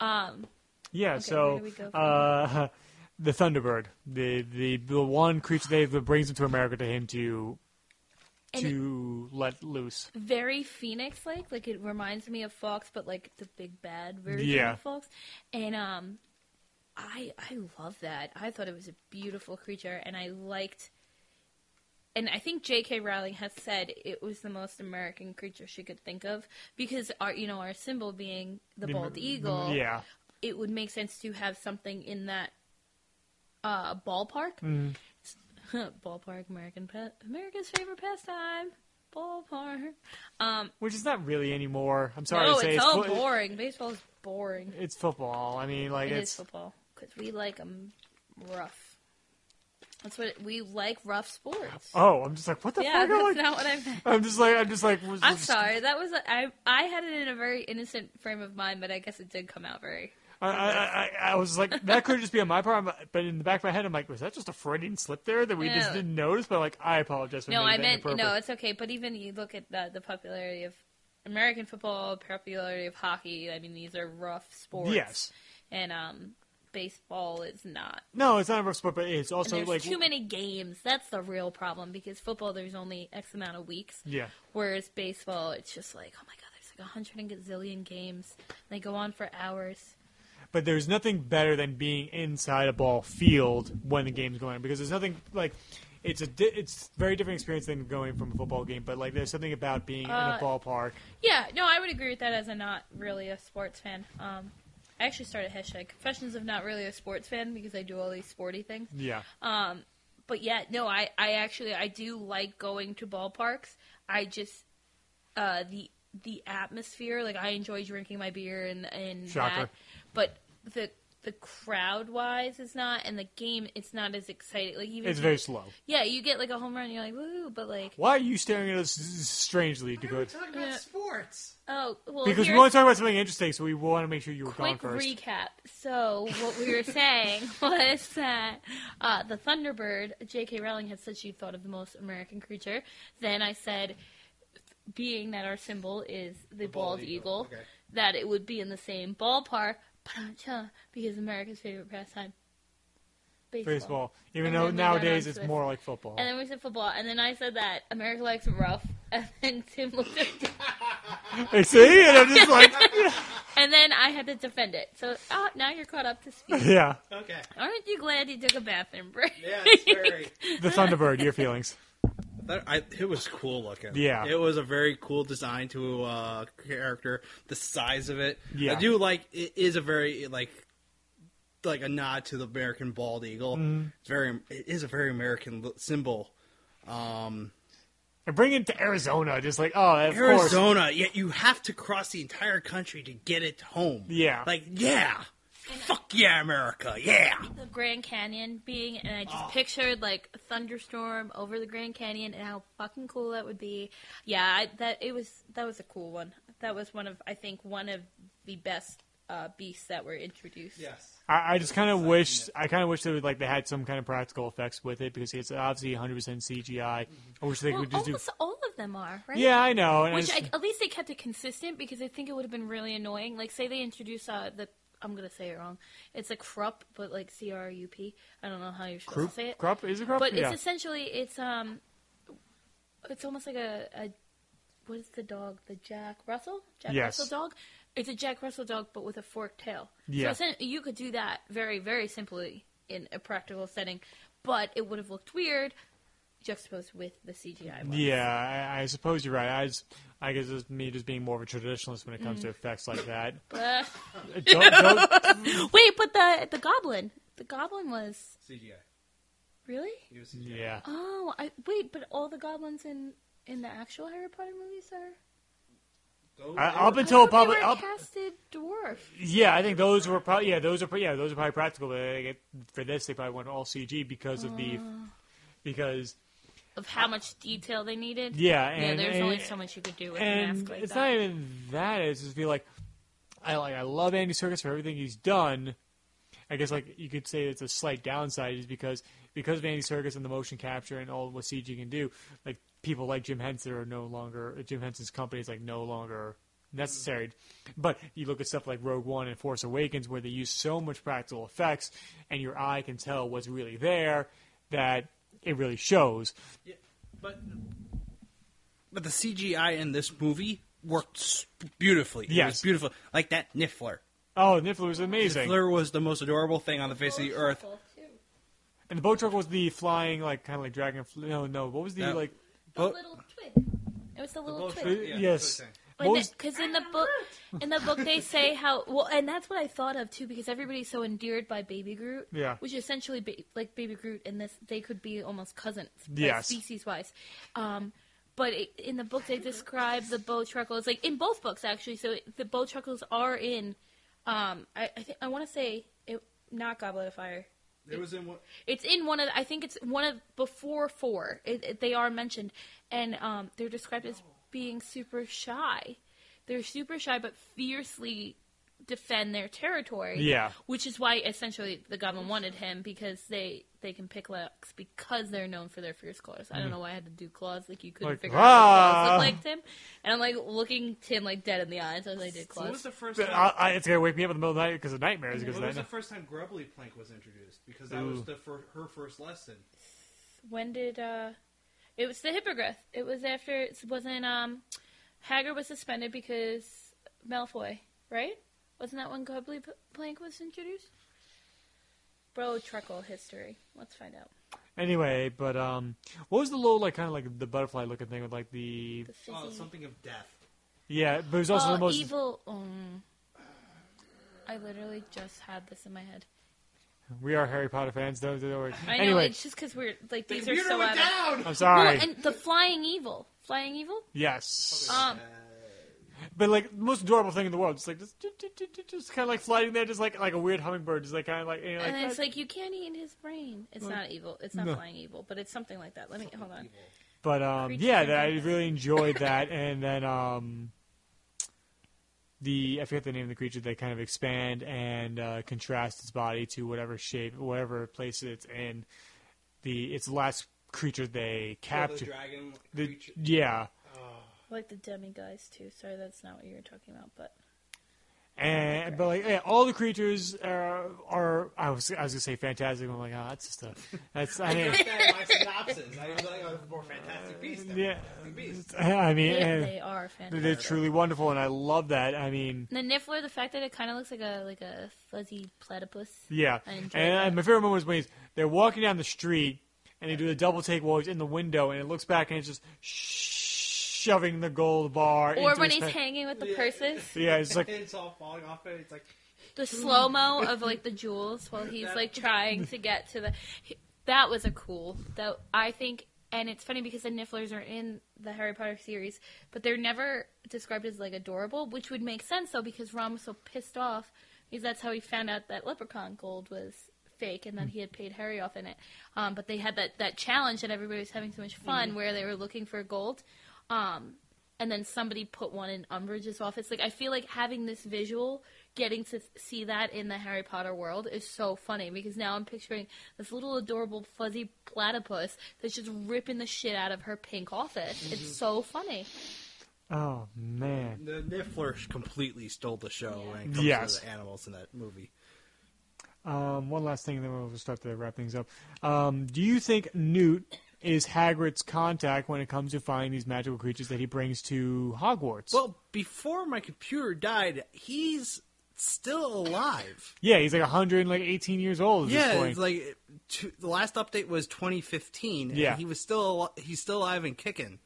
Um, Yeah, where so do we go from uh, the Thunderbird, the, the the one creature they, that brings him to America to him to And to let loose. very phoenix like like it reminds me of Fawkes but like the big bad version Yeah. of Fawkes and um i i love that i thought it was a beautiful creature and i liked and i think jk rowling has said it was the most american creature she could think of because our you know our symbol being the bald eagle Yeah, it would make sense to have something in that uh, ballpark. Mhm. ballpark, American pa- America's favorite pastime. Ballpark. Um, which is not really anymore. I'm sorry no, to say it's all fo- boring. Baseball's boring. It's football. I mean, like It is it's football because we like them rough. That's what it, we like. Rough sports. oh, I'm just like what the yeah, fuck? that's like, not what I meant. I'm just like I'm just like was- I'm was- sorry. That was I. I had it in a very innocent frame of mind, but I guess it did come out very. I, I, I, I was like that could just be on my part, but in the back of my head, I'm like, was that just a Freudian slip there that we just didn't notice? But like, I apologize for No, I meant no. It's okay. But even you look at the, the popularity of American football, popularity of hockey. I mean, these are rough sports. Yes. and um, baseball is not. No, it's not a rough sport, but it's And also there's like too many games. That's the real problem because football there's only X amount of weeks, Yeah, whereas baseball it's just like oh my god, there's like a hundred and gazillion games. They go on for hours. But there's nothing better than being inside a ball field when the game's going on because there's nothing like it's a di- it's very different experience than going from a football game. But like, there's something about being in Uh, a ballpark. Yeah, no, I would agree with that as a not really a sports fan. Um, I actually started hashtag confessions of not really a sports fan because I do all these sporty things. Yeah, Um, but yeah, no, I, I actually I do like going to ballparks. I just uh, the the atmosphere, like I enjoy drinking my beer and and Shocker. that, but the the crowd wise is not, and the game it's not as exciting. Like even it's very you- slow. yeah, you get like a home run, you're like woo, but like Why are you staring at us strangely, Why are we Dakota? talking about Yeah. sports? oh well, Because we want to talk about something interesting, so we want to make sure you were quick gone first. recap. So what we were saying was that uh, the Thunderbird, J.K. Rowling had said she thought of the most American creature. Then I said, being that our symbol is the, bald, bald eagle, eagle, okay. that it would be in the same ballpark. Because America's favorite pastime, baseball. Baseball, even And though then we went nowadays it's more like football. And then we said football, and then I said that America likes rough, and then Tim looked at me, Hey, see, and I'm just like, and then I had to defend it. So uh, now you're caught up to speed. yeah, Okay. Aren't you glad you took a bathroom break? Yeah, it's very. the Thunderbird. Your feelings? That, I, it was cool looking. Yeah. it was a very cool design to uh, character. The size of it, Yeah. I do like. It is a very like, like a nod to the American bald eagle. Mm-hmm. It's very. It is a very American symbol. Um, And bring it to Arizona, just like, oh, of course. Arizona, yet you have to cross the entire country to get it home. Yeah. like yeah, fuck yeah, America, yeah. the Grand Canyon being, and I Oh. just pictured like a thunderstorm over the Grand Canyon and how fucking cool that would be. Yeah, I, that it was that was a cool one. That was one of I think one of the best uh, beasts that were introduced. Yes. I, I just kind of wish, I kind of wish they would, like they had some kind of practical effects with it because it's obviously 100% CGI. I wish they Well, could just do. almost all of them are, right? Yeah, I know. and Which it's- I, at least they kept it consistent because I think it would have been really annoying. Like, say they introduce uh, the I'm gonna say it wrong. It's a Crup, but like C R U P. I don't know how you're supposed Crup? to say it. Crup? Is it Crup? But yeah. it's essentially it's um, it's almost like a, a what is the dog? The Jack Russell? Jack Yes. Russell dog. It's a Jack Russell dog, but with a forked tail. Yeah. So essen- you could do that very, very simply in a practical setting, but it would have looked weird juxtaposed with the CGI. One. Yeah, I, I suppose you're right. I, just, I guess it's me just being more of a traditionalist when it comes to effects like that. Uh, don't, don't, wait, but the the goblin, the goblin was CGI. really? Was CGI. yeah. Oh, I wait, but all the goblins in in the actual Harry Potter movies are. Those- I, up until I thought probably up, casted dwarf. yeah, I think those were probably yeah those are yeah those are probably practical. But for this, they probably went all CG because of the Oh. because Of how much detail they needed. yeah yeah, there's and, only so much you could do with a mask like it's that. not even that. It's just be like I like I love Andy Serkis for everything he's done. I guess like you could say it's a slight downside is because because of Andy Serkis and the motion capture and all what CG can do. Like people like Jim Henson are no longer Jim Henson's company is like no longer necessary. But you look at stuff like Rogue One and Force Awakens where they use so much practical effects and your eye can tell what's really there that it really shows. Yeah, but but the CGI in this movie worked s- beautifully. It was Yes. beautiful. Like that Niffler. Oh, Niffler was amazing. Niffler was the most adorable thing on the face of the earth. And the boat truck was the flying, like kind of like dragon. No, no. What was the No. like? The Boat- little twig. It was the little boat twig. Uh, yes. What was- Because in the book, in the book they say how well, and that's what I thought of too. Because everybody's so endeared by Baby Groot, Yeah. which essentially ba- like Baby Groot in this, they could be almost cousins, Yes. species wise. Um, but it, in the book they describe the Bowtruckles, like in both books actually. So the Bowtruckles are in, um, I, I think I want to say it, not Goblet of Fire. It was in what? It's in one of. I think it's one of before four. It, it- they are mentioned, and um, they're described as being super shy. They're super shy, but fiercely defend their territory. Yeah. which is why essentially the goblin wanted him because they they can pick locks because they're known for their fierce claws. I don't know why I had to do claws like you couldn't Like, figure out what claws "Ah." look like Tim, and I'm like looking Tim like dead in the eyes as I did claws. What claws. was the first But time? I, I, it's gonna wake me up in the middle of the night because of nightmares. Because When was the first time Grubbly Plank was introduced? Because that was the fir- her first lesson. when did uh it was the hippogriff. It was after it wasn't um Hagrid was suspended because Malfoy right? Wasn't that when Gobbly P- Plank was introduced? Bro truckle history. Let's find out. Anyway, but um, what was the little like kind of like the butterfly looking thing with like the the fizzy. Oh, something of death. yeah, but it was also oh, the most evil. Um, I literally just had this in my head we are Harry Potter fans. Don't, don't worry. I know anyway, it's just because we're like these the are computer so went out of down. I'm sorry. well, and the flying evil flying evil yes, um but like the most adorable thing in the world. Just like just, just, kind of like flying there, just like like a weird hummingbird, just like kind of like, you know, like and it's that. like you can't eat his brain. It's not evil. It's not No. flying evil, but it's something like that. Let me hold on. But um, Creatures yeah, that, I really enjoyed that. and then um, the I forget the name of the creature. They kind of expand and uh, contrast its body to whatever shape, whatever place it's in. The it's the last creature they Oh, the capture. dragon The- creature. I yeah, like the demigods too. Sorry, that's not what you were talking about. But and but like yeah, all the creatures are, are I was I was gonna say fantastic. I'm like, oh, that's just a that's I I mean, got that in my synopsis. I was like, oh, it's more fantastic beast. than yeah, Fantastic Beast. I mean, they, eh, they are fantastic. they're truly wonderful, and I love that. I mean. The Niffler, the fact that it kind of looks like a like a fuzzy platypus. Yeah, and, and that. my favorite moment was when he's, they're walking down the street and they do the double take while he's in the window, and it looks back and it's just shoving the gold bar. Or into when his he's pant- hanging with the Yeah. purses, Yeah, it's like it's all falling off it. It's like the slow mo of like the jewels while he's like trying to get to the. That was a cool. That I think, and it's funny because the Nifflers are in the Harry Potter series, but they're never described as like adorable, which would make sense though because Ron was so pissed off because that's how he found out that Leprechaun gold was fake and that he had paid Harry off in it. Um, but they had that that challenge and everybody was having so much fun where they were looking for gold. Um, and then somebody put one in Umbridge's office. Like I feel like having this visual, getting to see that in the Harry Potter world is so funny because now I'm picturing this little adorable fuzzy platypus that's just ripping the shit out of her pink office. Mm-hmm. It's so funny. Oh man. The Niffler completely stole the show when it comes Yes. to the animals in that movie. Um, one last thing, and then we'll start to wrap things up. Um, do you think Newt is Hagrid's contact when it comes to finding these magical creatures that he brings to Hogwarts? Well, before my computer died, he's still alive. yeah, he's like 118 years old at this Yeah, point. it's like to, the last update was 2015. and Yeah. he was still al- he's still alive and kicking.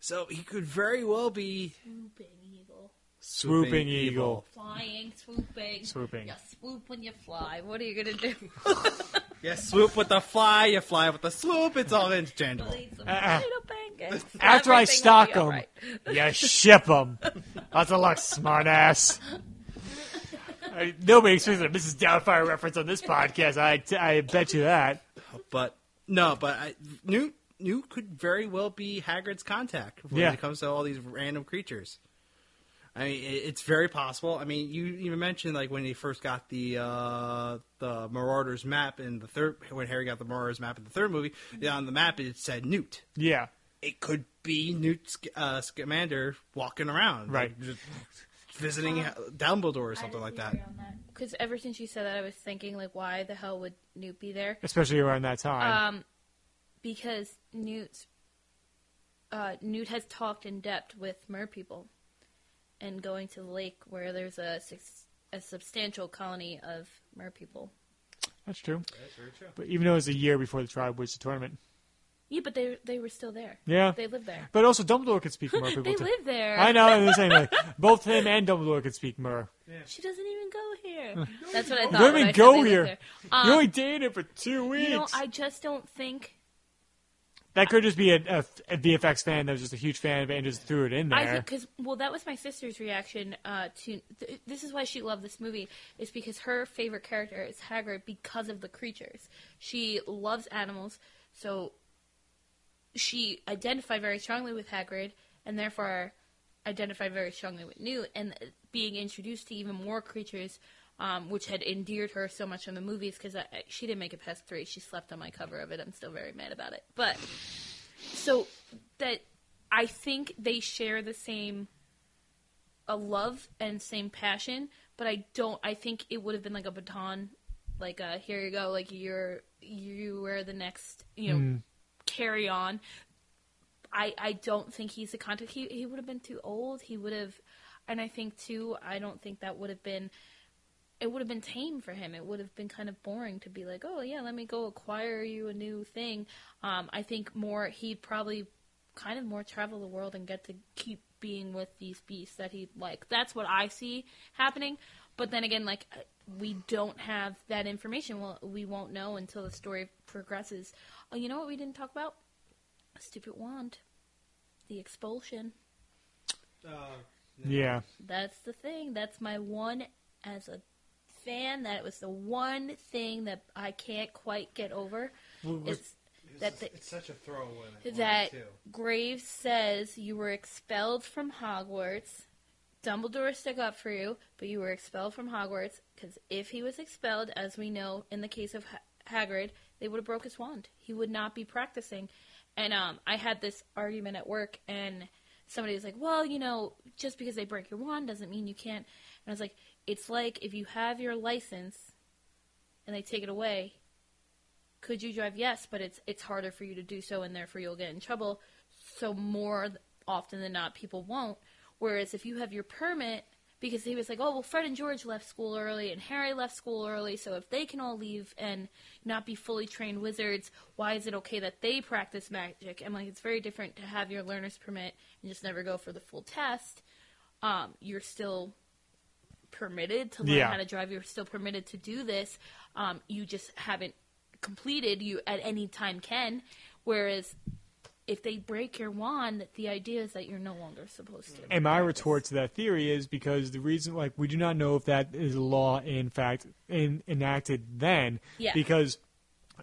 So he could very well be Swooping eagle, Swooping eagle. flying, swooping, Swooping. You swoop when you fly. What are you gonna do? Yeah, swoop with the fly, you fly with the swoop. It's all interchangeable. Uh-uh. After I stock them, alright. you ship them. Lots of luck, smartass. I- Nobody expects a Mrs. Doubtfire reference on this podcast. I, I bet you that. But no, but I, Newt Newt could very well be Hagrid's contact when Yeah. it comes to all these random creatures. I mean, it's very possible. I mean, you even mentioned like when he first got the uh, the Marauders map in the third when Harry got the Marauders map in the third movie. On the map, it said Newt. Yeah. It could be Newt uh, Scamander walking around, Right. like, just visiting Dumbledore or something like that. Because ever since you said that, I was thinking like, why the hell would Newt be there? Especially around that time. Um, because Newt's uh, Newt has talked in depth with mer people, and going to the lake where there's a a substantial colony of mer people. That's true. That's very true. But even though it was a year before the tribe was the tournament. Yeah, but they they were still there. Yeah. They live there. But also, Dumbledore could speak Mer people they too. live there. I know, I'm saying like both him and Dumbledore could speak Mer. She doesn't even go here. That's what I thought. You don't even I go here. there. Um, you only dated for two weeks. you know, I just don't think. That could just be a, a, a VFX fan that was just a huge fan of it and just threw it in there. because well, that was my sister's reaction uh, to. Th- this is why she loved this movie is because her favorite character is Hagrid because of the creatures. She loves animals, so she identified very strongly with Hagrid, and therefore identified very strongly with Newt. And being introduced to even more creatures, um, which had endeared her so much in the movies, because she didn't make it past three. She slept on my cover of it. I'm still very mad about it, but so that I think they share the same a love and same passion, but I don't. I think it would have been like a baton, like a here you go, like you're you were the next, you know, carry on. I I don't think he's a contact. He he would have been too old. He would have, and I think too. I don't think that would have been. It would have been tame for him. It would have been kind of boring to be like, oh yeah, let me go acquire you a new thing. Um, I think more he'd probably kind of more travel the world and get to keep being with these beasts that he like. That's what I see happening. But then again, like we don't have that information. Well, we won't know until the story progresses. Oh, you know what we didn't talk about? A stupid wand, the expulsion. yeah. That's the thing. That's my one as a fan. That it was the one thing that I can't quite get over. It's that the, it's such a throwaway. that Graves says you were expelled from Hogwarts. Dumbledore stuck up for you, but you were expelled from Hogwarts because if he was expelled, as we know in the case of ha- Hagrid, they would have broke his wand. He would not be practicing. And um, I had this argument at work, and somebody was like, "Well, you know, just because they break your wand doesn't mean you can't." And I was like, "It's like if you have your license and they take it away, could you drive? Yes, but it's it's harder for you to do so, and therefore you'll get in trouble. So more often than not, people won't. Whereas if you have your permit, because he was like, oh well, Fred and George left school early, and Harry left school early, so if they can all leave and not be fully trained wizards, why is it okay that they practice magic? And like, it's very different to have your learner's permit and just never go for the full test. Um, you're still permitted to learn Yeah. how to drive. You're still permitted to do this. Um, you just haven't completed. You at any time can. Whereas if they break your wand, the idea is that you're no longer supposed to. And my retort to that theory is because the reason, like, we do not know if that is a law, in fact, in, enacted then. Yeah. Because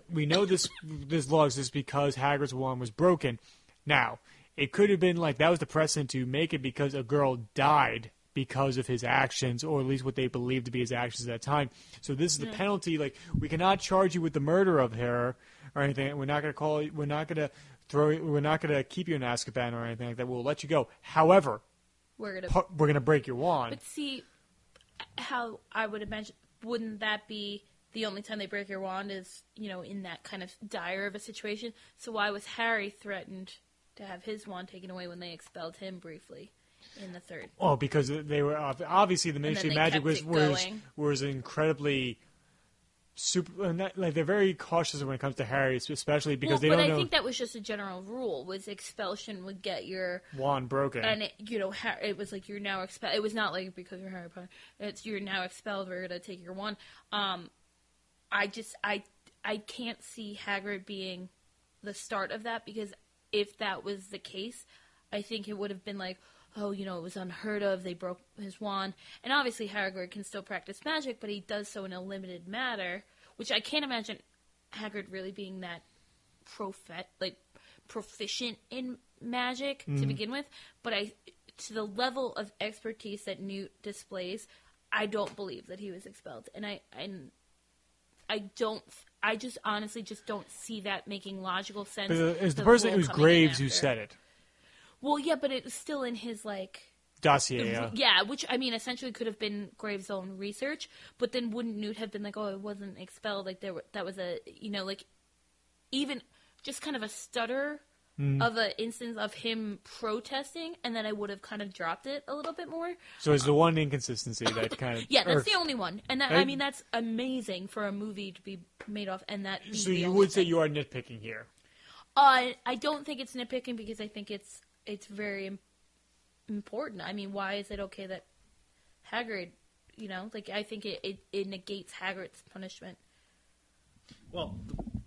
we know this this law exists because Hagrid's wand was broken. Now, it could have been like that was the precedent to make it because a girl died because of his actions, or at least what they believed to be his actions at that time. So this is the penalty. Like we cannot charge you with the murder of her or anything. We're not going to call. you We're not going to throw. you- We're not going to keep you in Azkaban or anything like that. We'll let you go. However, We're gonna. pu- we're going to break your wand. But see, how I would imagine, wouldn't that be the only time they break your wand is, you know, in that kind of dire of a situation? So why was Harry threatened to have his wand taken away when they expelled him briefly in the third? Oh, because they were obviously the Ministry of Magic was was going. was incredibly super. and that- Like they're very cautious when it comes to Harry, especially because well, they don't But I know think that was just a general rule: was expulsion would get your wand broken. and it, you know ha- it was like you're now expelled. It was not like because you're Harry Potter. It's you're now expelled. We're gonna take your wand. Um, I just I I can't see Hagrid being the start of that because if that was the case, I think it would have been like. Oh, you know, it was unheard of. They broke his wand, and obviously Hagrid can still practice magic, but he does so in a limited manner, which I can't imagine Hagrid really being that profet like proficient in magic to mm-hmm. begin with, but I to the level of expertise that Newt displays, I don't believe that he was expelled, and I and I don't. I just honestly just don't see that making logical sense. But uh, it was the the person, it was Graves who said it. Well, yeah, but it was still in his like Dossier. Yeah. yeah, which I mean, essentially could have been Graves' own research, but then wouldn't Newt have been like, "Oh, it wasn't expelled"? Like there, were, that was a you know, like even just kind of a stutter Mm. of an instance of him protesting, and then I would have kind of dropped it a little bit more. So it's the one inconsistency that kind of Yeah, that's the only one, and that, I Right. mean that's amazing for a movie to be made off, and that. So you would say you are nitpicking here. Uh, I don't think it's nitpicking because I think it's it's very important. I mean, why is it okay that Hagrid, you know, like I think it, it, it negates Hagrid's punishment. Well,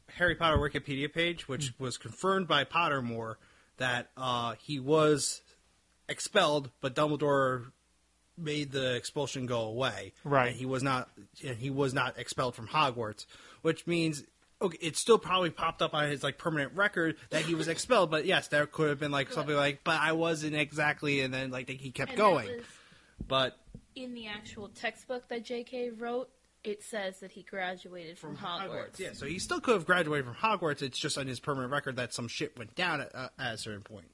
the Harry Potter Wikipedia page, which was confirmed by Pottermore, that uh, he was expelled, but Dumbledore made the expulsion go away. Right. And he was not. And he was not expelled from Hogwarts, which means. Okay, it still probably popped up on his like permanent record that he was expelled, but yes, there could have been like something like, "But I wasn't exactly," and then like he kept And going. Was But in the actual textbook that J.K. wrote, it says that he graduated from, Hogwarts. Yeah, so he still could have graduated from Hogwarts. It's just on his permanent record that some shit went down at, uh, at a certain point.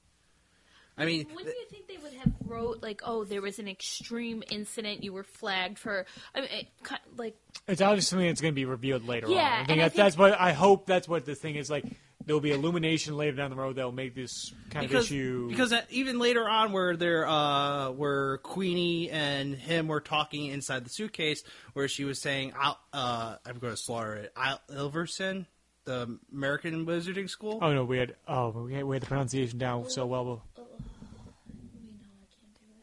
I mean, Wouldn't you think they would have wrote like, "Oh, there was an extreme incident. You were flagged for." I mean, it, kind like It's obviously something that's going to be revealed later Yeah, on. I and think, I think- that's what I hope. That's what the thing is like. There'll be illumination later down the road that'll make this kind because of issue. because uh, even later on, where they're uh, where Queenie and him were talking inside the suitcase, where she was saying, I'll, uh, "I'm going to slaughter it." Al- Ilverson, the American Wizarding School. oh no, we had oh we had, we had the pronunciation down so well.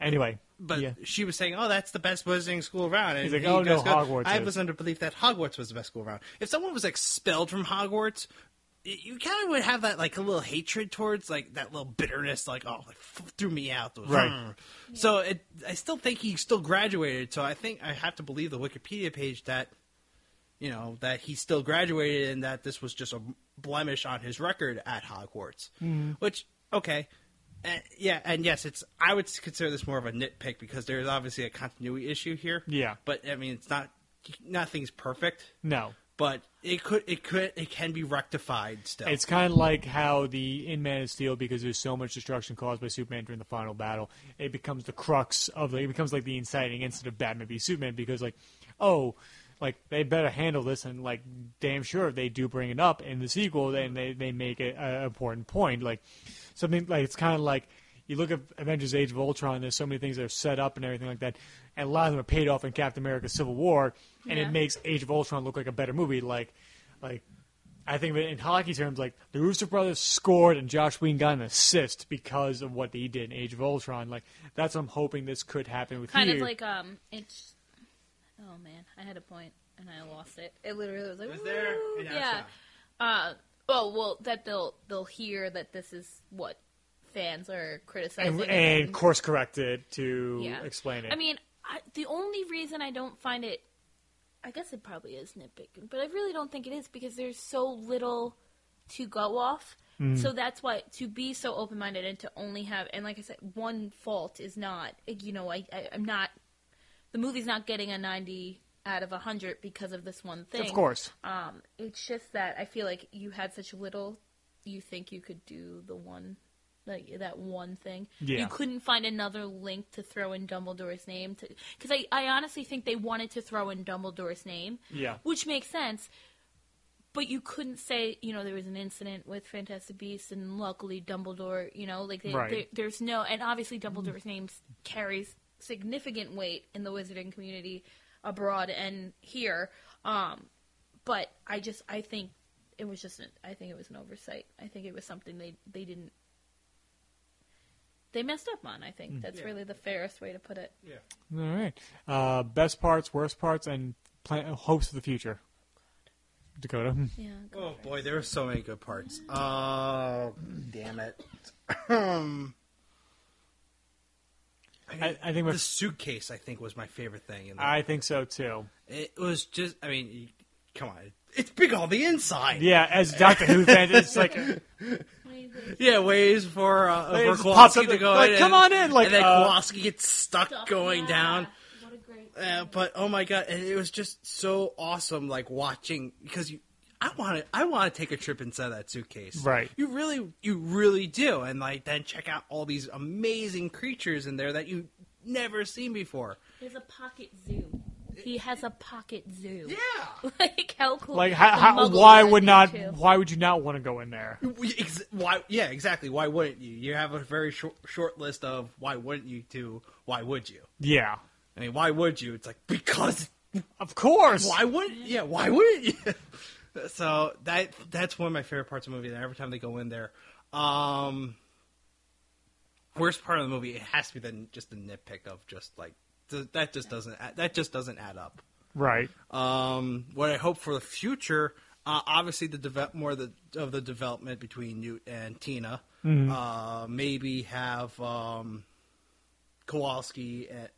Anyway, But yeah. she was saying, "Oh, that's the best wizarding school around." And He's like, he "Oh, no, goes, Hogwarts I is." was under belief that Hogwarts was the best school around. If someone was expelled from Hogwarts, you kind of would have that like a little hatred towards like that little bitterness, like, "Oh, like, f- threw me out." Those, Right. "Hmm." So it, I still think he still graduated. So I think I have to believe the Wikipedia page that you know that he still graduated and that this was just a blemish on his record at Hogwarts. Mm-hmm. Which okay, uh, yeah, and yes, it's I would consider this more of a nitpick because there is obviously a continuity issue here. Yeah. but I mean it's not nothing's perfect, no, but it could it could it can be rectified still. It's kind of like how the in Man of Steel, because there's so much destruction caused by Superman during the final battle, it becomes the crux of the. It becomes like the inciting incident of Batman v Superman, because like, oh, like they better handle this, and like damn sure if they do bring it up in the sequel, then they they make an important point, like something like it's kind of like. You look at Avengers: Age of Ultron. There's so many things that are set up and everything like that, and a lot of them are paid off in Captain America: Civil War, and Yeah. it makes Age of Ultron look like a better movie. Like, like I think of it in hockey terms, like the Russo brothers scored and Joss Whedon got an assist because of what he did in Age of Ultron. Like that's what I'm hoping this could happen with kind here. of like um, it's. Oh man, I had a point and I lost it. It literally was like, was there? "Woo!" And now it's yeah. Uh, oh well, that they'll they'll hear that this is what fans are criticizing and, and course corrected to Yeah. explain it. I mean, I, the only reason I don't find it, I guess it probably is nitpicking, but I really don't think it is because there's so little to go off. So that's why to be so open minded and to only have and like I said, one fault is not you know I, I I'm not the movie's not getting a ninety out of hundred because of this one thing. Of course. Um, it's just that I feel like you had such little. You think you could do the one, like that one thing. Yeah. You couldn't find another link to throw in Dumbledore's name to because I I honestly think they wanted to throw in Dumbledore's name. Yeah. Which makes sense. But you couldn't say, you know, there was an incident with Fantastic Beasts, and luckily Dumbledore, you know, like they, Right. they- there's no, and obviously Dumbledore's name carries significant weight in the wizarding community abroad and here. Um, but I just, I think it was just, an, I think it was an oversight. I think it was something they they didn't, they messed up on. I think that's Yeah. really the fairest way to put it. Yeah. All right. Uh, best parts, worst parts, and plan- hopes for the future. Dakota. Yeah. Oh for boy, there are so many good parts. Oh, damn it. Um, I, I think the suitcase, I think, was my favorite thing. In the, I think so too. it was just, I mean, come on, it's big on the inside. Yeah, as Doctor Who fans, it's like Yeah, ways for uh, for Kowalski to go like, in, "Come on in," like, and then uh, Kowalski gets stuck Stuff, going yeah. down. What a great. Uh, but oh my god, and it was just so awesome, like watching because you. I want to. I want to take a trip inside that suitcase. Right. You really, you really do, and like then check out all these amazing creatures in there that you never seen before. He has a pocket zoo. He has a pocket zoo. Yeah. like how cool. like how, how, why would not too. why would you not want to go in there? Why? Yeah, exactly. Why wouldn't you? You have a very short, short list of why wouldn't you to why would you? Yeah, I mean, why would you? It's like because of course. why wouldn't yeah why wouldn't you so that that's one of my favorite parts of the movie every time they go in there um worst part of the movie it has to be the, just the nitpick of just like th- that just doesn't add- that just doesn't add up Right. um what i hope for the future uh, obviously the deve- more of the of the development between newt and tina uh maybe have um kowalski and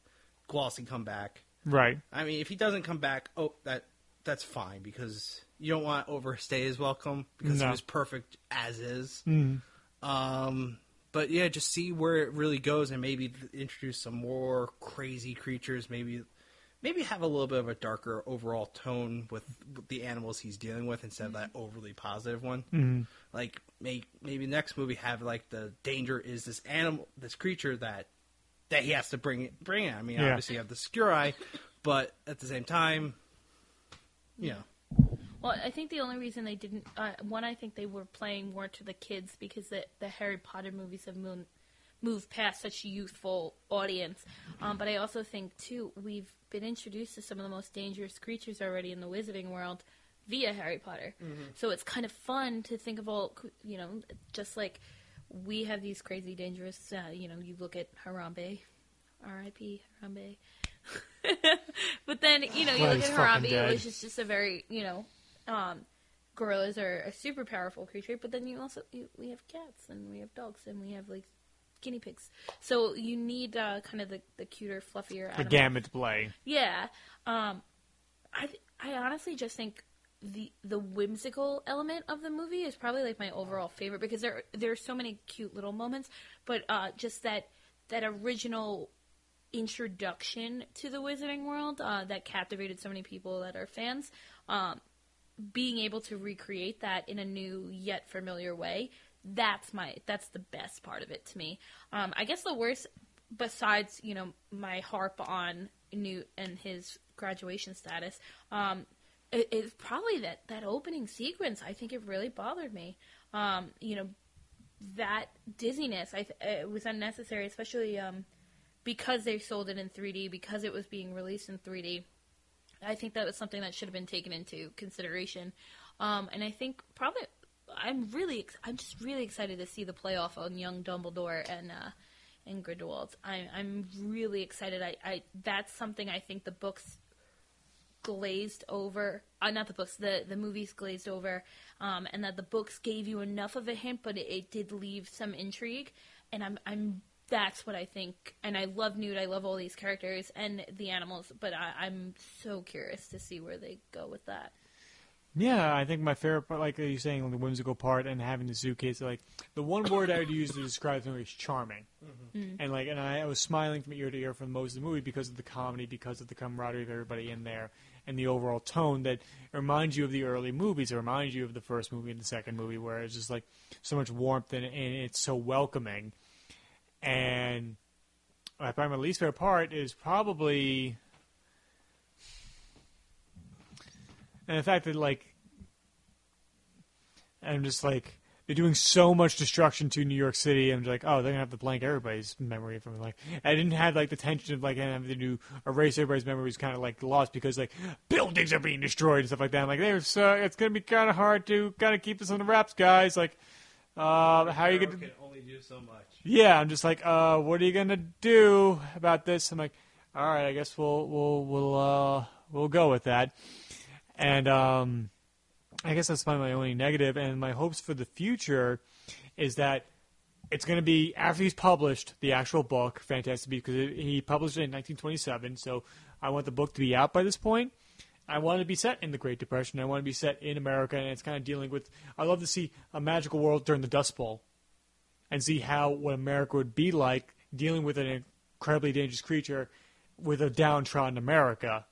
kowalski come back Right. I mean, if he doesn't come back, oh, that that's fine because you don't want to overstay his welcome because No. he was perfect as is. Mhm. Um, but yeah, just see where it really goes and maybe introduce some more crazy creatures. Maybe maybe have a little bit of a darker overall tone with, with the animals he's dealing with instead of that overly positive one. Mhm. Like may, maybe next movie have like the danger is this animal, this creature that that he has to bring bring in. I mean, Yeah. obviously you have the Skuri, but at the same time, you know, Well, I think the only reason they didn't uh, one, I think they were playing more to the kids because the the Harry Potter movies have moved moved past such a youthful audience. Um, but I also think too we've been introduced to some of the most dangerous creatures already in the Wizarding world via Harry Potter. So it's kind of fun to think of all you know, just like we have these crazy dangerous. Uh, you know, you look at Harambe, R.I.P. Harambe. but then you know you Well, look at Harambe, which is just a very you know um, gorillas are a super powerful creature, but then you also you, we have cats and we have dogs and we have like guinea pigs. So you need uh, kind of the, the cuter, fluffier The gamut play. Yeah. Um, I I honestly just think the the whimsical element of the movie is probably like my overall favorite because there there are so many cute little moments, but uh, just that that original introduction to the Wizarding world uh, that captivated so many people that are fans. Um, being able to recreate that in a new yet familiar way that's my that's the best part of it to me. Um, i guess the worst besides you know my harp on newt and his graduation status um, it, it's probably that that opening sequence i think it really bothered me. Um, you know that dizziness i it was unnecessary especially um, because they sold it in 3d because it was being released in 3d I think that was something that should have been taken into consideration. Um, and I think probably I'm really ex- I'm just really excited to see the playoff on young Dumbledore and uh, and Grindelwald. I, I'm really excited. I, I that's something I think the books glazed over. Uh, not the books, the the movies glazed over, um, and that the books gave you enough of a hint, but it, it did leave some intrigue. And I'm I'm that's what I think. And I love Newt. I love all these characters and the animals, but I, I'm so curious to see where they go with that. Yeah, I think my favorite part, like you're saying, the whimsical part and having the suitcase, like the one word I would use to describe the movie is charming. Mm-hmm. And like, and I, I was smiling from ear to ear for most of the movie because of the comedy, because of the camaraderie of everybody in there, and the overall tone that reminds you of the early movies. It reminds you of the first movie and the second movie, where it's just like so much warmth and, and it's so welcoming. And I find my least favorite part is probably and the fact that like I'm just like they're doing so much destruction to New York City. I'm just like, oh, they're gonna have to blank everybody's memory from. Like, I didn't have like the tension of like having to erase everybody's memories, kind of like lost because like buildings are being destroyed and stuff like that. I'm like, there's uh, it's gonna be kind of hard to kind of keep this on the wraps, guys. Like, uh, how are you gonna? can only do so much. Yeah, I'm just like, uh, what are you gonna do about this? I'm like, all right, I guess we'll we'll we'll uh we'll go with that. And um, I guess that's probably my only negative. And my hopes for the future is that it's going to be after he's published the actual book, Fantastic Beasts, because he published it in 1927. So I want the book to be out by this point. I want to be set in the Great Depression. I want to be set in America, and it's kind of dealing with. I love to see a magical world during the Dust Bowl, and see how what America would be like dealing with an incredibly dangerous creature with a downtrodden America,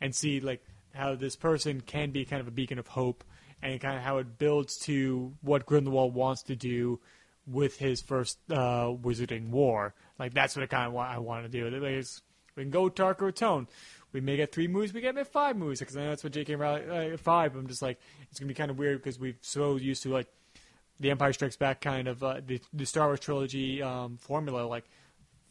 and see like how this person can be kind of a beacon of hope, and kind of how it builds to what Grindelwald wants to do with his first uh, Wizarding War. Like that's what I kind of want. I want to do. We can go darker tone. We may get three movies. We get five movies because I know that's what J.K. Rowling uh, five. I'm just like it's gonna be kind of weird because we've so used to like the Empire Strikes Back kind of uh, the the Star Wars trilogy um, formula. Like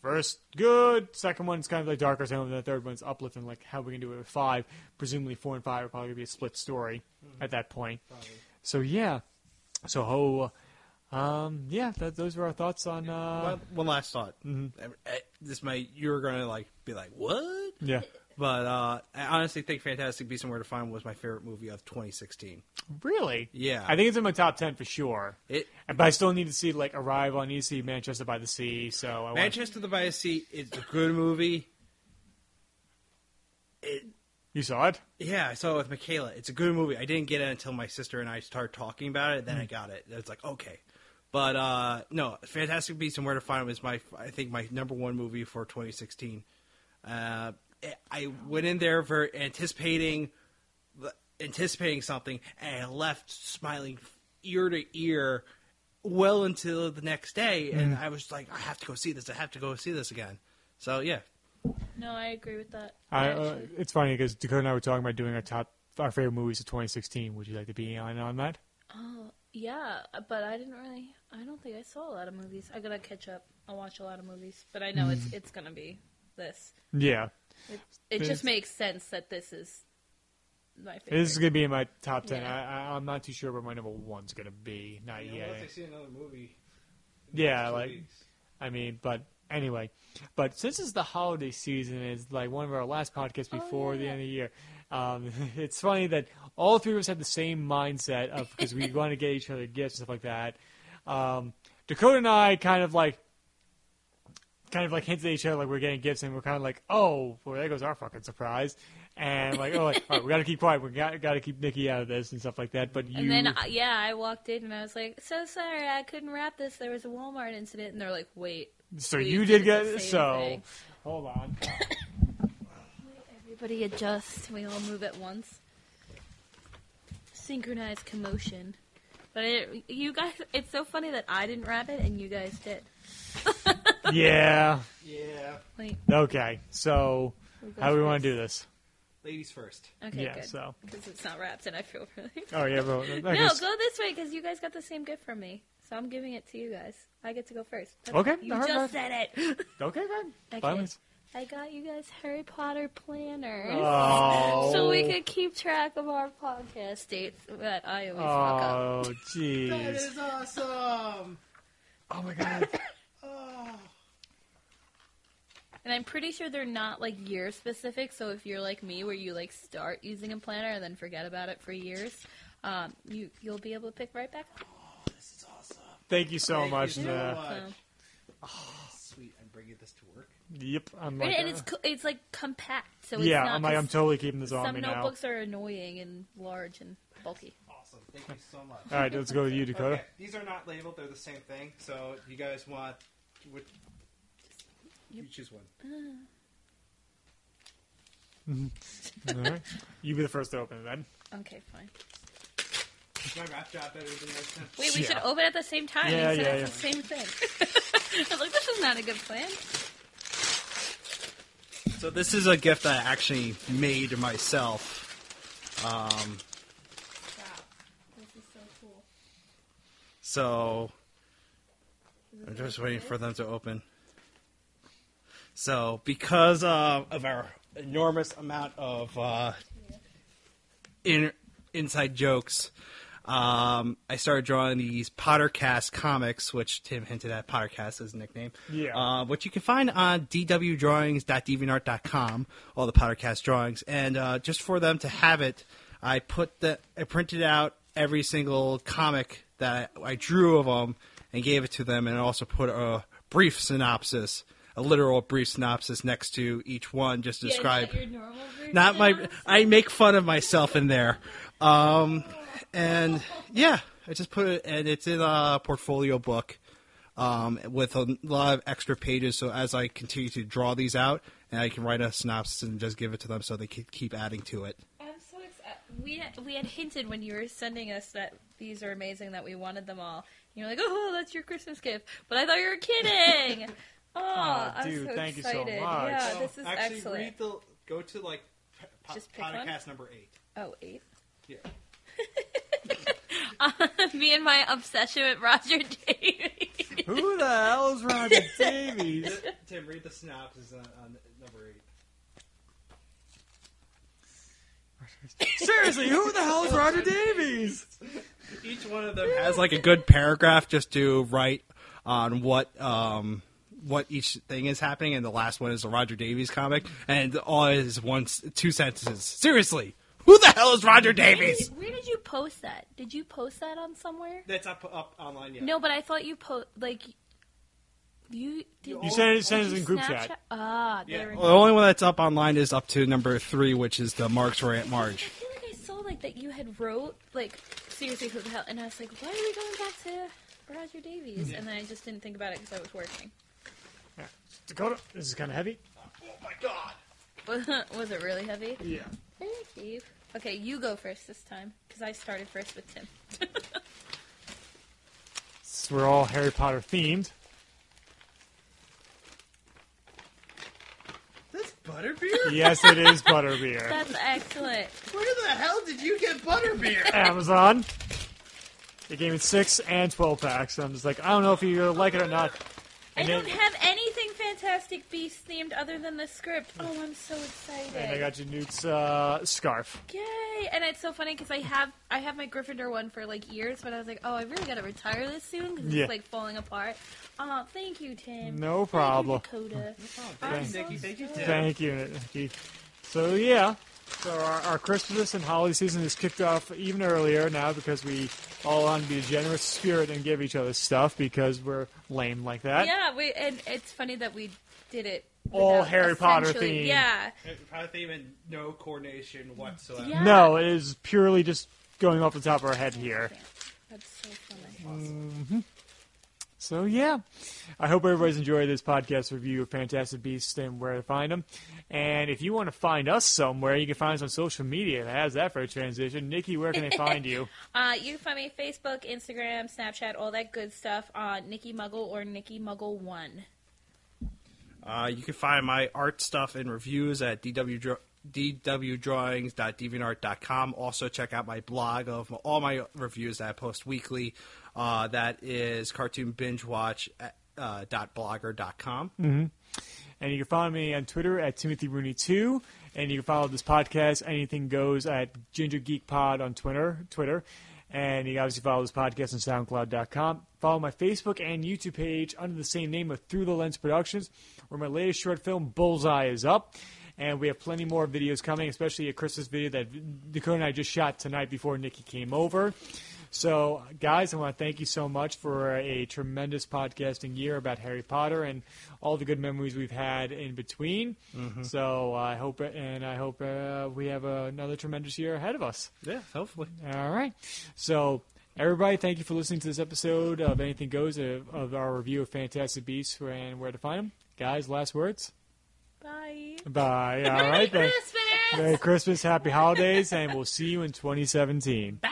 first good, second one's kind of like darker tone, and the third one's uplifting. Like how are we can do it with five. Presumably four and five are probably gonna be a split story at that point. So yeah. So ho. Um, yeah, that, those were our thoughts on. Uh, one, one last thought. Uh, This might you're gonna like be like what? yeah, But uh, I honestly think Fantastic Beasts and Where to Find was my favorite movie of 2016. really. Yeah. I think it's in my top ten for sure. It But I still need to see like Arrival. I need to see Manchester by the Sea. So I. Manchester by the Sea is a good movie. It You saw it? yeah, I saw it with Michaela. It's a good movie. I didn't get it until my sister and I started talking about it. Then I got it. It's like okay, but uh, no, Fantastic Beasts and Where to Find Them is my I think my number one movie for 2016. Uh, I went in there for anticipating anticipating something, and I left smiling ear to ear well until the next day, and mm-hmm. I was like, I have to go see this. I have to go see this again. So yeah, No, I agree with that. I, I uh, it's funny because Dakota and I were talking about doing our top, our favorite movies of 2016. Would you like to be on on that? Oh yeah, but I didn't really. I don't think I saw a lot of movies. I gotta catch up. I'll watch a lot of movies, but I know it's mm. it's gonna be this. Yeah, It, it just makes sense that this is my favorite. this is gonna be in my top ten. Yeah. I, I, I'm not too sure where my number one's gonna be. Not yet. see another movie. Yeah, like I mean, but anyway, but since it's the holiday season, it's like one of our last podcasts Oh, before the yeah. end of the year. Um, it's funny that all three of us had the same mindset of because we want to get each other gifts and stuff like that. Um, Dakota and I kind of like. Kind of like hinted at each other like we're getting gifts, and we're kind of like, "Oh, well, there goes our fucking surprise," and like, "Oh, like, all right, we got to keep quiet. We got got to keep Nikki out of this and stuff like that." But you, And then, uh, yeah, I walked in and I was like, "So sorry, I couldn't wrap this. There was a Walmart incident." And they're like, "Wait, so we you did did get the so. thing. Hold on. everybody adjust. We all move at once. Synchronized commotion." But it, you guys, it's so funny that I didn't wrap it and you guys did. Yeah. Yeah, Like, Okay, so who goes how do we want to do this? ladies first. Okay, yeah, good. so Because it's not wrapped and I feel really. oh yeah, but I no, guess- go this way because you guys got the same gift from me. So I'm giving it to you guys. I get to go first. That's- Okay, You alright, just said it. okay, fine. Okay. Fine with- I got you guys Harry Potter planners. Oh, So we could keep track of our podcast dates that I always fuck up. Oh, jeez. That is awesome. Oh my god. And I'm pretty sure they're not like year specific. So if you're like me, where you like start using a planner and then forget about it for years, um, you you'll be able to pick right back up. This is awesome. Thank you so Thank much. you so Nah. much. So, Sweet, I'm bringing this to work. Yep, I'm Right, like, and uh, it's co- it's like compact. So it's yeah, not I'm like, I'm totally keeping this on some me now. notebooks are annoying and large and bulky. Awesome. Thank you so much. All right, let's go with you, Dakota. Okay, these are not labeled; they're the same thing. So, you guys want? Which, you choose one. All right. You be the first to open it then. Okay, fine. Is my rap job better than yours? Tim? Wait, we Yeah. should open at the same time. Yeah, you yeah, it's yeah. the same thing. I was like, this is not a good plan. So this is a gift I actually made myself. Um, Wow. This is so cool. so I'm just waiting for them to open. So because uh, of our enormous amount of uh, in, inside jokes, um, I started drawing these Pottercast comics, which Tim hinted at Pottercast as his nickname. Yeah. Uh, which you can find on dwdrawings.deviantart.com, all the Pottercast drawings. And uh, just for them to have it, I put the I printed out every single comic that I, I drew of them and gave it to them, and also put a brief synopsis, a literal brief synopsis next to each one, just to describe Yeah, is that your normal not my i make fun of myself in there um and yeah i just put it and it's in a portfolio book um with a lot of extra pages so as i continue to draw these out and i can write a synopsis and just give it to them so they can keep adding to it I'm so excited. We we had hinted when you were sending us that these are amazing that we wanted them all. You're like, oh, that's your Christmas gift, but I thought you were kidding. Oh, Aw, I'm dude, so thank you so excited. much. Yeah, So, this is actually excellent. read the go to like po- Just pick one? podcast number eight Oh, eight. yeah Me and my obsession with Roger Davies. Who the hell is Roger Davies? tim read the synopsis on, on number eight Seriously, who the hell is Roger Davies? each one of them has like a good paragraph just to write on what um what each thing is happening and the last one is a Roger Davies comic and all is one two sentences. Seriously, who the hell is Roger Where Davies? did, where did you post that? Did you post that on somewhere? That's up up online yet. No, but I thought you post like you. Did, You sent it, sent it in group Snapchat? chat. Ah, Yeah. there we Well, the only one that's up online is up to number three, which is the Marks for Aunt I feel like I saw like that you had wrote like seriously who the hell, and I was like, why are we going back to Roger Davies? And then I just didn't think about it because I was working. Dakota, this is kind of heavy. Oh my god! was it really heavy? Yeah. Thank you. Okay, you go first this time because I started first with Tim. So we're all Harry Potter themed. This butterbeer? Yes, it is butterbeer. That's excellent. Where the hell did you get butterbeer? Amazon. They gave me six and twelve packs. I'm just like, I don't know if you like it or not. I And don't then- have anything Fantastic Beast themed other than the script. Oh, I'm so excited. And I got you Newt's uh, scarf. Yay! And it's so funny because I have I have my Gryffindor one for like years, but I was like, oh, I really got to retire this soon because Yeah. it's like falling apart. Oh, thank you, Tim. No problem. Thank you, Dakota. Thank you, so Thank you, sorry. Tim. Thank you, Nikki. So yeah, so our, our Christmas and holiday season is kicked off even earlier now because we all on to be a generous spirit and give each other stuff because we're lame like that. Yeah, we and it's funny that we did it. All Harry Potter essentially- themed. Yeah, Probably theme and no coordination whatsoever. Yeah. No, it is purely just going off the top of our head here. that's so funny. Mm-hmm. So yeah, I hope everybody's enjoyed this podcast review of Fantastic Beasts and where to find them. And if you want to find us somewhere, you can find us on social media. How's that for a transition? Nikki, where can they find you? Uh, you can find me Facebook, Instagram, Snapchat, all that good stuff on Nikki Muggle or Nikki Muggle One. Uh, you can find my art stuff and reviews at DW Dra- dwdrawings.deviantart.com. Also, check out my blog of all my reviews that I post weekly. Uh, that is cartoonbingewatch at, uh, com. And you can follow me on Twitter at Timothy Rooney2. And you can follow this podcast, Anything Goes, at Ginger Geek Pod on Twitter. Twitter. And you obviously follow this podcast on SoundCloud.com. Follow my Facebook and YouTube page under the same name of Through the Lens Productions, where my latest short film, Bullseye, is up. And we have plenty more videos coming, especially a Christmas video that Dakota and I just shot tonight before Nikki came over. So, guys, I want to thank you so much for a tremendous podcasting year about Harry Potter and all the good memories we've had in between. So, I hope and I hope uh, we have another tremendous year ahead of us. Yeah, hopefully. All right. So, everybody, thank you for listening to this episode of Anything Goes of, of our review of Fantastic Beasts and where to find them. Guys, last words. Bye. Bye. All right then. Christmas. Merry Christmas, Happy Holidays, and we'll see you in 2017. Bye.